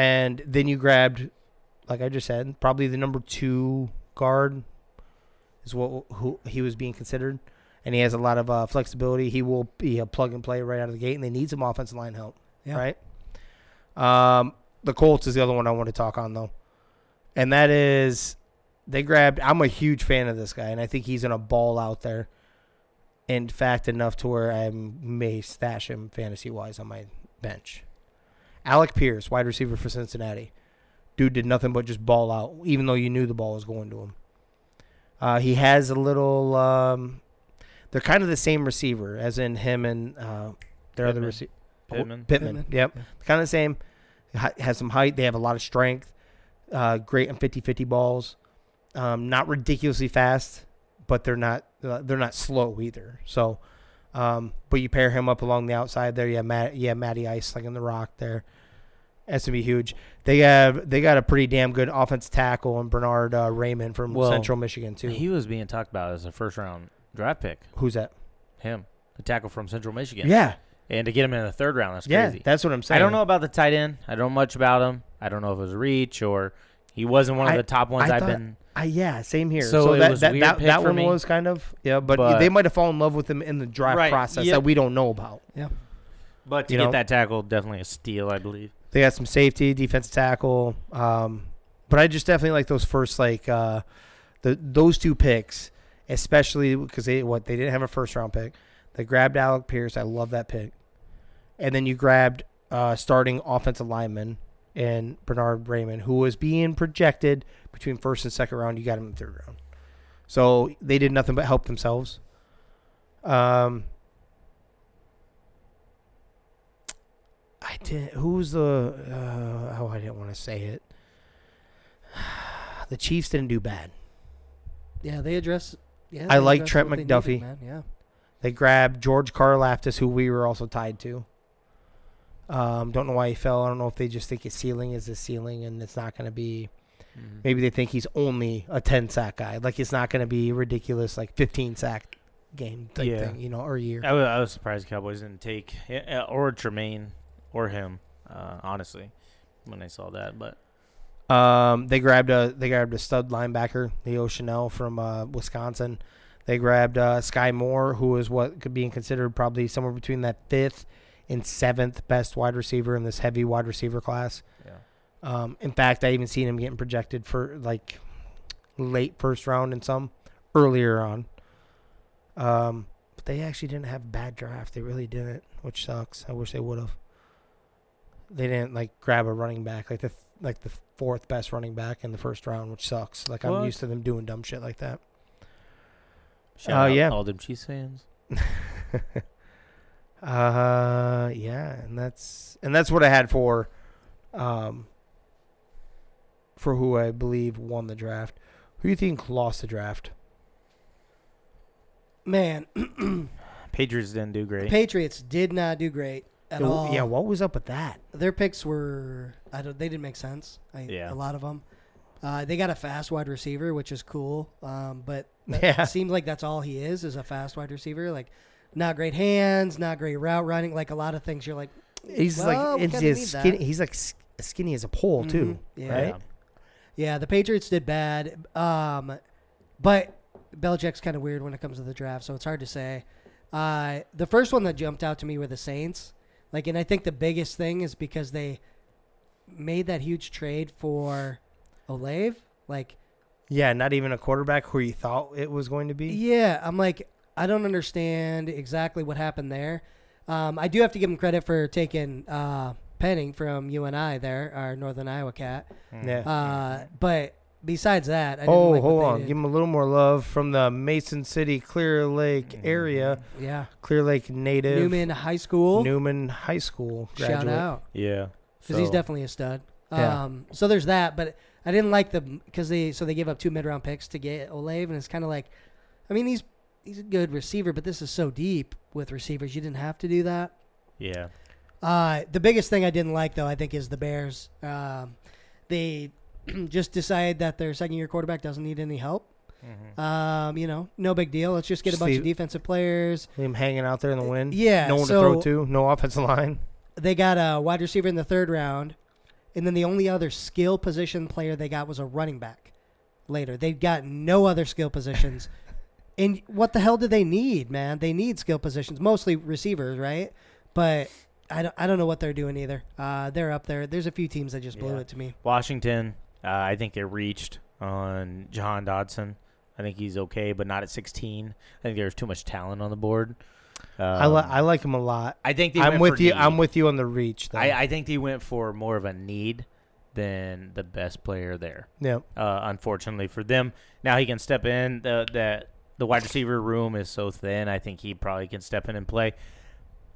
And then you grabbed, like I just said, probably the number two guard is what who he was being considered, and he has a lot of uh, flexibility. He will be a plug and play right out of the gate, and they need some offensive line help, Yeah. right? Um, the Colts is the other one I want to talk on though, and that is they grabbed. I'm a huge fan of this guy, and I think he's gonna ball out there. In fact, enough to where I may stash him fantasy wise on my bench. Alec Pierce, wide receiver for Cincinnati. Dude did nothing but just ball out, even though you knew the ball was going to him. Uh, he has a little. Um, they're kind of the same receiver, as in him and uh, their other Pittman. receiver. Pittman. Pittman. Pittman, Yep. yeah. Kind of the same. Ha- Has some height. They have a lot of strength. Uh, great on 50-50 balls. Um, not ridiculously fast, but they're not uh, they're not slow either. So, um, but you pair him up along the outside there. Yeah, Matt, yeah, Matty Ice slinging the rock there. That's gonna be huge. They have they got a pretty damn good offense tackle and Bernhard uh, Raimann from Well, Central Michigan too. He was being talked about as a first round draft pick. Who's that? Him, the tackle from Central Michigan. Yeah, And to get him in the third round, that's yeah, crazy. that's what I'm saying. I don't know about the tight end. I don't know much about him. I don't know if it was reach or he wasn't one of I- the top ones I I've thought- been. Uh, yeah, same here. So So, it that was that, weird that, pick that for one me. was kind of yeah, but, But- they might have fallen in love with him in the draft Right, process yep. that we don't know about. Yeah, But to you get know? that tackle, definitely a steal, I believe. They got some safety, defensive tackle, um, but I just definitely like those first like uh, the those two picks, especially because they what they didn't have a first round pick. They grabbed Alec Pierce. I love that pick, and then you grabbed uh, starting offensive lineman and Bernhard Raimann, who was being projected between first and second round. You got him in third round, so they did nothing but help themselves. Um, I did. Who's the? Uh, oh, I didn't want to say it. The Chiefs didn't do bad. Yeah, they address. Yeah, I like address Trent what they needed, McDuffie. man. Yeah. They grabbed George Karlaftis, who we were also tied to. Um, don't know why he fell. I don't know if they just think his ceiling is his ceiling, and it's not going to be. Mhm. Maybe they think he's only a 10 sack guy. Like it's not going to be ridiculous, like 15 sack game type Yeah. thing, you know, or year. I was, I was surprised Cowboys didn't take uh, or Tremaine or him. Uh, honestly, when I saw that, but Um, they grabbed a they grabbed a stud linebacker, Leo Chenal from uh, Wisconsin. They grabbed uh, Skyy Moore, who is what could be considered probably somewhere between that fifth and seventh best wide receiver in this heavy wide receiver class. yeah, Um, in fact, I even seen him getting projected for like late first round and some earlier on. Um, but they actually didn't have a bad draft. They really didn't, which sucks. I wish they would have. They didn't like grab a running back like the like the fourth best running back in the first round, which sucks. Like I'm What? used to them doing dumb shit like that. shout Uh, out yeah. all them Chiefs fans. uh, yeah, and that's and that's what I had for, um, for who I believe won the draft. Who do you think lost the draft? Man, Patriots didn't do great. Patriots did not do great at Yeah, all. Yeah, what was up with that? their picks were I don't they didn't make sense. I, Yeah. a lot of them. Uh, they got a fast wide receiver, which is cool. Um, but that Yeah. seems like that's all he is is a fast wide receiver. Like, not great hands, not great route running. Like a lot of things, you're like, He's Well, we like, it's kinda just need skinny. He's like skinny as a pole too, Mhm, yeah. right? yeah, the Patriots did bad. Um, but Belichick's kind of weird when it comes to the draft, so it's hard to say. Uh, the first one that jumped out to me were the Saints. Like, and I think the biggest thing is because they made that huge trade for Olave. Like, Yeah, not even a quarterback who you thought it was going to be. Yeah, I'm like, I don't understand exactly what happened there. Um, I do have to give him credit for taking uh, Penning from UNI there, our Northern Iowa cat. Yeah. Uh, but besides that, I didn't oh, like what hold they on. did. Give him a little more love from the Mason City, Clear Lake area. yeah, Clear Lake native. Newman High School. Newman High School graduate. Shout out Yeah, because he's definitely a stud. Yeah. Um, so there's that, but I didn't like the because they so they gave up two mid round picks to get Olave, and it's kind of like, I mean he's he's a good receiver, but this is so deep with receivers, you didn't have to do that. yeah. Uh, the biggest thing I didn't like though, I think, is the Bears. Um, they just decided that their second year quarterback doesn't need any help. Mm-hmm. Um, you know, no big deal. Let's just get a bunch of defensive players. Him hanging out there in the wind. Yeah, No one so to throw to. No offensive line. they got a wide receiver in the third round, and then the only other skill position player they got was a running back. Later, they got no other skill positions. and what the hell do they need, man? They need skill positions, mostly receivers, right? But I don't, I don't know what they're doing either. Uh, they're up there. There's a few teams that just blew Yeah. it to me. Washington, uh, I think they reached on Jahan Dotson. I think he's okay, but not at 16. I think there's too much talent on the board. Um, I, li- I like him a lot. I think I'm with you. need. I'm with you on the reach. Though. I, I think they went for more of a need than the best player there. yeah. Uh, unfortunately for them, now he can step in. The the the wide receiver room is so thin. I think he probably can step in and play.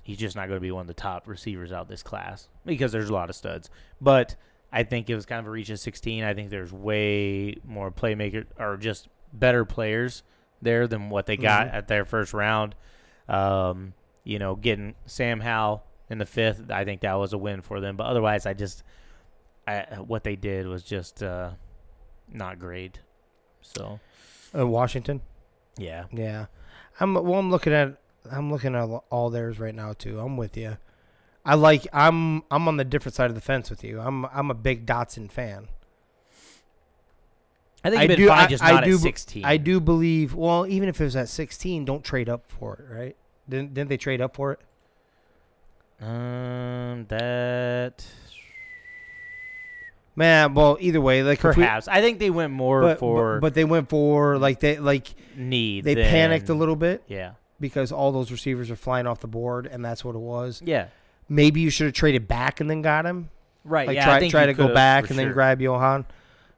He's just not going to be one of the top receivers out this class because there's a lot of studs. But I think it was kind of a reach of 16. I think there's way more playmaker or just better players there than what they got Mhm. at their first round. Um, you know, getting Sam Howell in the fifth, I think that was a win for them. But otherwise, I just, I, what they did was just uh, not great. So Uh, Washington. yeah, Yeah. I'm well. I'm looking at. I'm looking at all theirs right now too. I'm with you. I like. I'm. I'm on the different side of the fence with you. I'm. I'm a big Dotson fan. I think I do- fine I- just I not do at 16. I do believe. Well, even if it was at 16, don't trade up for it, right? Didn't Didn't they trade up for it? Um, that Man, well, either way, like if we- perhaps. I think they went more but, for but but they went for like they like need. they than- panicked a little bit Yeah, because all those receivers are flying off the board, and that's what it was. yeah, Maybe you should have traded back and then got him. right. like yeah, I try think try to go back for and then grab Jahan.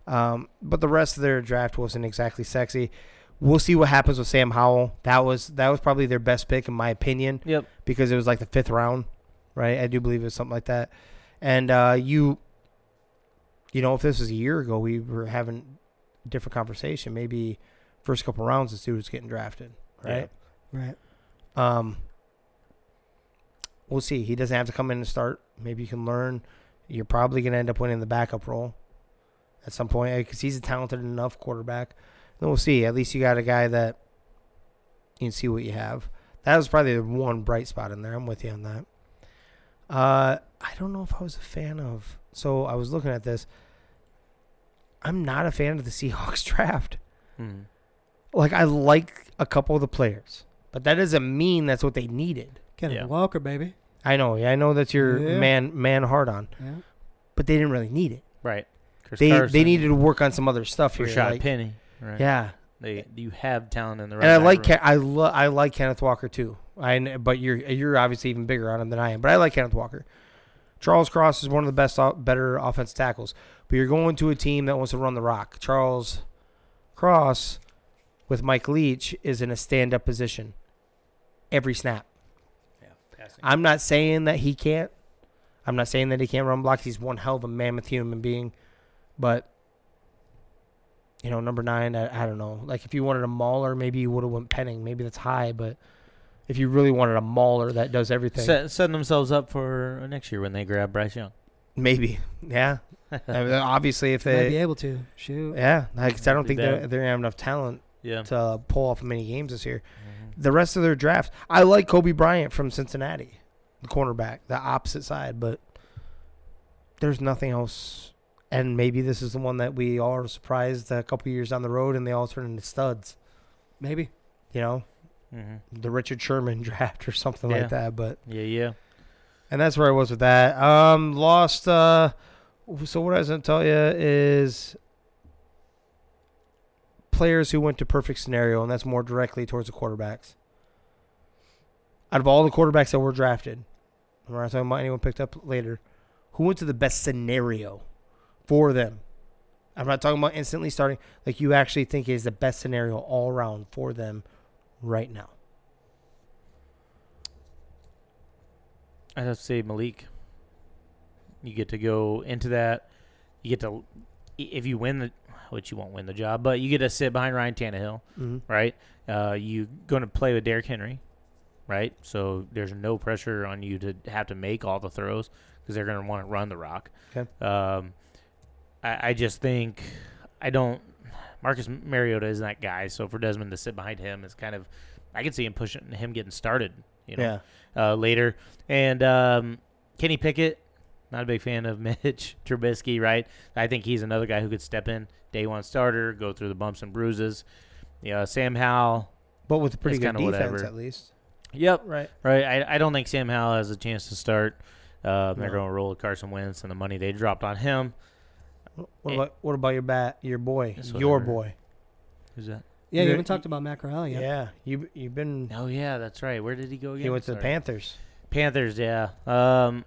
Um, but the rest of their draft wasn't exactly sexy. We'll see what happens with Sam Howell. That was that was probably their best pick in my opinion Yep. because it was like the fifth round, right? I do believe it was something like that. And uh, you, you know, if this was a year ago, we were having a different conversation. Maybe first couple rounds, this dude was getting drafted, right? Right. Um, we'll see. He doesn't have to come in and start. Maybe you can learn. You're probably going to end up winning the backup role. at some point because he's a talented enough quarterback. Then we'll see. At least you got a guy that you can see what you have. That was probably the one bright spot in there. I'm with you on that. Uh, I don't know if I was a fan of. So I was looking at this. I'm not a fan of the Seahawks draft. Mhm. Like I like a couple of the players, but that doesn't mean that's what they needed. Kenneth Yeah. Walker, baby. I know. Yeah, I know that's your Yeah. man man hard on, Yeah. but they didn't really need it. Right. Chris They Carson, they needed to work on some other stuff here. Rashad like- Penny. Right. yeah, They you have talent in the right. and I like room. Ken, I lo- I like Kenneth Walker too. I kn- but you're you're obviously even bigger on him than I am. But I like Kenneth Walker. Charles Cross is one of the best, better offense tackles. But you're going to a team that wants to run the rock. Charles Cross with Mike Leach is in a stand up position every snap. Yeah, passing. I'm not saying that he can't. I'm not saying that he can't run blocks. He's one hell of a mammoth human being. But you know, number nine, I, I don't know. Like if you wanted a mauler, maybe you would have went Penning. Maybe that's high, but if you really wanted a mauler that does everything, Set, setting themselves up for next year when they grab Bryce Young. maybe. Yeah. I mean, obviously, if they Might be able to. Shoot. yeah, like, 'cause I don't think they bad. they have enough talent Yeah. to pull off many games this year. Mm-hmm. The rest of their draft, I like Coby Bryant from Cincinnati, the cornerback, the opposite side, but there's nothing else. And maybe this is the one that we all are surprised a couple years down the road, and they all turn into studs. Maybe. You know, Mhm. the Richard Sherman draft or something Yeah. like that. But Yeah, yeah. and that's where I was with that. Um, lost. Uh, so what I was gonna tell you is players who went to perfect scenario, and that's more directly towards the quarterbacks. Out of all the quarterbacks that were drafted, we're not talking about anyone picked up later. Who went to the best scenario for them? I'm not talking about instantly starting. Like you actually think is the best scenario all around for them right now. I'd have to say Malik. You get to go into that. You get to, if you win the, which you won't win the job, but you get to sit behind Ryan Tannehill, Mm-hmm. right? Uh, you going to play with Derrick Henry, right? So there's no pressure on you to have to make all the throws because they're going to want to run the rock. Okay. Um, I, I just think I don't. Marcus Mariota isn't that guy. So for Desmond to sit behind him is kind of, I can see him pushing him getting started. You know, Yeah. uh, later. And um, Kenny Pickett, not a big fan of Mitch Trubisky, right? I think he's another guy who could step in, day one starter, go through the bumps and bruises. Yeah, Sam Howell. But with a pretty good defense whatever. at least. Yep, Right. right. I, I don't think Sam Howell has a chance to start. Uh, They're No. going to roll with Carson Wentz and the money they dropped on him. What about what about your bat? Your boy, your boy. Who's that? Yeah, you You're- haven't talked about Matt Corral Yeah, you you've been. Oh yeah, that's right. Where did he go again? He went to the Panthers. Panthers, yeah. Um,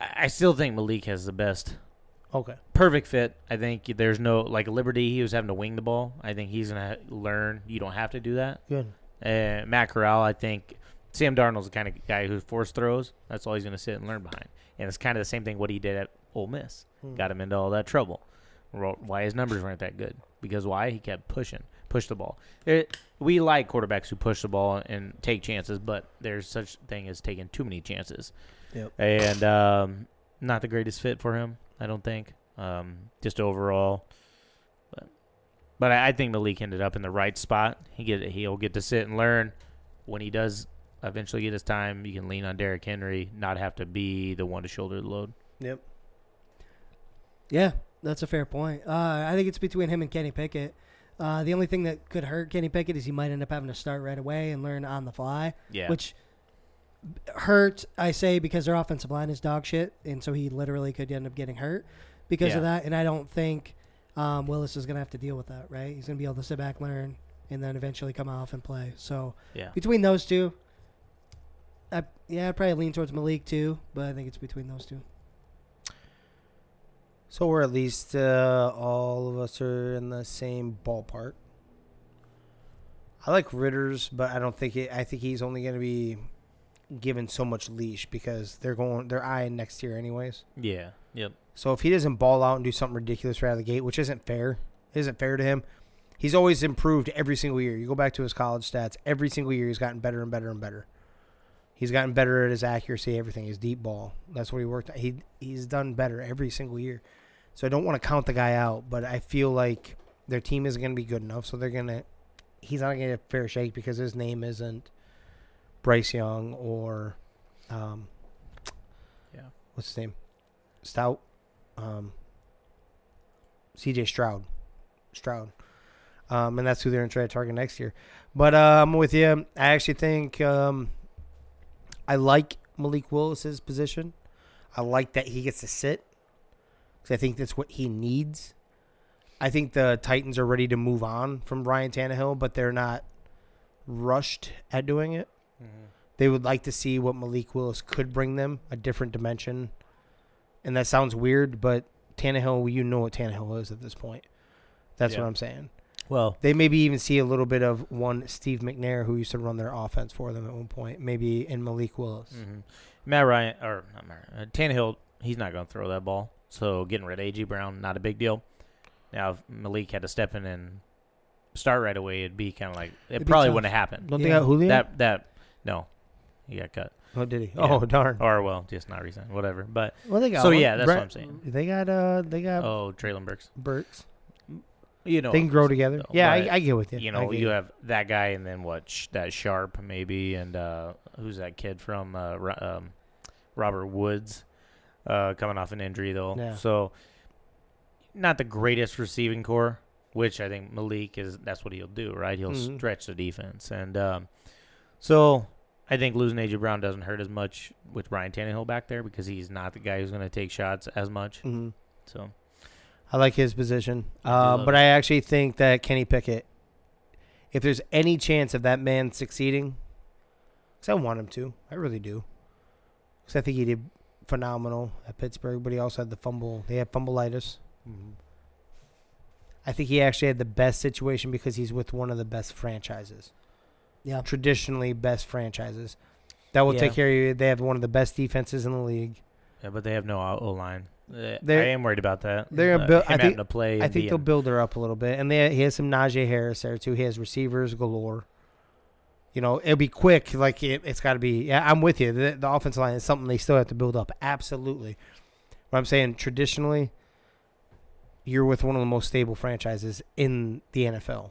I still think Malik has the best Okay. perfect fit. I think there's no like Liberty. He was having to wing the ball. I think he's gonna learn. You don't have to do that. Good. And Matt Corral, I think Sam Darnold's the kind of guy who force throws. That's all he's gonna sit and learn behind. And it's kind of the same thing what he did at Ole Miss. Hmm. Got him into all that trouble. Why his numbers weren't that good? Because why he kept pushing, push the ball. It, we like quarterbacks who push the ball and take chances, but there's such thing as taking too many chances. Yep. And um, not the greatest fit for him, I don't think. Um, just overall, but but I, I think Malik ended up in the right spot. He get he'll get to sit and learn when he does eventually get his time. You can lean on Derrick Henry, not have to be the one to shoulder the load. Yep. Yeah, that's a fair point. Uh, I think it's between him and Kenny Pickett. Uh, the only thing that could hurt Kenny Pickett is he might end up having to start right away and learn on the fly, Yeah. which hurt. I say because their offensive line is dog shit, and so he literally could end up getting hurt because of that. And I don't think um, Willis is going to have to deal with that. Right? He's going to be able to sit back, learn, and then eventually come off and play. So yeah. between those two, I, yeah, I'd probably lean towards Malik too, but I think it's between those two. So we're at least uh, all of us are in the same ballpark. I like Ridder's, but I don't think it. I think he's only going to be given so much leash because they're going. They're eyeing next year anyways. Yeah. Yep. So if he doesn't ball out and do something ridiculous right out of the gate, which isn't fair, isn't fair to him. He's always improved every single year. You go back to his college stats, every single year he's gotten better and better and better. He's gotten better at his accuracy, everything. His deep ball. That's what he worked. At. He he's done better every single year. So I don't want to count the guy out, but I feel like their team isn't going to be good enough. So they're gonna. He's not going to get a fair shake because his name isn't Bryce Young or, um, Yeah. what's his name, Stout, um, C.J. Stroud, Stroud, um, and that's who they're going to try to target next year. But uh, I'm with you. I actually think um, I like Malik Willis's position. I like that he gets to sit because I think that's what he needs. I think the Titans are ready to move on from Ryan Tannehill, but they're not rushed at doing it. They would like to see what Malik Willis could bring them, a different dimension. And that sounds weird, but Tannehill, you know what Tannehill is at this point. That's Yeah. what I'm saying. Well, They maybe even see a little bit of one Steve McNair, who used to run their offense for them at one point, maybe in Malik Willis. mhm. Matt Ryan or not Matt, Ryan, uh, Tannehill, he's not going to throw that ball. So getting rid of AJ Brown, not a big deal. Now if Malik had to step in and start right away, it'd be kind of like it It'd probably wouldn't have happened. Don't they got Julio? That that no, he got cut oh, did he? Yeah. Oh, darn. or well, just not recent, whatever. But Well, they got so one. yeah, that's Brett- what I'm saying. They got uh, they got Oh, Treylon Burks, Burks. you know they can grow together. though, Yeah, I, I get with you. you know, you have that guy, and then what? Sh- that Sharp maybe, and uh, who's that kid from uh, Ro- um, Robert Woods, uh, coming off an injury though. Yeah. So, not the greatest receiving core, which I think Malik is. That's what he'll do, right? He'll Mhm. stretch the defense, and um, so I think losing AJ Brown doesn't hurt as much with Ryan Tannehill back there because he's not the guy who's going to take shots as much. Mhm. So I like his position. I Uh, but it. I actually think that Kenny Pickett, if there's any chance of that man succeeding, because I want him to, I really do. Because I think he did phenomenal at Pittsburgh, but he also had the fumble. They had fumbleitis. I think he actually had the best situation because he's with one of the best franchises, Yeah. traditionally best franchises. That will Yeah. take care of you. They have one of the best defenses in the league. yeah, but they have no O line. Uh, I They're- am worried about that. they're uh, gonna build- him I think- having to play. I and think they'll being- build her up a little bit, and they, he has some Najee Harris there too. He has receivers galore. You know, it'll be quick. Like it, it's got to be. Yeah, I'm with you. The, the offensive line is something they still have to build up. Absolutely. But I'm saying traditionally, you're with one of the most stable franchises in the NFL.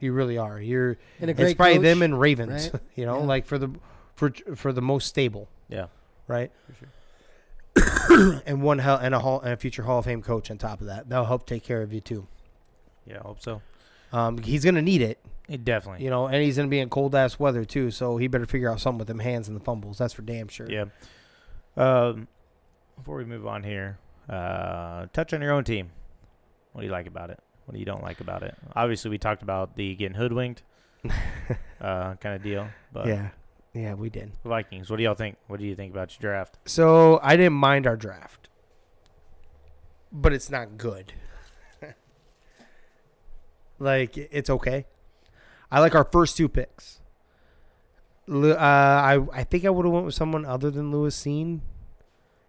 Yep. You really are. You're. And a It's probably coach, them and Ravens. right? You know, Yeah. like for the for for the most stable. Yeah. Right. For sure. and one hell and a hall and a future Hall of Fame coach on top of that. That'll help take care of you too. Yeah, I hope so. Um, he's gonna need it, It definitely. you know, and he's gonna be in cold ass weather too. So he better figure out something with them hands and the fumbles. That's for damn sure. Yeah. Um, before we move on here, uh, touch on your own team. What do you like about it? What do you don't like about it? Obviously, we talked about the getting hoodwinked uh, kind of deal. But yeah, yeah, we did. Vikings, what do y'all think? What do you think about your draft? So I didn't mind our draft, but it's not good. like it's okay. I like our first two picks. Uh, I I think I would have went with someone other than Lewis Cine,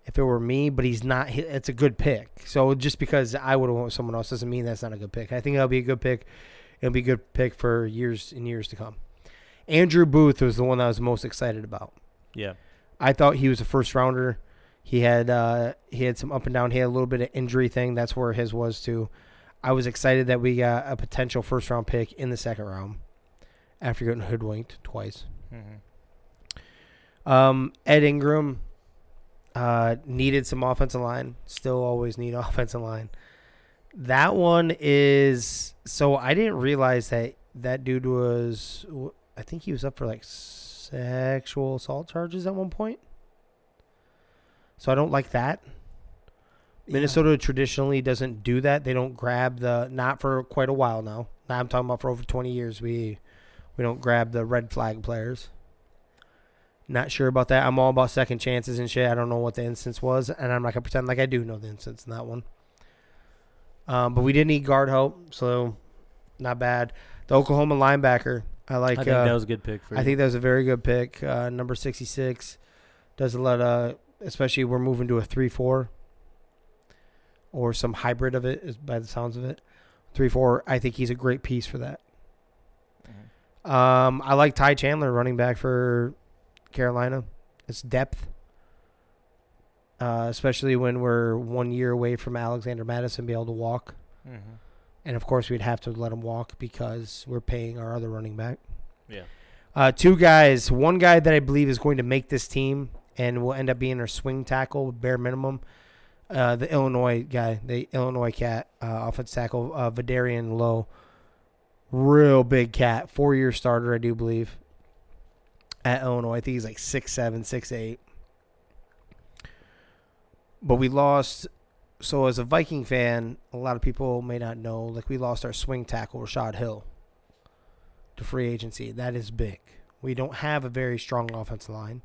if it were me. But he's not. It's a good pick. So just because I would have went someone else doesn't mean that's not a good pick. I think that'll be a good pick. It'll be a good pick for years and years to come. Andrew Booth was the one I was most excited about. Yeah. I thought he was a first rounder. He had uh, he had some up and down. He had a little bit of injury thing. That's where his was too. I was excited that we got a potential first round pick in the second round after getting hoodwinked twice. Mm-hmm. Um, Ed Ingram uh, needed some offensive line. Still always need offensive line. That one is so I didn't realize that that dude was. I think he was up for like sexual assault charges at one point. So I don't like that. Yeah. Minnesota traditionally doesn't do that. They don't grab the not for quite a while now. Now I'm talking about for over 20 years. We we don't grab the red flag players. Not sure about that. I'm all about second chances and shit. I don't know what the instance was, and I'm not gonna pretend like I do know the instance in that one. Um, but we did need guard help, so not bad. The Oklahoma linebacker, I like. I think uh, that was a good pick for you. I you. think that was a very good pick. Uh, number 66 does a lot of, especially we're moving to a 3 4 or some hybrid of it, is by the sounds of it. 3 4, I think he's a great piece for that. Mhm. Um, I like Ty Chandler, running back for Carolina. It's depth, uh, especially when we're one year away from Alexander Mattison being able to walk. Mm-hmm. And of course, we'd have to let him walk because we're paying our other running back. Yeah. Uh, two guys. One guy that I believe is going to make this team and will end up being our swing tackle, bare minimum. Uh, the Illinois guy, the Illinois cat, uh, offense tackle, uh, Vederian Lowe. Real big cat, four year starter, I do believe. At Illinois, I think he's like six seven, six eight. But we lost. So as a Viking fan, a lot of people may not know, like we lost our swing tackle, Rashod Hill, to free agency. That is big. We don't have a very strong offensive line.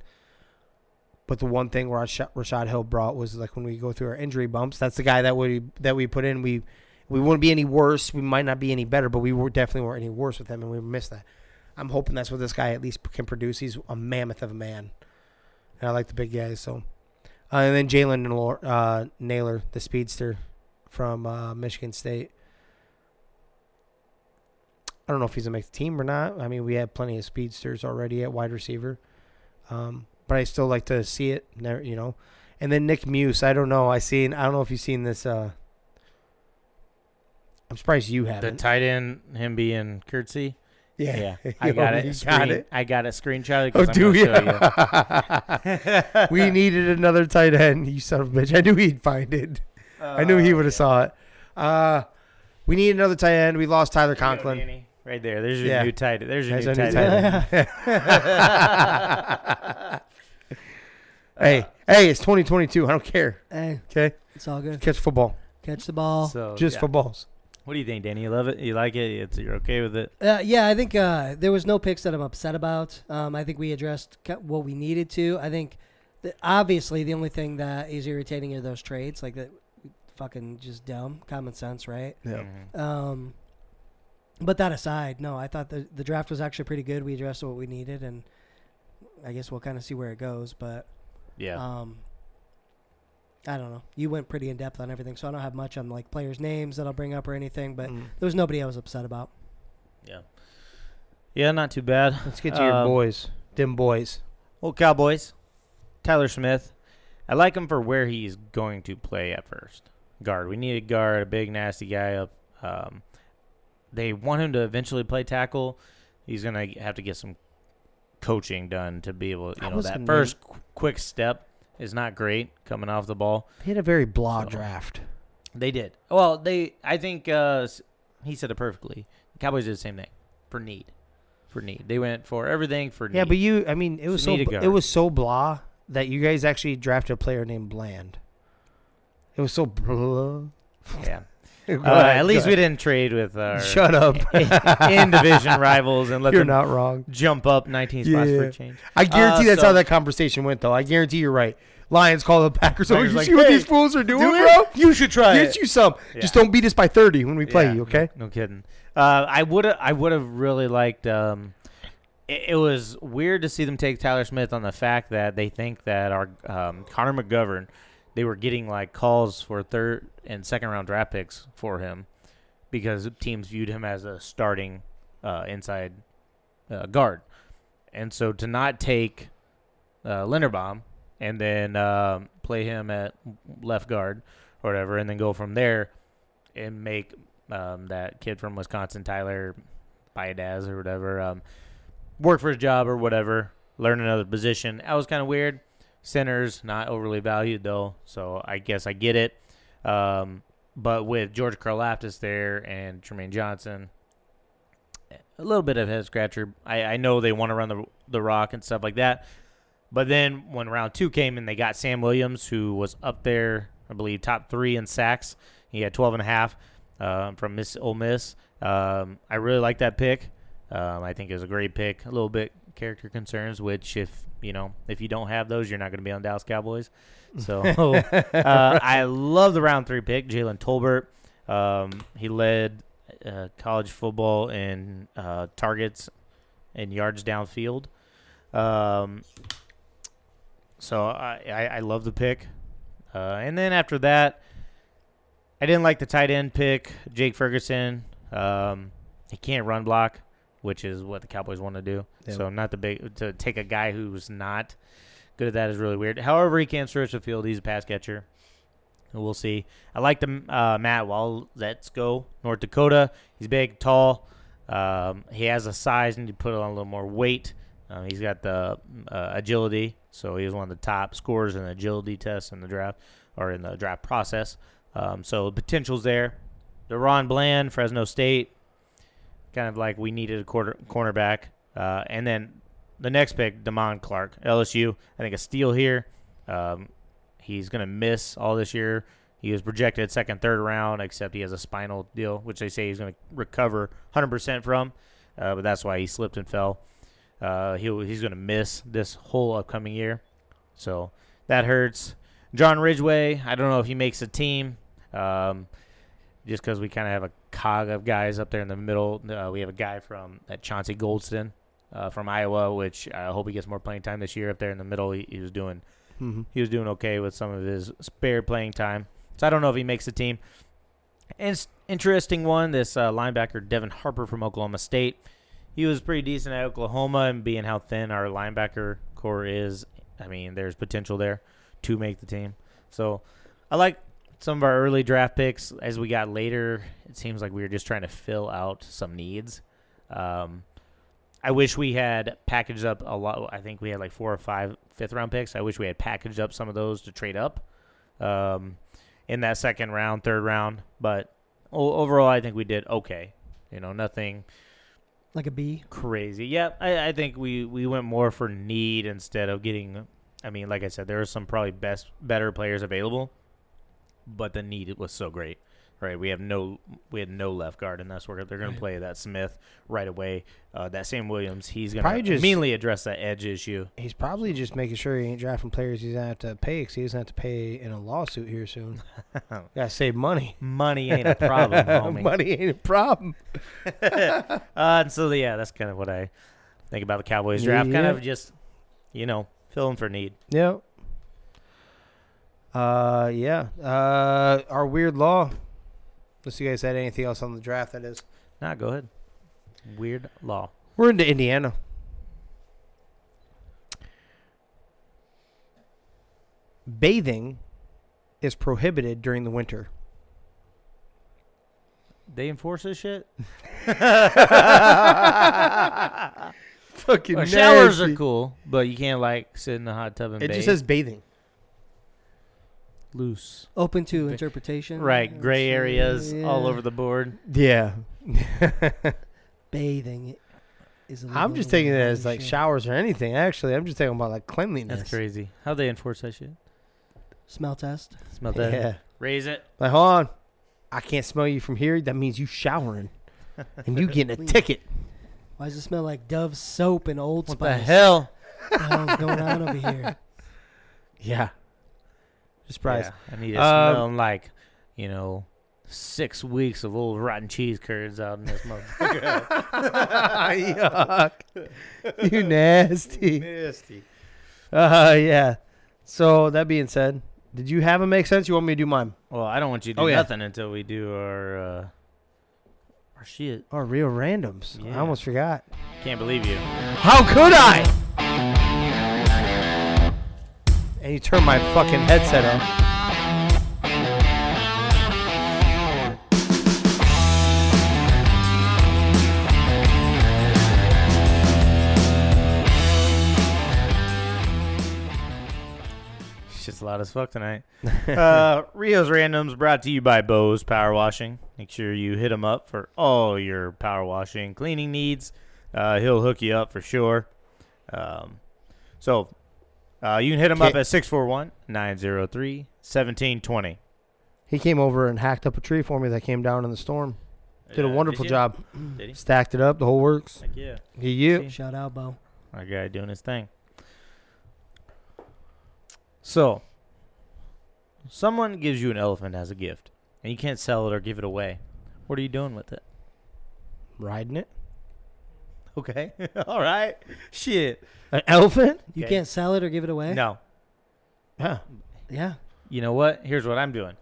But the one thing Rashod, Rashod Hill brought was like when we go through our injury bumps, that's the guy that we that we put in. We we wouldn't be any worse. We might not be any better, but we were definitely weren't any worse with him, and we missed that. I'm hoping that's what this guy at least can produce. He's a mammoth of a man, and I like the big guys. So, uh, and then Jalen Nailor, uh, Nailor, the speedster from uh, Michigan State. I don't know if he's gonna make the team or not. I mean, we have plenty of speedsters already at wide receiver, um, but I still like to see it. Never, you know. And then Nick Muse. I don't know. I seen. I don't know if you've seen this. Uh, I'm surprised you haven't. The tight end, him being curtsy. Yeah, Yeah, I got it. You Screen, got it. I got it screenshot. Oh, do you? you? we needed another tight end. You son of a bitch! I knew he'd find it. I knew he would have saw it. Uh, we need another tight end. We lost Tyler Conklin. Right there. There's your Yeah. new tight. End. There's your There's new new tight tight end. hey, hey, it's 2022. I don't care. Hey, Okay, it's all good. catch football, Catch the ball. So just yeah. footballs. What do you think, Danny? You love it? You like it? It's, you're okay with it? Uh, yeah, I think uh, there was no picks that I'm upset about. Um, I think we addressed what we needed to. I think that obviously the only thing that is irritating are those trades, like that, fucking just dumb, common sense, right? Yeah. Mhm. Um, but that aside, no, I thought the the draft was actually pretty good. We addressed what we needed, and I guess we'll kind of see where it goes. But Yeah. um, I don't know. You went pretty in depth on everything, so I don't have much on like players' names that I'll bring up or anything. But Mm. there was nobody I was upset about. yeah. Yeah, not too bad. Let's get to your Um, boys, dim boys. Well, Cowboys, Tyler Smith. I like him for where he's going to play at first. Guard. We need a guard, a big nasty guy up. Um, they want him to eventually play tackle. He's gonna have to get some coaching done to be able. I You know, that first qu- quick step is not great coming off the ball. They had a very blah So- draft. They did. Well, they. I think uh, he said it perfectly. The Cowboys did the same thing for need. For need, they went for everything for need. Yeah, but you, I mean, it was So so need a bl- it was so blah that you guys actually drafted a player named Bland. It was so blah. yeah. Uh, ahead, at least we didn't trade with our Shut up. in division rivals and let You're them not wrong. jump up 19 spots for a change. I guarantee Uh, that's so- how that conversation went, though. I guarantee you're right. Lions call the Packers. Oh, you like, see what "Hey, these fools are doing, Do bro? You should try Get it. you some. Just don't beat us by 30 when we play Yeah, you, okay? No, no kidding. Uh, I would have. I would have really liked. Um, it, it was weird to see them take Tyler Smith on the fact that they think that our um, Connor McGovern, they were getting like calls for third and second round draft picks for him because teams viewed him as a starting uh, inside uh, guard, and so to not take uh, Linderbaum and then um, play him at left guard or whatever, and then go from there and make um, that kid from Wisconsin, Tyler Biadasz or whatever, um, work for his job or whatever, learn another position. That was kind of weird. Centers not overly valued though, so I guess I get it. Um, but with George Karlaftis there and Tremaine Johnson, a little bit of head scratcher. I, I know they want to run the the rock and stuff like that, but then when round two came and they got Sam Williams, who was up there, I believe top three in sacks. He had 12 and a half um, from Miss Ole Miss. Um, I really like that pick. Um, I think it was a great pick. A little bit character concerns, which if you know if you don't have those, you're not going to be on Dallas Cowboys. So uh, I love the round three pick, Jalen Tolbert. Um, he led uh, college football in uh, targets and yards downfield. Um, so I, I, I love the pick. Uh, and then after that, I didn't like the tight end pick, Jake Ferguson. Um, he can't run block, which is what the Cowboys want to do. Yeah. So not the big to take a guy who's not good at that is really weird. However, he can stretch the field. He's a pass catcher. We'll see. I like the uh, Matt Wall. Let's go North Dakota. He's big, tall. Um, he has a size and you put on a little more weight. Um, he's got the uh, agility, so he was one of the top scorers in the agility test in the draft or in the draft process. Um, so the potential's there. DaRon Bland, Fresno State, kind of like we needed a quarter cornerback, uh, and then the next pick, Damone Clark, LSU. I think a steal here. Um, he's gonna miss all this year. He was projected second, third round, except he has a spinal deal, which they say he's going to recover 100% from. Uh, but that's why he slipped and fell. Uh, he he's going to miss this whole upcoming year, so that hurts. John Ridgeway, I don't know if he makes a team, um, just because we kind of have a cog of guys up there in the middle. Uh, we have a guy from at Chauncey Golston uh, from Iowa, which I hope he gets more playing time this year. Up there in the middle, he, he was doing Mm-hmm. he was doing okay with some of his spare playing time. So I don't know if he makes the team. And interesting one, this uh, linebacker Devin Harper from Oklahoma State. He was pretty decent at Oklahoma, and being how thin our linebacker core is, I mean, there's potential there to make the team. So I like some of our early draft picks. As we got later, it seems like we were just trying to fill out some needs. Um, I wish we had packaged up a lot. I think we had like four or five fifth round picks. I wish we had packaged up some of those to trade up um, in that second round, third round. But overall, I think we did okay. You know, nothing Like a B. crazy. Yeah, I, I think we, we went more for need instead of getting. I mean, like I said, there are some probably best better players available, but the need was so great. Right, we have no we had no left guard, and that's where they're going Right. to play that Smith right away. Uh, that Sam Williams, he's going to just- immediately address that edge issue. He's probably just making sure he ain't drafting players he's gonna have to pay because he doesn't have to pay in a lawsuit here soon. Gotta save money. Money ain't a problem, homie. money ain't a problem. uh, and so yeah, that's kind of what I think about the Cowboys draft. Kind of just, you know, filling for need. Yep. Uh, yeah. Uh, our weird law. Unless you guys had anything else on the draft, that is. Nah, go ahead. Weird law. We're into Indiana. Bathing is prohibited during the winter. They enforce this shit. Fucking Well, showers are cool, but you can't like sit in the hot tub and It bathe. just says bathing. Loose. Open to Ba- interpretation. Right, gray areas all over the board. Yeah. Bathing is. A I'm just taking it as like shit. showers or anything. Actually, I'm just talking about like cleanliness. That's crazy. How they enforce that shit? Smell test. Smell that. Yeah. Raise it. Like, hold on. I can't smell you from here. That means you showering, and you getting a Clean. ticket. Why does it smell like Dove soap and Old What Spice? the hell? What the hell's going on over here? Yeah. Surprise. Yeah, I need it Um, smelling like, you know, six weeks of old rotten cheese curds out in this motherfucker. Yuck. you nasty. Nasty. Uh, yeah. So that being said, did you have it make sense? You want me to do mine? Well, I don't want you to do Oh, yeah. nothing until we do our uh, our shit. Our real randoms. I almost forgot. Can't believe you. How could I? And you turn my fucking headset up. Shit's loud as fuck tonight. uh, Rio's Randoms brought to you by Bose Power Washing. Make sure you hit him up for all your power washing cleaning needs. Uh, he'll hook you up for sure. Um, so uh, you can hit him up at 641 903 1720. He came over and hacked up a tree for me that came down in the storm. Did a wonderful job. Did he? Stacked it up. The whole works. Heck yeah. You, you. Shout out, Bo. Our guy doing his thing. So, someone gives you an elephant as a gift, and you can't sell it or give it away. What are you doing with it? Riding it. Okay. All right. Shit. An elephant? You Okay. can't sell it or give it away. No. Yeah. Yeah. You know what? Here's what I'm doing.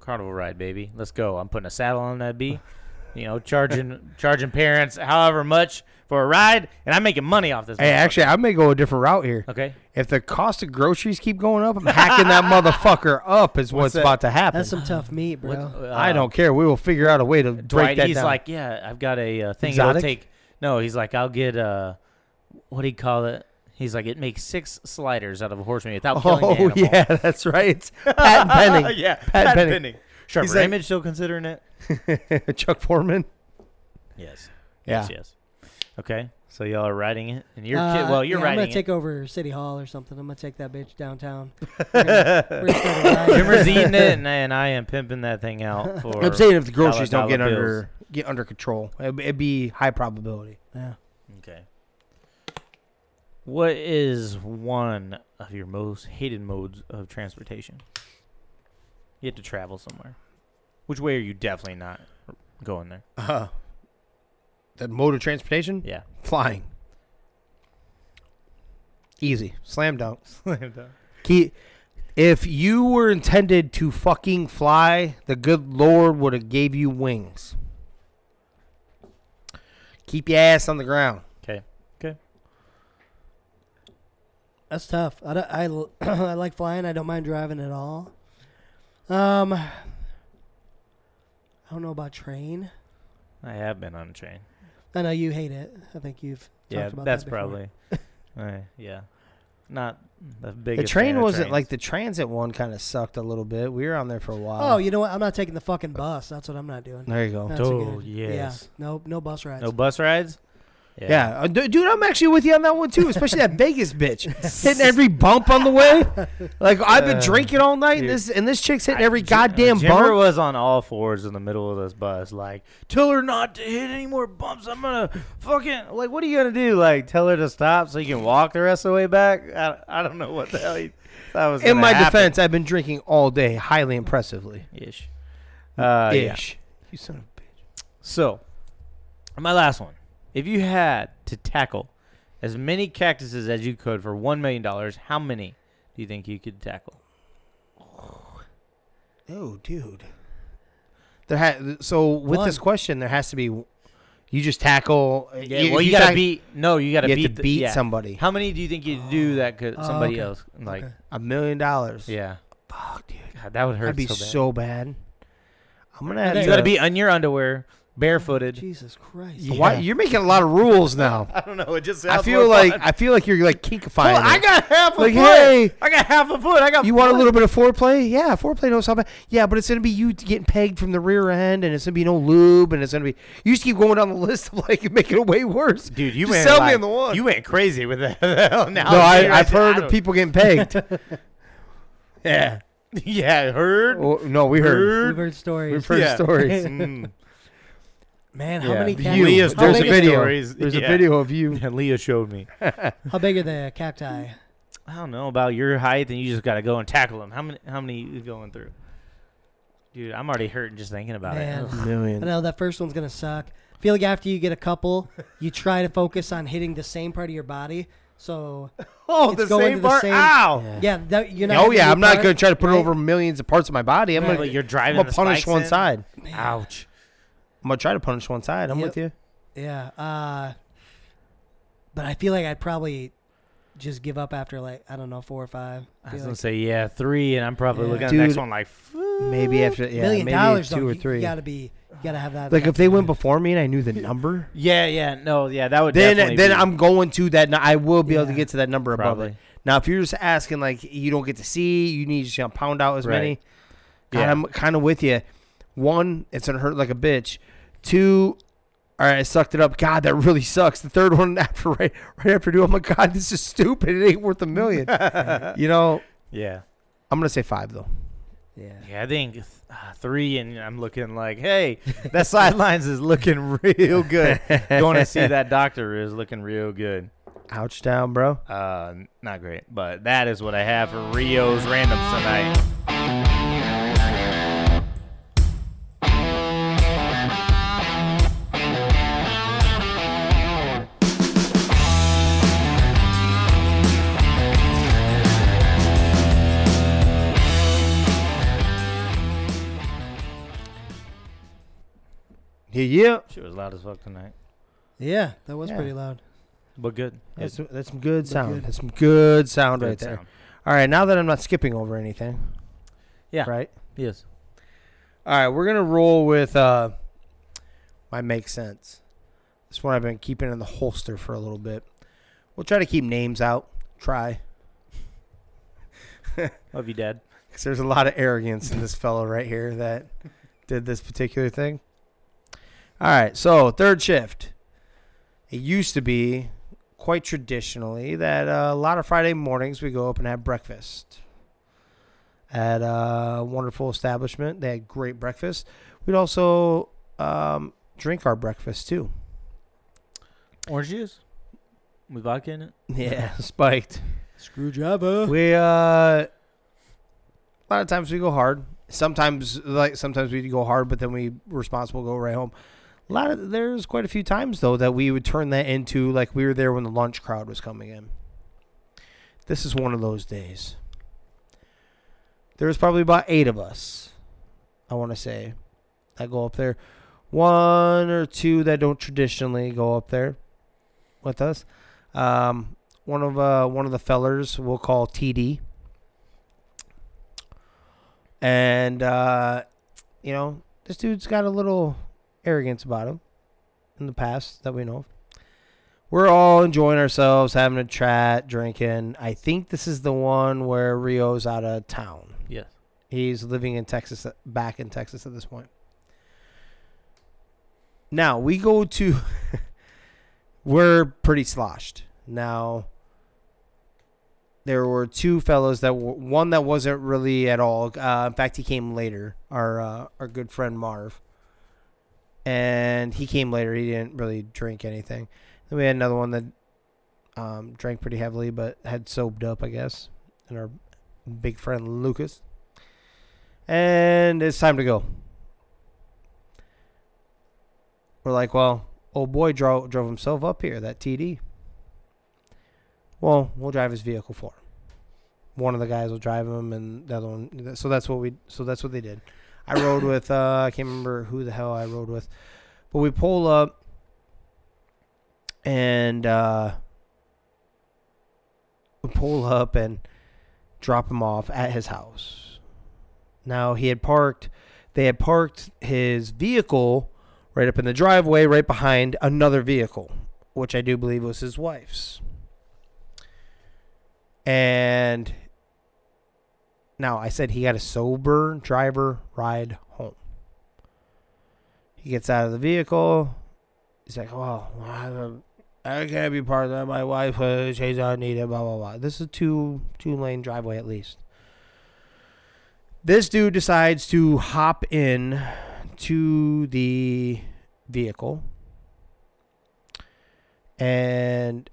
Carnival ride, baby. Let's go. I'm putting a saddle on that bee. you know, charging charging parents however much for a ride, and I'm making money off this. Hey, motherfucker. actually, I may go a different route here. okay. If the cost of groceries keep going up, I'm hacking that motherfucker up. Is what's, that? about to happen. That's some tough meat, bro. What- I uh, don't care. We will figure out a way to break Dwight, that he's down. like, yeah, I've got a uh, thing. Exotic? It'll take. No, he's like, I'll get uh, what do you call it? He's like, it makes six sliders out of a horse meat without killing the oh animal. yeah, that's right. It's Pat Penning, yeah, Pat Penning. Penning. Sharp He's like- Image still considering it? Chuck Foreman. Yes. Yeah. Yes. Yes. Okay. So y'all are riding it, and you're Uh, kid. Well, you're yeah, I'm riding gonna it. take over City Hall or something. I'm gonna take that bitch downtown. We're gonna, we're gonna start a ride. Jimmer's eating it, and, and I am pimping that thing out for. I'm saying if the groceries don't get bills. under get under control, it'd, it'd be high probability. Yeah. Okay. What is one of your most hated modes of transportation? You have to travel somewhere. Which way are you definitely not going there? Uh, the mode of transportation, Yeah. flying. Easy, slam dunk. Slam dunk. Key, if you were intended to fucking fly, the good Lord would have gave you wings. Keep your ass on the ground. Okay. Okay. That's tough. I, don't- I, l- I like flying. I don't mind driving at all. Um, I don't know about train. I have been on a train. I know you hate it. I think you've talked Yeah, about that's that before. probably. uh, yeah. Not the biggest. The train fan wasn't trains. like the transit one. Kind of sucked a little bit. We were on there for a while. Oh, you know what? I'm not taking the fucking bus. That's what I'm not doing. there you go. That's a Oh, good- yes. Yeah. No, no bus rides. No bus rides? Yeah, uh, du- dude, I'm actually with you on that one too. Especially that Vegas bitch hitting every bump on the way. Like I've been Uh, drinking all night, and this and this chick's hitting every J- goddamn Jimmer bump. was on all fours in the middle of this bus, like, tell her not to hit any more bumps. I'm gonna fucking like, what are you gonna do? Like, tell her to stop so you can walk the rest of the way back? I, I don't know what the hell he thought was. In my happen. defense, I've been drinking all day, highly impressively. ish. Uh, yeah. Ish. You son of a bitch. So, my last one. If you had to tackle as many cactuses as you could for one million dollars, how many do you think you could tackle? Oh, dude. There ha- so with this question, there has to be. You just tackle. Yeah, you, well, you, gotta tack- beat. No, you gotta You beat. have to the- beat yeah. somebody. How many do you think you'd do that could Oh, somebody okay. else like? Okay. A million dollars. Yeah, Fuck, dude. God, that would hurt That'd be so bad. I'm gonna have you to. gotta be in your underwear, barefooted. Jesus Christ. Yeah. Why you're making a lot of rules now? I don't know. It just I feel like I feel like you're like kinkifying. Well, I got half a like, foot. hey, I got half a foot. I got. you want a little bit of foreplay? Yeah, foreplay no sound bad. Yeah, but it's gonna be you getting pegged from the rear end, and it's gonna be no lube, and it's gonna be. You just keep going down the list of like making it way worse. Dude, you Just went sell like, me in the one. You went crazy with that. now, no, I, I've heard of people getting pegged. Yeah, yeah, heard. oh, no, we heard. We've heard stories. We've heard Yeah. stories. Mm. Man, how Yeah. many cacti? You. Leah's how, There's a big, video. stories. There's a Yeah. video of you. And Leah showed me. how big are the cacti? I don't know about your height, and you just got to go and tackle them. How many? How many you going through? Dude, I'm already hurting just thinking about Man. it. I Million. know that first one's gonna suck. I feel like after you get a couple, you try to focus on hitting the same part of your body. So Oh, It's going to the same- part? Ow! yeah, that, you're not. Oh yeah, I'm not gonna try to put it right? over millions of parts of my body. I'm Right. gonna, Like you're I'm driving. gonna the punish spikes one in. side. Ouch. I'm gonna try to punish one side. I'm Yep. with you. Yeah. Uh, but I feel like I'd probably just give up after like I don't know four or five. I Feel was gonna like say yeah, three, and I'm probably Yeah. looking at the next one like. Maybe after yeah, million maybe dollars two though. or three. You gotta be. You gotta have that. like if they went before me and I knew the number, Yeah, yeah, no, yeah, that would then definitely then be- I'm going to that. I will be able to get to that number above probably. it. Now, if you're just asking like you don't get to see, you need to you know, pound out as Right. many. God, Yeah. I'm kind of with you. One, it's gonna hurt like a bitch. Two, all right, I sucked it up. God, that really sucks. The third one after right right after doing, I'm like, God, this is stupid. It ain't worth a million. you know, Yeah, I'm gonna say five though. Yeah. yeah, I think th- uh, three, and I'm looking like, hey, that sidelines is looking real good. Going to see that doctor is looking real good. Ouch down, bro. Uh, not great, but that is what I have for Rio's randoms tonight. Yeah, yeah. Shit was loud as fuck tonight, Yeah, that was Yeah. pretty loud. but good. That's, that's some good sound. good. That's some good sound Good right there. All right, now that I'm not skipping over anything. Yeah. Right. Yes. All right, we're gonna roll with uh, my make sense. This one I've been keeping in the holster for a little bit. We'll try to keep names out. Try, Love you, Dad. because there's a lot of arrogance in this fellow right here that did this particular thing. All right, so third shift. It used to be quite traditionally that uh, a lot of Friday mornings we go up and have breakfast at a wonderful establishment. They had great breakfast. We'd also um, drink our breakfast too. Orange juice with vodka in it. Yeah, spiked. Screwdriver. We uh, a lot of times we go hard. Sometimes like sometimes we go hard, but then we responsible go right home. A lot of there's quite a few times though that we would turn that into like we were there when the lunch crowd was coming in. This is one of those days. There's probably about eight of us. I want to say that go up there. One or two that don't traditionally go up there with us. Um, one of uh one of the fellers we'll call TD. And uh you know, this dude's got a little arrogance about him in the past that we know of. We're all enjoying ourselves, having a chat, drinking. I think this is the one where Rio's out of town. Yes. He's living in Texas, back in Texas at this point. Now we go to. we're pretty sloshed now. There were two fellows that were one that wasn't really at all. Uh, in fact, he came later. Our uh, our good friend Marv, and he came later. He didn't really drink anything. Then we had another one that um, drank pretty heavily, but had soaped up, I guess. And our big friend Lucas. And it's time to go. We're like, well, old boy drove drove himself up here, that TD. Well, we'll drive his vehicle for him. One of the guys will drive him, and the other one. So that's what we. So that's what they did. I rode with. Uh, I can't remember who the hell I rode with, but we pull up, and uh, we pull up and drop him off at his house. Now he had parked. They had parked his vehicle right up in the driveway, right behind another vehicle, which I do believe was his wife's. And now I said he got a sober driver ride home. He gets out of the vehicle. He's like, "Well, I can't be part of that. My wife, uh, she's not needed." Blah blah blah. This is a two two lane driveway at least. This dude decides to hop in to the vehicle and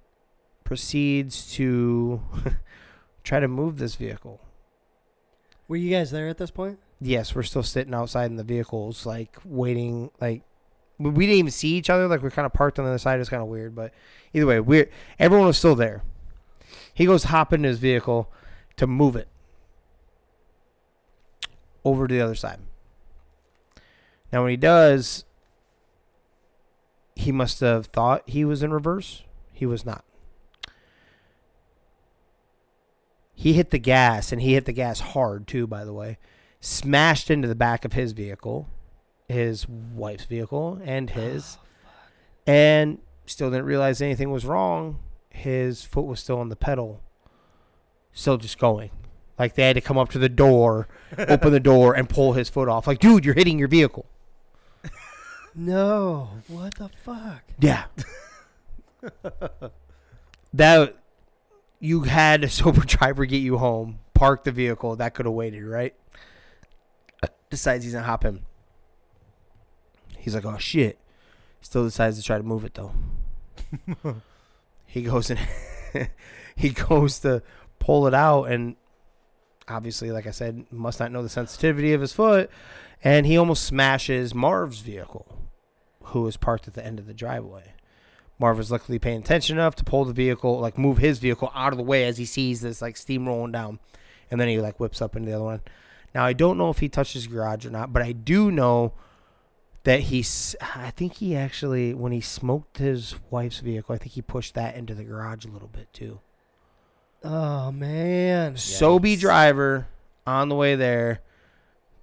proceeds to try to move this vehicle. Were you guys there at this point? Yes, we're still sitting outside in the vehicles, like waiting. Like we didn't even see each other. Like we're kind of parked on the other side. It's kind of weird, but either way, we everyone was still there. He goes hop into his vehicle to move it over to the other side. Now, when he does, he must have thought he was in reverse. He was not. He hit the gas, and he hit the gas hard too, by the way. Smashed into the back of his vehicle, his wife's vehicle, and his. Oh, and still didn't realize anything was wrong. His foot was still on the pedal, still just going. Like they had to come up to the door, open the door, and pull his foot off. Like, dude, you're hitting your vehicle. No. What the fuck? Yeah. that you had a sober driver get you home, park the vehicle. That could have waited, right? Decides he's gonna hop in. He's like, oh shit. Still decides to try to move it though. he goes and he goes to pull it out and obviously, like I said, must not know the sensitivity of his foot, and he almost smashes Marv's vehicle, who was parked at the end of the driveway. Marv was luckily paying attention enough to pull the vehicle, like move his vehicle out of the way as he sees this like steam rolling down, and then he like whips up into the other one. Now I don't know if he touched his garage or not, but I do know that he's. I think he actually, when he smoked his wife's vehicle, I think he pushed that into the garage a little bit too. Oh man. Sobe Yikes. driver on the way there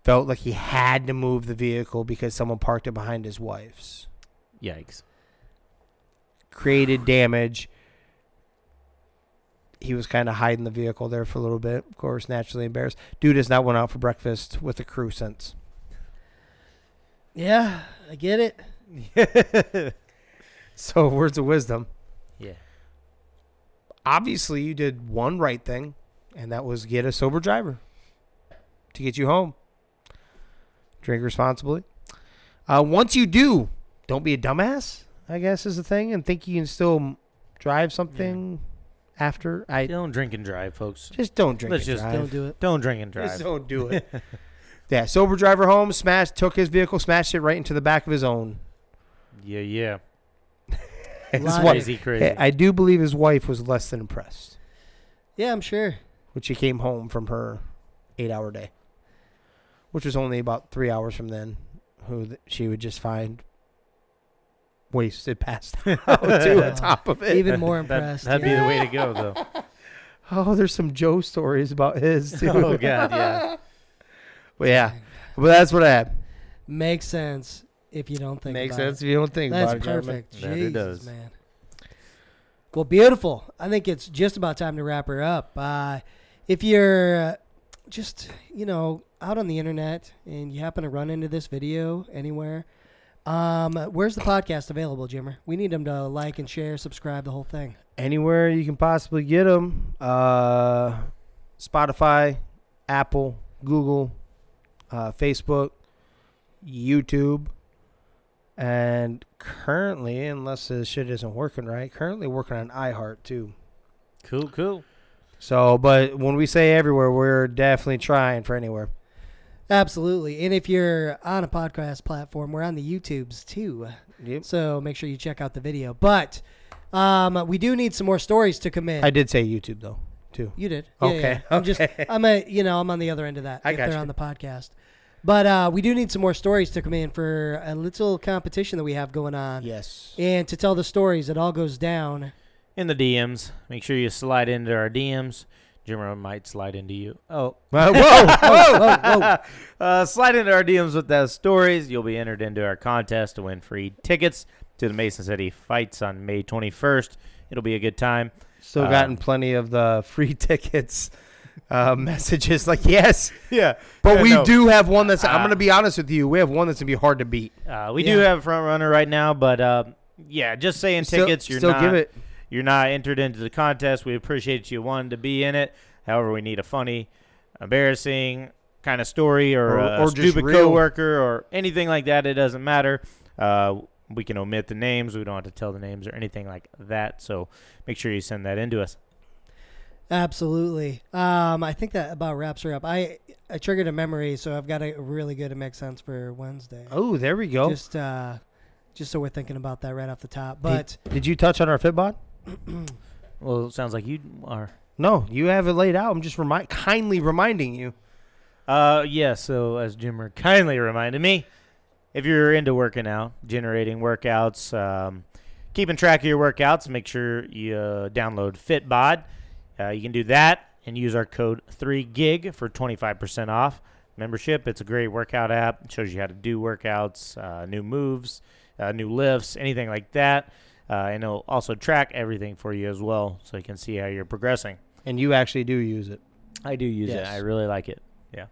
felt like he had to move the vehicle because someone parked it behind his wife's. Yikes. Created damage. He was kind of hiding the vehicle there for a little bit. Of course, naturally embarrassed. Dude has not went out for breakfast with the crew since. Yeah, I get it. So, words of wisdom. Yeah. Obviously, you did one right thing, and that was get a sober driver to get you home. Drink responsibly. Uh, once you do, don't be a dumbass. I guess is the thing, and think you can still drive something after. I Don't drink and drive, folks. just don't drink. Let's and just drive. Don't do it. Don't drink and drive. Just drive. don't do it. yeah, sober driver home, smashed, took his vehicle, smashed it right into the back of his own. Yeah, yeah. His Lot of- wife, Crazy, crazy. I do believe his wife was less than impressed, Yeah, I'm sure. when she came home from her eight-hour day, which was only about three hours from then. Who th- she would just find wasted, passed out too on top of it. Even more impressed. That'd yeah. be the way to go, though. oh, there's some Joe stories about his too. oh God, yeah. But yeah, but that's what I had. Makes sense if you don't think Makes about sense It. if you don't think That's about it. gentlemen. perfect. That it does. man. Well, beautiful. I think it's just about time to wrap her up. Uh, if you're uh, just, you know, out on the internet and you happen to run into this video anywhere, um, where's the podcast available, Jimmer? We need them to like and share, subscribe, the whole thing. anywhere you can possibly get them. Uh, Spotify, Apple, Google, uh, Facebook, YouTube, and currently, unless this shit isn't working right, currently working on iHeart too. Cool, cool. So, but when we say everywhere, we're definitely trying for anywhere. Absolutely. And if you're on a podcast platform, we're on the YouTubes too. Yep. So make sure you check out the video. But um, we do need some more stories to come in. I did say YouTube though, too. You did. Yeah, Okay, yeah. I'm just. I'm a you know, I'm on the other end of that I if got they're you. on the podcast. But uh, we do need some more stories to come in for a little competition that we have going on. Yes. And to tell the stories, it all goes down. In the DMs, make sure you slide into our DMs. Jimmer might slide into you. Oh, Uh, whoa! Whoa, whoa. uh, slide into our DMs with those stories. You'll be entered into our contest to win free tickets to the Mason City fights on May 21st. It'll be a good time. Still Um, gotten plenty of the free tickets uh, messages. Like yes, Yeah, but we no. do have one that's. I'm Uh, gonna be honest with you. We have one that's gonna be hard to beat. Uh, we Yeah. do have a front runner right now, but uh, yeah, just saying Still- tickets. You're still not give it. You're not entered into the contest. We appreciate you wanting to be in it. However, we need a funny, embarrassing kind of story or, Or- a or just stupid real. coworker or anything like that. It doesn't matter. Uh, we can omit the names. We don't have to tell the names or anything like that. So make sure you send that in to us. Absolutely. Um, I think that about wraps her up. I I triggered a memory, so I've got a really good to make sense for Wednesday. Oh, there we go. Just uh, just so we're thinking about that right off the top. But Did you touch on our Fitbod? Well, it sounds like you are. No, you have it laid out. I'm just remind, kindly reminding you. Uh, yeah. So as Jimmer kindly reminded me, if you're into working out, generating workouts, um, keeping track of your workouts, make sure you uh, download Fitbod. Uh, you can do that and use our code 3GIG for 25% off membership. It's a great workout app. It shows you how to do workouts, uh, new moves, uh, new lifts, anything like that. Uh, and it'll also track everything for you as well, so you can see how you're progressing. And you actually do use it. I do use Yes. it. I really like it. yeah,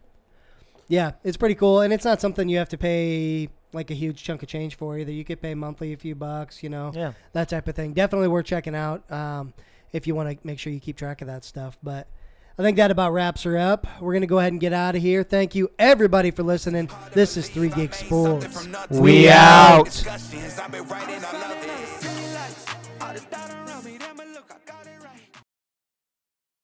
Yeah, it's pretty cool, and it's not something you have to pay like a huge chunk of change for either. You could pay monthly a few bucks, you know, Yeah. that type of thing. Definitely worth checking out um, if you want to make sure you keep track of that stuff. But I think that about wraps her up. We're gonna go ahead and get out of here. Thank you everybody for listening. This is Three Gig Sports. We out.